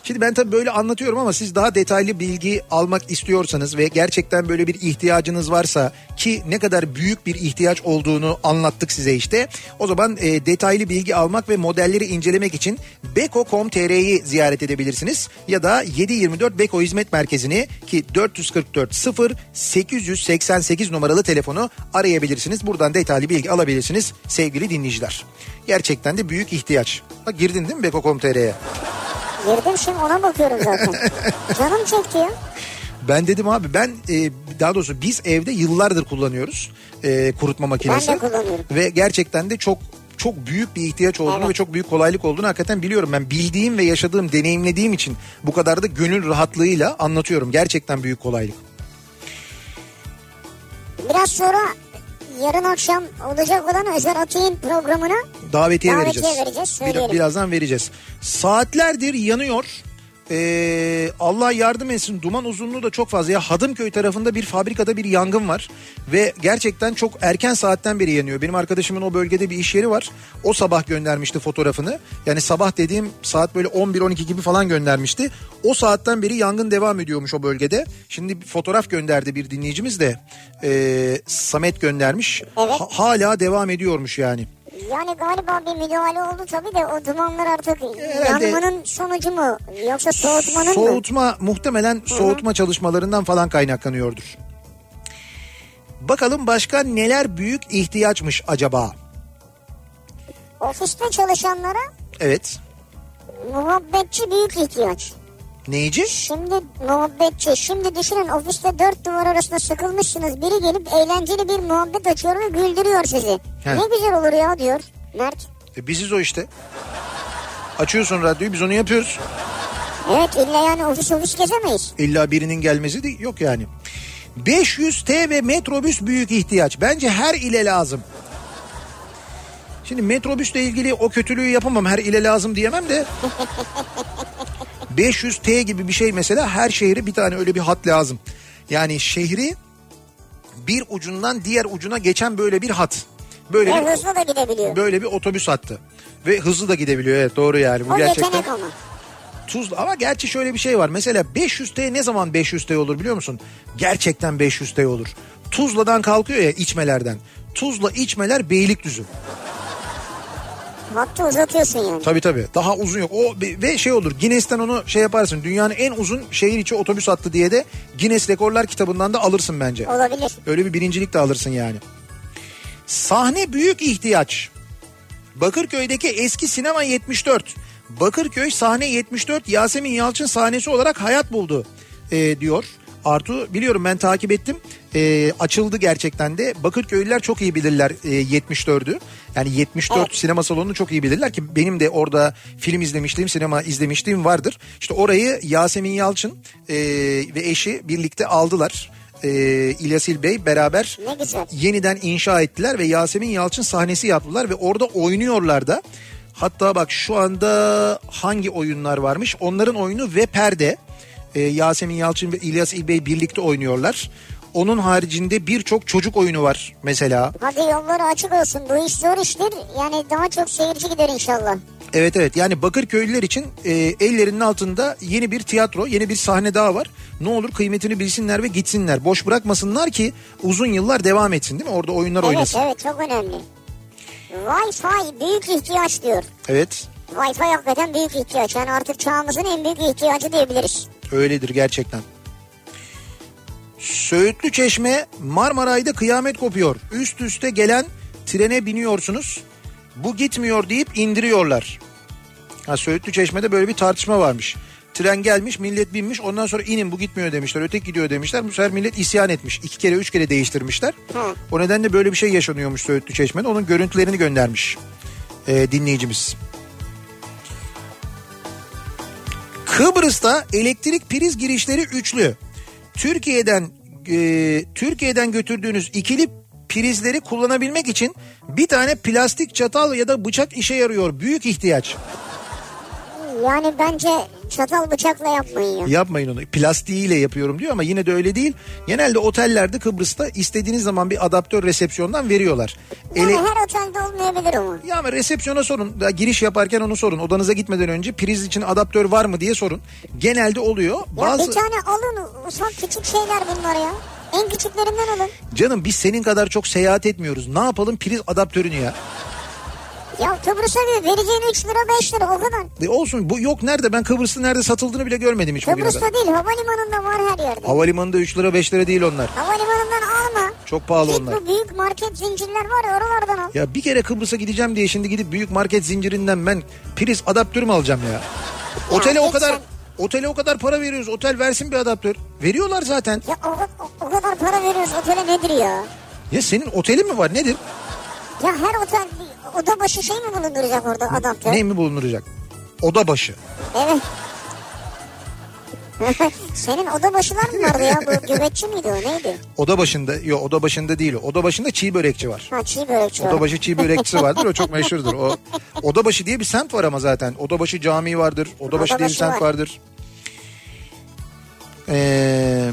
Şimdi ben tabii böyle anlatıyorum ama siz daha detaylı bilgi almak istiyorsanız ve gerçekten böyle bir ihtiyacınız varsa ki ne kadar büyük bir ihtiyaç olduğunu anlattık size işte. O zaman e, detaylı bilgi almak ve modelleri incelemek için beko.com.tr'yi ziyaret edebilirsiniz. Ya da 724 Beko Hizmet Merkezi'ni ki 444 0 888 numaralı telefonu arayabilirsiniz. Buradan detaylı bilgi alabilirsiniz sevgili dinleyiciler. Gerçekten de büyük ihtiyaç. Bak girdin değil mi beko.com.tr'ye? Girdim şimdi ona bakıyorum zaten. [laughs] Canım çekti ya. Ben dedim abi ben e, daha doğrusu biz evde yıllardır kullanıyoruz e, kurutma makinesi. Ben de kullanıyorum. Ve gerçekten de çok çok büyük bir ihtiyaç olduğunu Evet. ve çok büyük kolaylık olduğunu hakikaten biliyorum. Ben bildiğim ve yaşadığım, deneyimlediğim için bu kadar da gönül rahatlığıyla anlatıyorum. Gerçekten büyük kolaylık. Biraz sonra yarın akşam olacak olan Özer Atay'ın programına Davetiye, Davetiye vereceğiz. vereceğiz, Bir- birazdan vereceğiz. Saatlerdir yanıyor. Ee, Allah yardım etsin duman uzunluğu da çok fazla. Ya Hadımköy tarafında bir fabrikada bir yangın var. Ve gerçekten çok erken saatten beri yanıyor. Benim arkadaşımın o bölgede bir iş yeri var. O sabah göndermişti fotoğrafını. Yani sabah dediğim saat böyle 11-12 gibi falan göndermişti. O saatten beri yangın devam ediyormuş o bölgede. Şimdi fotoğraf gönderdi bir dinleyicimiz de. Ee, Samet göndermiş. Evet. Ha- hala devam ediyormuş yani. Yani galiba bir müdahale oldu tabii de o dumanlar artık Herhalde- yanmanın sonucu mu yoksa soğutmanın mı? Soğutma muhtemelen soğutma çalışmalarından falan kaynaklanıyordur. Bakalım başka neler büyük ihtiyaçmış acaba? Ofiste çalışanlara Evet. muhabbetçi büyük ihtiyaç. Neyici? Şimdi muhabbetçi. Şimdi düşünün ofiste dört duvar arasında sıkılmışsınız. Biri gelip eğlenceli bir muhabbet açıyor ve güldürüyor sizi. He. Ne güzel olur ya diyor Mert. E, biziz o işte. Açıyorsun radyoyu biz onu yapıyoruz. Evet illa yani ofis ofis gezemeyiz. İlla birinin gelmesi de yok yani. 500 T ve metrobüs büyük ihtiyaç. Bence her ile lazım. Şimdi metrobüsle ilgili o kötülüğü yapamam. Her ile lazım diyemem de. [laughs] 500 T gibi bir şey mesela her şehre bir tane öyle bir hat lazım. Yani şehri bir ucundan diğer ucuna geçen böyle bir hat. Böyle Ve bir hızlı da gidebiliyor. böyle bir otobüs hattı. Ve hızlı da gidebiliyor evet doğru yani. Bu o gerçekten yetenek ama. Tuzla ama gerçi şöyle bir şey var. Mesela 500T ne zaman 500T olur biliyor musun? Gerçekten 500T olur. Tuzla'dan kalkıyor ya içmelerden. Tuzla içmeler Beylikdüzü. Hattı uzatıyorsun yani. Tabii tabii. Daha uzun yok. O ve şey olur. Guinness'ten onu şey yaparsın. Dünyanın en uzun şehir içi otobüs hattı diye de Guinness Rekorlar kitabından da alırsın bence. Olabilir. Öyle bir birincilik de alırsın yani. Sahne büyük ihtiyaç. Bakırköy'deki eski sinema 74. Bakırköy sahne 74 Yasemin Yalçın sahnesi olarak hayat buldu e, diyor. Artu biliyorum ben takip ettim. E, açıldı gerçekten de. Bakırköylüler çok iyi bilirler e, 74'ü. Yani 74 Evet. sinema salonunu çok iyi bilirler ki benim de orada film izlemişliğim, sinema izlemişliğim vardır. İşte orayı Yasemin Yalçın e, ve eşi birlikte aldılar. E, İlyas İlbey beraber yeniden inşa ettiler ve Yasemin Yalçın sahnesi yaptılar ve orada oynuyorlar da. Hatta bak şu anda hangi oyunlar varmış? Onların oyunu ve perde. Ee, Yasemin Yalçın ve İlyas İlbey birlikte oynuyorlar. Onun haricinde birçok çocuk oyunu var mesela. Hadi yolları açık olsun. Bu iş zor iştir. Yani daha çok seyirci gider inşallah. Evet evet yani Bakırköylüler için e, ellerinin altında yeni bir tiyatro, yeni bir sahne daha var. Ne olur kıymetini bilsinler ve gitsinler. Boş bırakmasınlar ki uzun yıllar devam etsin değil mi? Orada oyunlar Evet oynasın. evet çok önemli. Wi-Fi büyük ihtiyaç diyor. Evet. Wi-Fi hakikaten büyük ihtiyaç. Yani artık çağımızın en büyük ihtiyacı diyebiliriz. Öyledir gerçekten. Söğütlü Çeşme Marmaray'da kıyamet kopuyor. Üst üste gelen trene biniyorsunuz. Bu gitmiyor deyip indiriyorlar. Ha, Söğütlü Çeşme'de böyle bir tartışma varmış. Tren gelmiş millet binmiş ondan sonra inin bu gitmiyor demişler öteki gidiyor demişler. Bu sefer millet isyan etmiş. iki kere üç kere değiştirmişler. Hı. O nedenle böyle bir şey yaşanıyormuş Söğütlü Çeşme'de. Onun görüntülerini göndermiş e, dinleyicimiz. Kıbrıs'ta elektrik priz girişleri üçlü. Türkiye'den e, Türkiye'den götürdüğünüz ikili prizleri kullanabilmek için bir tane plastik çatal ya da bıçak işe yarıyor. Büyük ihtiyaç. Yani bence çatal bıçakla yapmayın ya. Yapmayın onu. Plastiğiyle yapıyorum diyor ama yine de öyle değil. Genelde otellerde Kıbrıs'ta istediğiniz zaman bir adaptör resepsiyondan veriyorlar. Yani Ele- her otelde olmayabilir ama. Ya ama resepsiyona sorun. Daha giriş yaparken onu sorun. Odanıza gitmeden önce priz için adaptör var mı diye sorun. Genelde oluyor. Ya Bazı bir tane alın ufak küçük şeyler bunlar ya. En küçüklerinden alın. canım biz senin kadar çok seyahat etmiyoruz. Ne yapalım priz adaptörünü ya? Ya Kıbrıs'a bir vereceğin 3 lira 5 lira o kadar. E olsun bu yok nerede ben Kıbrıs'ta nerede satıldığını bile görmedim hiç kadar. Kıbrıs'ta değil havalimanında var her yerde. Havalimanında 3 lira 5 lira değil onlar. Havalimanından alma. Çok pahalı Git onlar. bu büyük market zincirler var ya oralardan al. Ya bir kere Kıbrıs'a gideceğim diye şimdi gidip büyük market zincirinden ben priz adaptör mü alacağım ya? Otele o git kadar sen. otele o kadar para veriyoruz. Otel versin bir adaptör. Veriyorlar zaten. Ya o, o, o kadar para veriyoruz otele nedir ya? Ya senin otelin mi var nedir? Ya her otel oda başı şey mi bulunduracak orada adaptör? Ne mi bulunacak? Oda başı. Evet. [laughs] Senin oda başılar mı vardı ya? Bu göbekçi miydi o neydi? Oda başında, yok oda başında değil o. Oda başında çiğ börekçi var. Ha çiğ börekçi var. Odabaşı çiğ börekçisi vardır o çok meşhurdur. O Odabaşı diye bir semt var ama zaten. Odabaşı Camii vardır. Odabaşı diye bir semt var. vardır. Ee,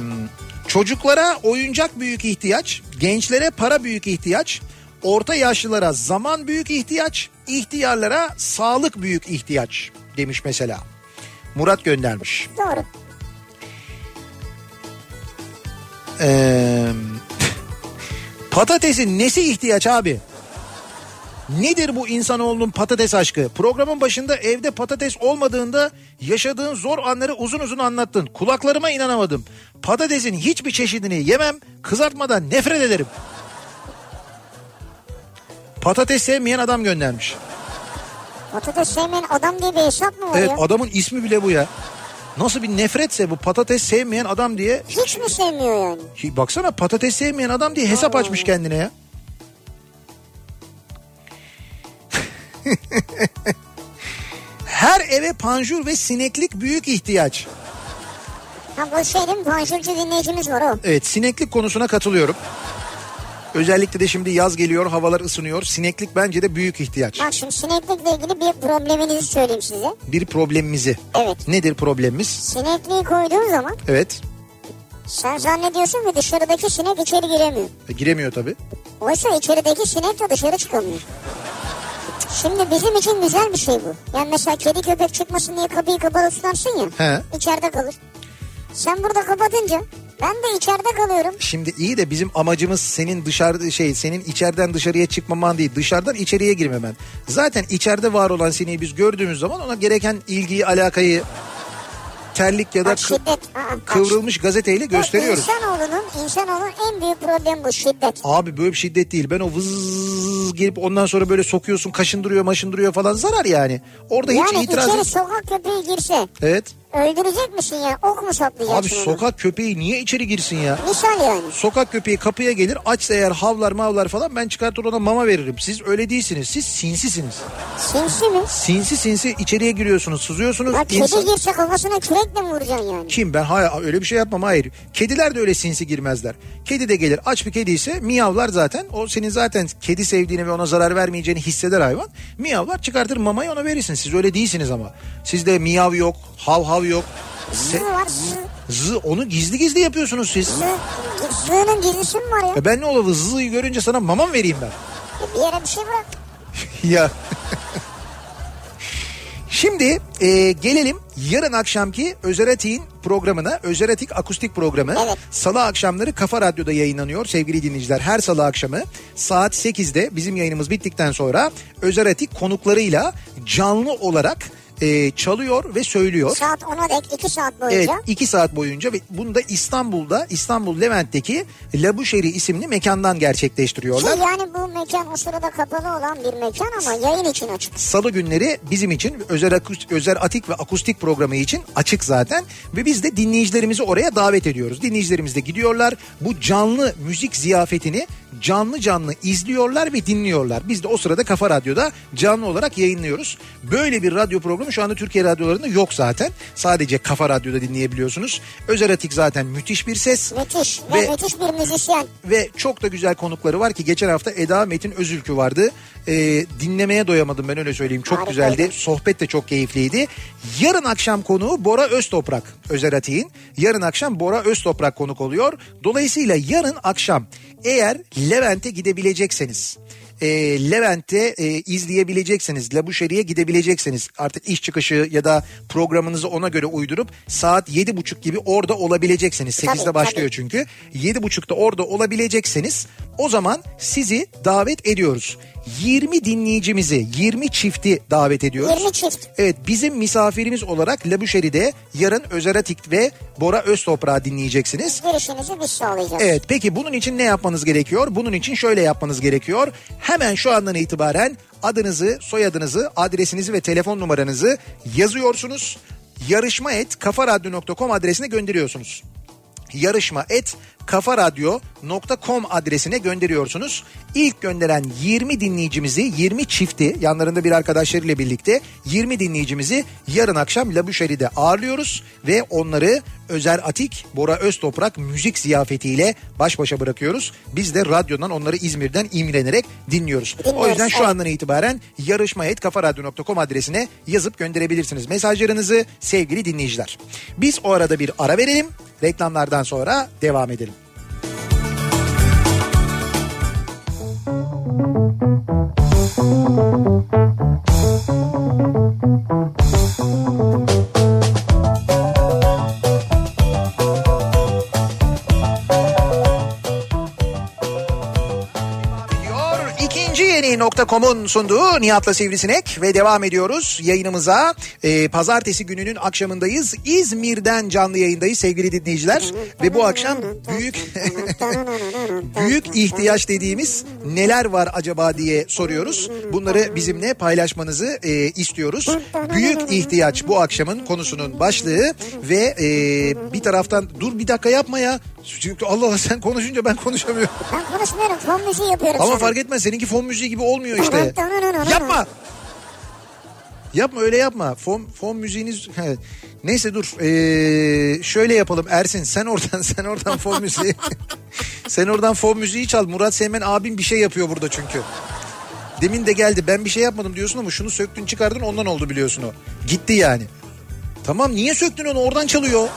çocuklara oyuncak büyük ihtiyaç, gençlere para büyük ihtiyaç, orta yaşlılara zaman büyük ihtiyaç, ihtiyarlara sağlık büyük ihtiyaç demiş mesela. Murat göndermiş. Doğru. Ee, patatesin nesi ihtiyaç abi? Nedir bu insanoğlunun patates aşkı? Programın başında evde patates olmadığında yaşadığın zor anları uzun uzun anlattın. Kulaklarıma inanamadım. Patatesin hiçbir çeşidini yemem, kızartmadan nefret ederim. Patates sevmeyen adam göndermiş. Patates sevmeyen adam diye bir hesap mı var Evet ya? adamın ismi bile bu ya. Nasıl bir nefretse bu patates sevmeyen adam diye. Hiç mi sevmiyor yani? Hi- Baksana patates sevmeyen adam diye hesap açmış kendine ya. [laughs] Her eve panjur ve sineklik büyük ihtiyaç. Ha bu şey değil mi? Panjurcu dinleyicimiz var o. Evet sineklik konusuna katılıyorum. Özellikle de şimdi yaz geliyor, havalar ısınıyor. Sineklik bence de büyük ihtiyaç. Bak şimdi sineklikle ilgili bir probleminizi söyleyeyim size. Bir problemimizi. Evet. Nedir problemimiz? Sinekliği koyduğun zaman Evet. sen zannediyorsun ki dışarıdaki sinek içeri giremiyor. E, giremiyor tabii. Oysa içerideki sinek de dışarı çıkamıyor. Şimdi bizim için güzel bir şey bu. Yani mesela kedi köpek çıkmasın diye kapıyı kapalı tutarsın ya. He. içeride kalır. Sen burada kapatınca ben de içeride kalıyorum. Şimdi iyi de bizim amacımız senin dışarıda şey senin içeriden dışarıya çıkmaman değil dışarıdan içeriye girmemen. Zaten içeride var olan sineği biz gördüğümüz zaman ona gereken ilgiyi alakayı terlik ya da kı- şiddet. Aa, kıvrılmış gazeteyle Bu gösteriyoruz. İnsanoğlunun, insanoğlunun en büyük problemi bu şiddet. Abi böyle bir şiddet değil. Ben o vız gelip ondan sonra böyle sokuyorsun kaşındırıyor maşındırıyor falan zarar yani. Orada hiç yani itiraz içeri yok. sokak köpeği girse Evet. Öldürecek misin ya? Ok mu saplayacaksın Abi ona? sokak köpeği niye içeri girsin ya? Misal yani. Sokak köpeği kapıya gelir açsa eğer havlar mavlar falan ben çıkartır ona mama veririm. Siz öyle değilsiniz. Siz sinsisiniz. Sinsi mi? Sinsi sinsi içeriye giriyorsunuz sızıyorsunuz. Ya kedi İnsan- girse kafasına kürekle mi vuracaksın yani? Kim ben hayır öyle bir şey yapmam hayır. Kediler de öyle sinsi girmezler. Kedi de gelir aç bir kedi ise miyavlar zaten. O senin zaten kedi sevdiğini ve ona zarar vermeyeceğini hisseder hayvan. Miyavlar çıkartır mamayı ona verirsin. Siz öyle değilsiniz ama. Sizde miyav yok, hav hav yok. Zı Se- var zı onu gizli gizli yapıyorsunuz siz. Zığının gizlisi mi var ya? E ben ne olur zıyı görünce sana mama mı vereyim ben? Bir yere bir şey bırak. [laughs] ya. Şimdi e, gelelim yarın akşamki Özeratik'in programına. Özeratik akustik programı. Evet. Salı akşamları Kafa Radyo'da yayınlanıyor sevgili dinleyiciler. Her salı akşamı saat 8'de bizim yayınımız bittikten sonra Özeratik konuklarıyla canlı olarak e, çalıyor ve söylüyor. Saat 10'a dek 2 saat Evet boyunca. iki saat boyunca ve bunu da İstanbul'da İstanbul Levent'teki Labuşeri isimli mekandan gerçekleştiriyorlar. Ki yani bu mekan o sırada kapalı olan bir mekan ama yayın için açık. Salı günleri bizim için özel, akus- özel atik ve akustik programı için açık zaten. Ve biz de dinleyicilerimizi oraya davet ediyoruz. Dinleyicilerimiz de gidiyorlar. Bu canlı müzik ziyafetini canlı canlı izliyorlar ve dinliyorlar. Biz de o sırada Kafa Radyo'da canlı olarak yayınlıyoruz. Böyle bir radyo programı şu anda Türkiye radyolarında yok zaten. Sadece Kafa Radyo'da dinleyebiliyorsunuz. Özel Atik zaten müthiş bir ses. Müthiş ve, Ve- müthiş bir müzisyen. Ve çok da güzel konukları var ki geçen hafta Eda Metin Özülkü vardı. Ee, dinlemeye doyamadım ben öyle söyleyeyim. Çok Harikaydı. güzeldi. Sohbet de çok keyifliydi. Yarın akşam konuğu Bora Öztoprak. Özer Atik'in. Yarın akşam Bora Öztoprak konuk oluyor. Dolayısıyla yarın akşam eğer Levent'e gidebilecekseniz e, Levent'te e, izleyebilecekseniz, Labuşeri'ye gidebilecekseniz artık iş çıkışı ya da programınızı ona göre uydurup saat yedi buçuk gibi orada olabileceksiniz. Tabii, Sekizde başlıyor tabii. çünkü. Yedi buçukta orada olabilecekseniz o zaman sizi davet ediyoruz. 20 dinleyicimizi, 20 çifti davet ediyoruz. 20 çift. Evet bizim misafirimiz olarak Labuşeri'de yarın Özer Atik ve Bora Öztoprak'ı dinleyeceksiniz. Girişinizi biz sağlayacağız. Evet peki bunun için ne yapmanız gerekiyor? Bunun için şöyle yapmanız gerekiyor. Hemen şu andan itibaren adınızı, soyadınızı, adresinizi ve telefon numaranızı yazıyorsunuz. Yarışma et kafaradyo.com adresine gönderiyorsunuz yarışma et kafaradyo.com adresine gönderiyorsunuz. İlk gönderen 20 dinleyicimizi 20 çifti yanlarında bir arkadaşlarıyla birlikte 20 dinleyicimizi yarın akşam La Boucheries ağırlıyoruz ve onları Özer Atik, Bora Öztoprak müzik ziyafetiyle baş başa bırakıyoruz. Biz de radyodan onları İzmir'den imrenerek dinliyoruz. O Dinliyoruz, yüzden şu andan itibaren yarışma.kafaradyo.com adresine yazıp gönderebilirsiniz mesajlarınızı sevgili dinleyiciler. Biz o arada bir ara verelim. Reklamlardan sonra devam edelim. Diyor. Nokta.com'un sunduğu Nihat'la Sivrisinek ve devam ediyoruz yayınımıza. Ee, pazartesi gününün akşamındayız. İzmir'den canlı yayındayız sevgili dinleyiciler. Ve bu akşam büyük [laughs] büyük ihtiyaç dediğimiz neler var acaba diye soruyoruz. Bunları bizimle paylaşmanızı e, istiyoruz. Büyük ihtiyaç bu akşamın konusunun başlığı ve e, bir taraftan dur bir dakika yapma ya. Çünkü Allah Allah sen konuşunca ben konuşamıyorum. Ben konuşmuyorum fon müziği yapıyorum Ama sana. fark etmez seninki fon müziği gibi olmuyor işte. yapma. Yapma öyle yapma. Fon, fon müziğiniz... [laughs] Neyse dur. Ee, şöyle yapalım Ersin sen oradan [laughs] sen oradan fon müziği. [laughs] sen oradan fon müziği çal. Murat Seymen abim bir şey yapıyor burada çünkü. Demin de geldi ben bir şey yapmadım diyorsun ama şunu söktün çıkardın ondan oldu biliyorsun o. Gitti yani. Tamam niye söktün onu oradan çalıyor.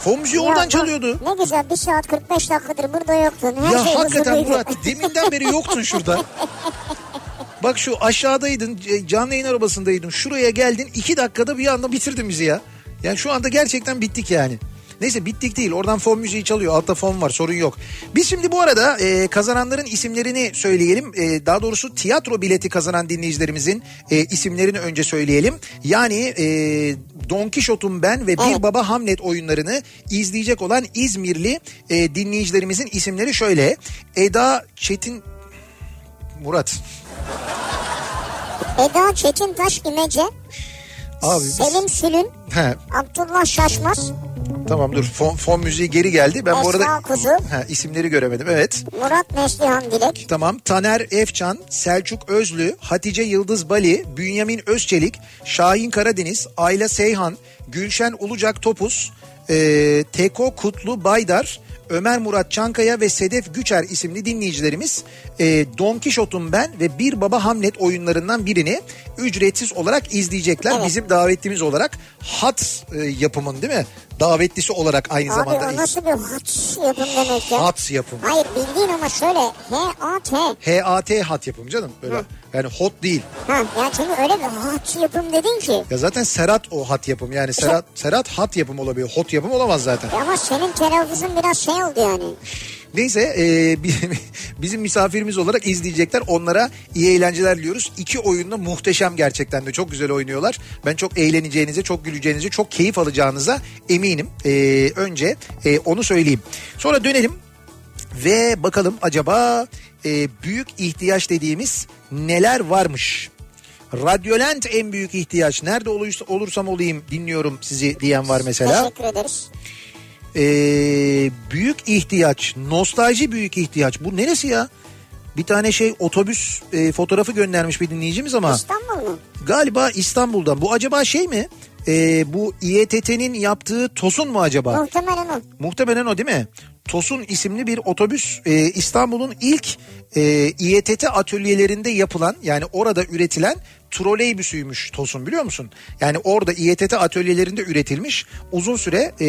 Fon müziği oradan bak, çalıyordu. Ne güzel bir saat 45 dakikadır burada yoktun. Her Ya şey hakikaten huzurluydu. Murat deminden beri yoktun şurada. [laughs] Bak şu aşağıdaydın c- canlı yayın arabasındaydın şuraya geldin iki dakikada bir anda bitirdin bizi ya. Yani şu anda gerçekten bittik yani. Neyse bittik değil oradan fon müziği çalıyor altta fon var sorun yok. Biz şimdi bu arada e, kazananların isimlerini söyleyelim. E, daha doğrusu tiyatro bileti kazanan dinleyicilerimizin e, isimlerini önce söyleyelim. Yani e, Don Kişot'um ben ve Bir Baba Hamlet oyunlarını izleyecek olan İzmirli e, dinleyicilerimizin isimleri şöyle. Eda Çetin Murat. Eda Çetintaş İmece, Abi Selim Sülün, He, Abdullah Şaşmaz, tamam dur fon, fon müziği geri geldi. Ben bu arada Esra Kuzu, He, isimleri göremedim evet. Murat Neslihan Dilek, Tamam Taner Efçan, Selçuk Özlü, Hatice Yıldız Bali, Bünyamin Özçelik, Şahin Karadeniz, Ayla Seyhan, Gülşen Ulucak Topuz, e, Teko Kutlu Baydar, Ömer Murat Çankaya ve Sedef Güçer isimli dinleyicilerimiz e, Don Kişot'un ben ve Bir Baba Hamlet oyunlarından birini ücretsiz olarak izleyecekler. Evet. Bizim davetlimiz olarak hat e, yapımın değil mi? Davetlisi olarak aynı Abi zamanda. o nasıl bir hat yapım demek ya? Hat yapım. Hayır bildiğin ama şöyle H-A-T. HAT hat yapım canım böyle. Yani hot değil. Ha, yani çünkü öyle bir hat yapım dedin ki. Ya zaten Serhat o hat yapım yani Serhat Serhat hat yapım olabiliyor. Hot yapım olamaz zaten. Ama senin telaffuzun biraz şey oldu yani. [laughs] Neyse e, bi- [laughs] bizim misafirimiz olarak izleyecekler. Onlara iyi eğlenceler diliyoruz. İki oyunda muhteşem gerçekten de çok güzel oynuyorlar. Ben çok eğleneceğinize, çok güleceğinize, çok keyif alacağınıza eminim. E, önce e, onu söyleyeyim. Sonra dönelim ve bakalım acaba e, büyük ihtiyaç dediğimiz neler varmış? Radyolent en büyük ihtiyaç. Nerede olursa, olursam olayım dinliyorum sizi diyen var mesela. Teşekkür ederiz. Ee, büyük ihtiyaç, nostalji büyük ihtiyaç. Bu neresi ya? Bir tane şey otobüs e, fotoğrafı göndermiş bir dinleyicimiz ama İstanbul mu? galiba İstanbul'dan. Bu acaba şey mi? Ee, bu İETT'nin yaptığı TOS'un mu acaba? Muhtemelen o. Muhtemelen o değil mi? TOS'un isimli bir otobüs e, İstanbul'un ilk e, İETT atölyelerinde yapılan yani orada üretilen troleybüsüymüş TOS'un biliyor musun? Yani orada İETT atölyelerinde üretilmiş uzun süre e,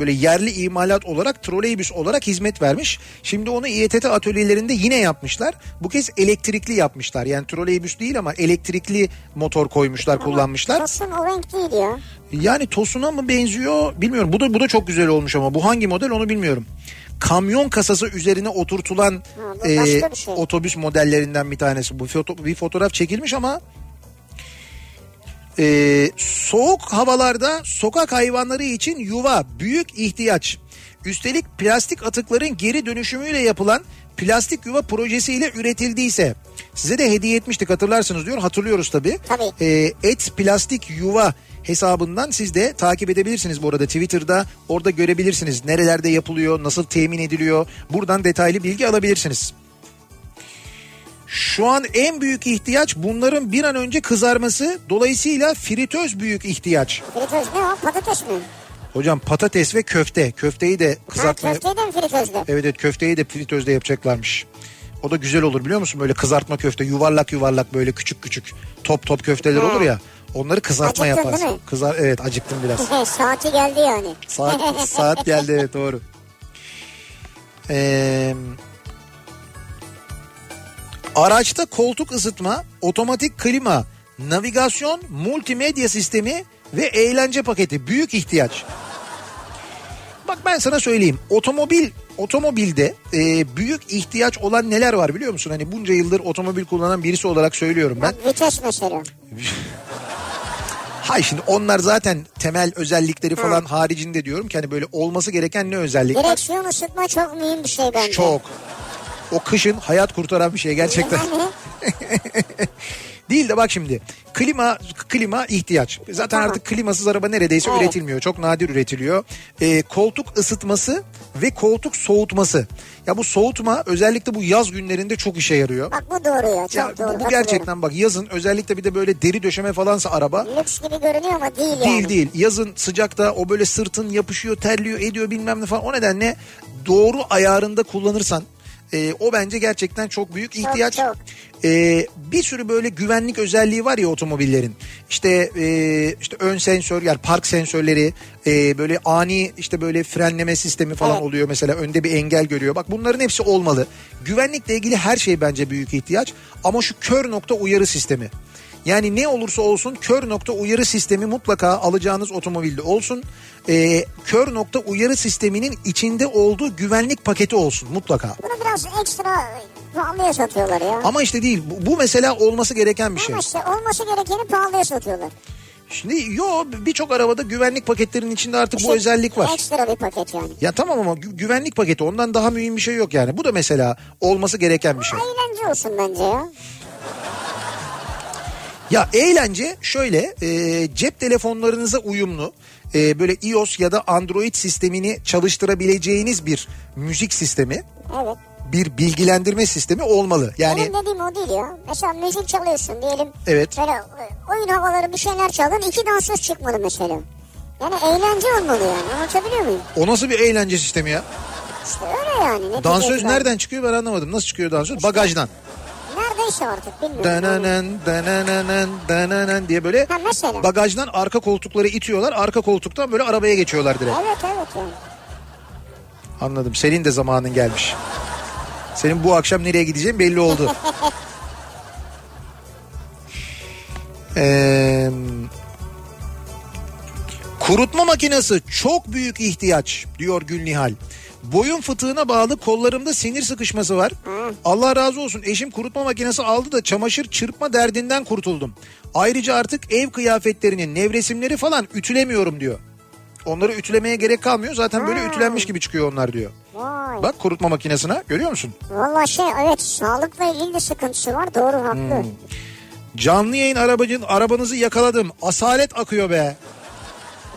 böyle yerli imalat olarak troleybüs olarak hizmet vermiş. Şimdi onu İETT atölyelerinde yine yapmışlar. Bu kez elektrikli yapmışlar. Yani troleybüs değil ama elektrikli motor koymuşlar kullanmışlar. Tosun o renk değil ya. Yani Tosun'a mı benziyor bilmiyorum. Bu da bu da çok güzel olmuş ama bu hangi model onu bilmiyorum. Kamyon kasası üzerine oturtulan bu e, şey. otobüs modellerinden bir tanesi. Bu foto, bir fotoğraf çekilmiş ama e, soğuk havalarda sokak hayvanları için yuva büyük ihtiyaç. Üstelik plastik atıkların geri dönüşümüyle yapılan plastik yuva projesiyle üretildiyse size de hediye etmiştik hatırlarsınız diyor hatırlıyoruz tabii. Tabii. E, et plastik yuva hesabından siz de takip edebilirsiniz bu arada Twitter'da orada görebilirsiniz nerelerde yapılıyor nasıl temin ediliyor buradan detaylı bilgi alabilirsiniz. Şu an en büyük ihtiyaç bunların bir an önce kızarması. Dolayısıyla fritöz büyük ihtiyaç. Fritöz ne o? Patates mi? Hocam patates ve köfte. Köfteyi de Ha, kızartmaya... köfteyi de mi fritözde? Evet evet köfteyi de fritözde yapacaklarmış. O da güzel olur biliyor musun? Böyle kızartma köfte yuvarlak yuvarlak böyle küçük küçük top top köfteler olur ya. Onları kızartma Acıktın yaparsın. değil mi? Kızar evet acıktım biraz. [laughs] Saati geldi yani. Saat saat geldi evet doğru. Ee, araçta koltuk ısıtma, otomatik klima, navigasyon, multimedya sistemi ve eğlence paketi büyük ihtiyaç. Bak ben sana söyleyeyim. Otomobil otomobilde e, büyük ihtiyaç olan neler var biliyor musun? Hani bunca yıldır otomobil kullanan birisi olarak söylüyorum ben. Bak vites [laughs] mesela. Hay şimdi onlar zaten temel özellikleri falan haricinde diyorum ki hani böyle olması gereken ne özellikler? Direksiyon ısıtma çok mühim bir şey bence. Çok. O kışın hayat kurtaran bir şey gerçekten. Yani [laughs] Değil de bak şimdi klima klima ihtiyaç. Zaten Tamam. artık klimasız araba neredeyse Evet. üretilmiyor. Çok nadir üretiliyor. Ee, koltuk ısıtması ve koltuk soğutması. Ya bu soğutma özellikle bu yaz günlerinde çok işe yarıyor. bak bu doğru ya. Çok Ya doğru. bu, bu gerçekten bak yazın özellikle bir de böyle deri döşeme falansa araba Lüks gibi görünüyor ama değil yani. Değil değil. Yazın sıcakta o böyle sırtın yapışıyor, terliyor, ediyor bilmem ne falan. O nedenle doğru ayarında kullanırsan e, o bence gerçekten çok büyük ihtiyaç. çok. E, bir sürü böyle güvenlik özelliği var ya otomobillerin. İşte e, işte ön sensör yani park sensörleri, e, böyle ani işte böyle frenleme sistemi falan Evet. oluyor mesela önde bir engel görüyor. Bak bunların hepsi olmalı. Güvenlikle ilgili her şey bence büyük ihtiyaç ama şu kör nokta uyarı sistemi. Yani ne olursa olsun kör nokta uyarı sistemi mutlaka alacağınız otomobilde olsun. Ee, kör nokta uyarı sisteminin içinde olduğu güvenlik paketi olsun mutlaka. Bunu biraz ekstra pahalıya satıyorlar ya. Ama işte değil bu, bu mesela olması gereken bir şey. Ama işte olması gerekeni pahalıya satıyorlar. Şimdi yo birçok arabada güvenlik paketlerinin içinde artık bu İşte özellik var. Ekstra bir paket yani. Ya tamam ama gü- güvenlik paketi ondan daha mühim bir şey yok yani. Bu da mesela olması gereken bir şey. Eğlence olsun bence ya. Ya eğlence şöyle e, cep telefonlarınıza uyumlu e, böyle iOS ya da Android sistemini çalıştırabileceğiniz bir müzik sistemi Evet. Bir bilgilendirme sistemi olmalı. Yani Benim dediğim o değil ya. Mesela müzik çalıyorsun diyelim. Evet. Böyle e, oyun havaları bir şeyler çaldın. iki dansöz çıkmadı mesela. Yani eğlence olmalı yani. Anlatabiliyor muyum? o nasıl bir eğlence sistemi ya? İşte öyle yani. Netice Dansöz nereden çıkıyor ben anlamadım. Nasıl çıkıyor dansöz? Bagajdan. Neredeyse artık bilmiyorum. Yani. Dananan, dananan, dananan diye böyle Ha mesela. bagajdan arka koltukları itiyorlar. Arka koltuktan böyle arabaya geçiyorlar direkt. Evet evet yani. Anladım. Senin de zamanın gelmiş. Senin bu akşam nereye gideceğin belli oldu. [laughs] Ee, kurutma makinesi çok büyük ihtiyaç diyor Gülnihal. Boyun fıtığına bağlı kollarımda sinir sıkışması var. Allah razı olsun eşim kurutma makinesi aldı da çamaşır çırpma derdinden kurtuldum. Ayrıca artık ev kıyafetlerinin nevresimleri falan ütülemiyorum diyor. Onları ütülemeye gerek kalmıyor. Zaten böyle ütülenmiş gibi çıkıyor onlar diyor. Vay. Bak kurutma makinesine görüyor musun? Valla şey evet sağlıkla ilgili de sıkıntısı var. Doğru haklı. Hmm. Canlı yayın arabacın arabanızı yakaladım. Asalet akıyor be.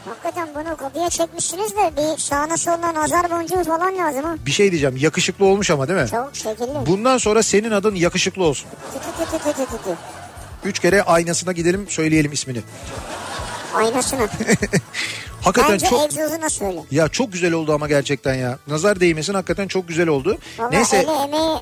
Hakikaten bunu kapıya çekmişsiniz de bir sağına soluna nazar boncuğu falan lazım ha. Bir şey diyeceğim yakışıklı olmuş ama değil mi? Çok şekilli. Bundan sonra senin adın yakışıklı olsun. Tü tü tü tü. Üç kere aynasına gidelim söyleyelim ismini. Aynasına. [laughs] Hakikaten Bence çok egzozuna söyle. ya çok güzel oldu ama gerçekten ya. Nazar değmesin hakikaten çok güzel oldu. Valla Neyse eli emeği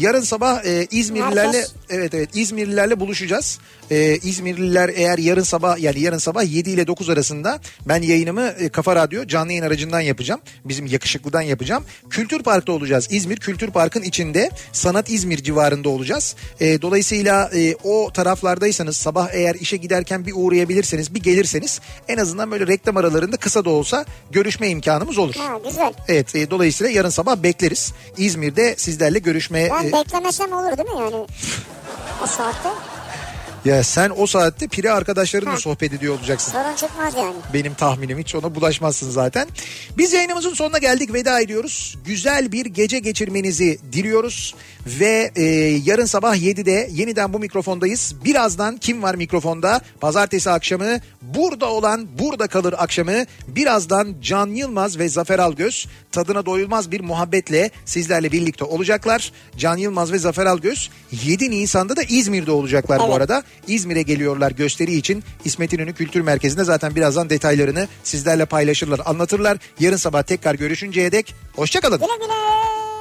yarın sabah e, İzmirlilerle Herkes- evet evet İzmirlilerle buluşacağız. E, İzmirliler eğer yarın sabah yani yarın sabah 7 ile 9 arasında ben yayınımı e, Kafa Radyo canlı yayın aracından yapacağım. Bizim yakışıklıdan yapacağım. Kültür Park'ta olacağız. İzmir Kültür Park'ın içinde Sanat İzmir civarında olacağız. E, dolayısıyla e, o taraflardaysanız sabah eğer işe giderken bir uğrayabilirseniz bir gelirseniz en azından böyle reklam aralarında kısa da olsa görüşme imkanımız olur. ha güzel. Evet e, dolayısıyla yarın sabah bekleriz. İzmir'de sizlerle görüşmeye Ben e, beklemesem olur değil mi yani? O saatte. Ya sen o saatte pire arkadaşlarınla sohbet ediyor olacaksın. Sorun çıkmaz yani. Benim tahminim hiç ona bulaşmazsın zaten. Biz yayınımızın sonuna geldik veda ediyoruz. Güzel bir gece geçirmenizi diliyoruz. Ve e, yarın sabah 7'de yeniden bu mikrofondayız. Birazdan kim var mikrofonda? Pazartesi akşamı burada olan burada kalır akşamı. Birazdan Can Yılmaz ve Zafer Algöz tadına doyulmaz bir muhabbetle sizlerle birlikte olacaklar. Can Yılmaz ve Zafer Algöz 7 Nisan'da da İzmir'de olacaklar bu Evet. arada. İzmir'e geliyorlar gösteri için. İsmet İnönü Kültür Merkezi'nde zaten birazdan detaylarını sizlerle paylaşırlar, anlatırlar. Yarın sabah tekrar görüşünceye dek hoşçakalın. Güle güle.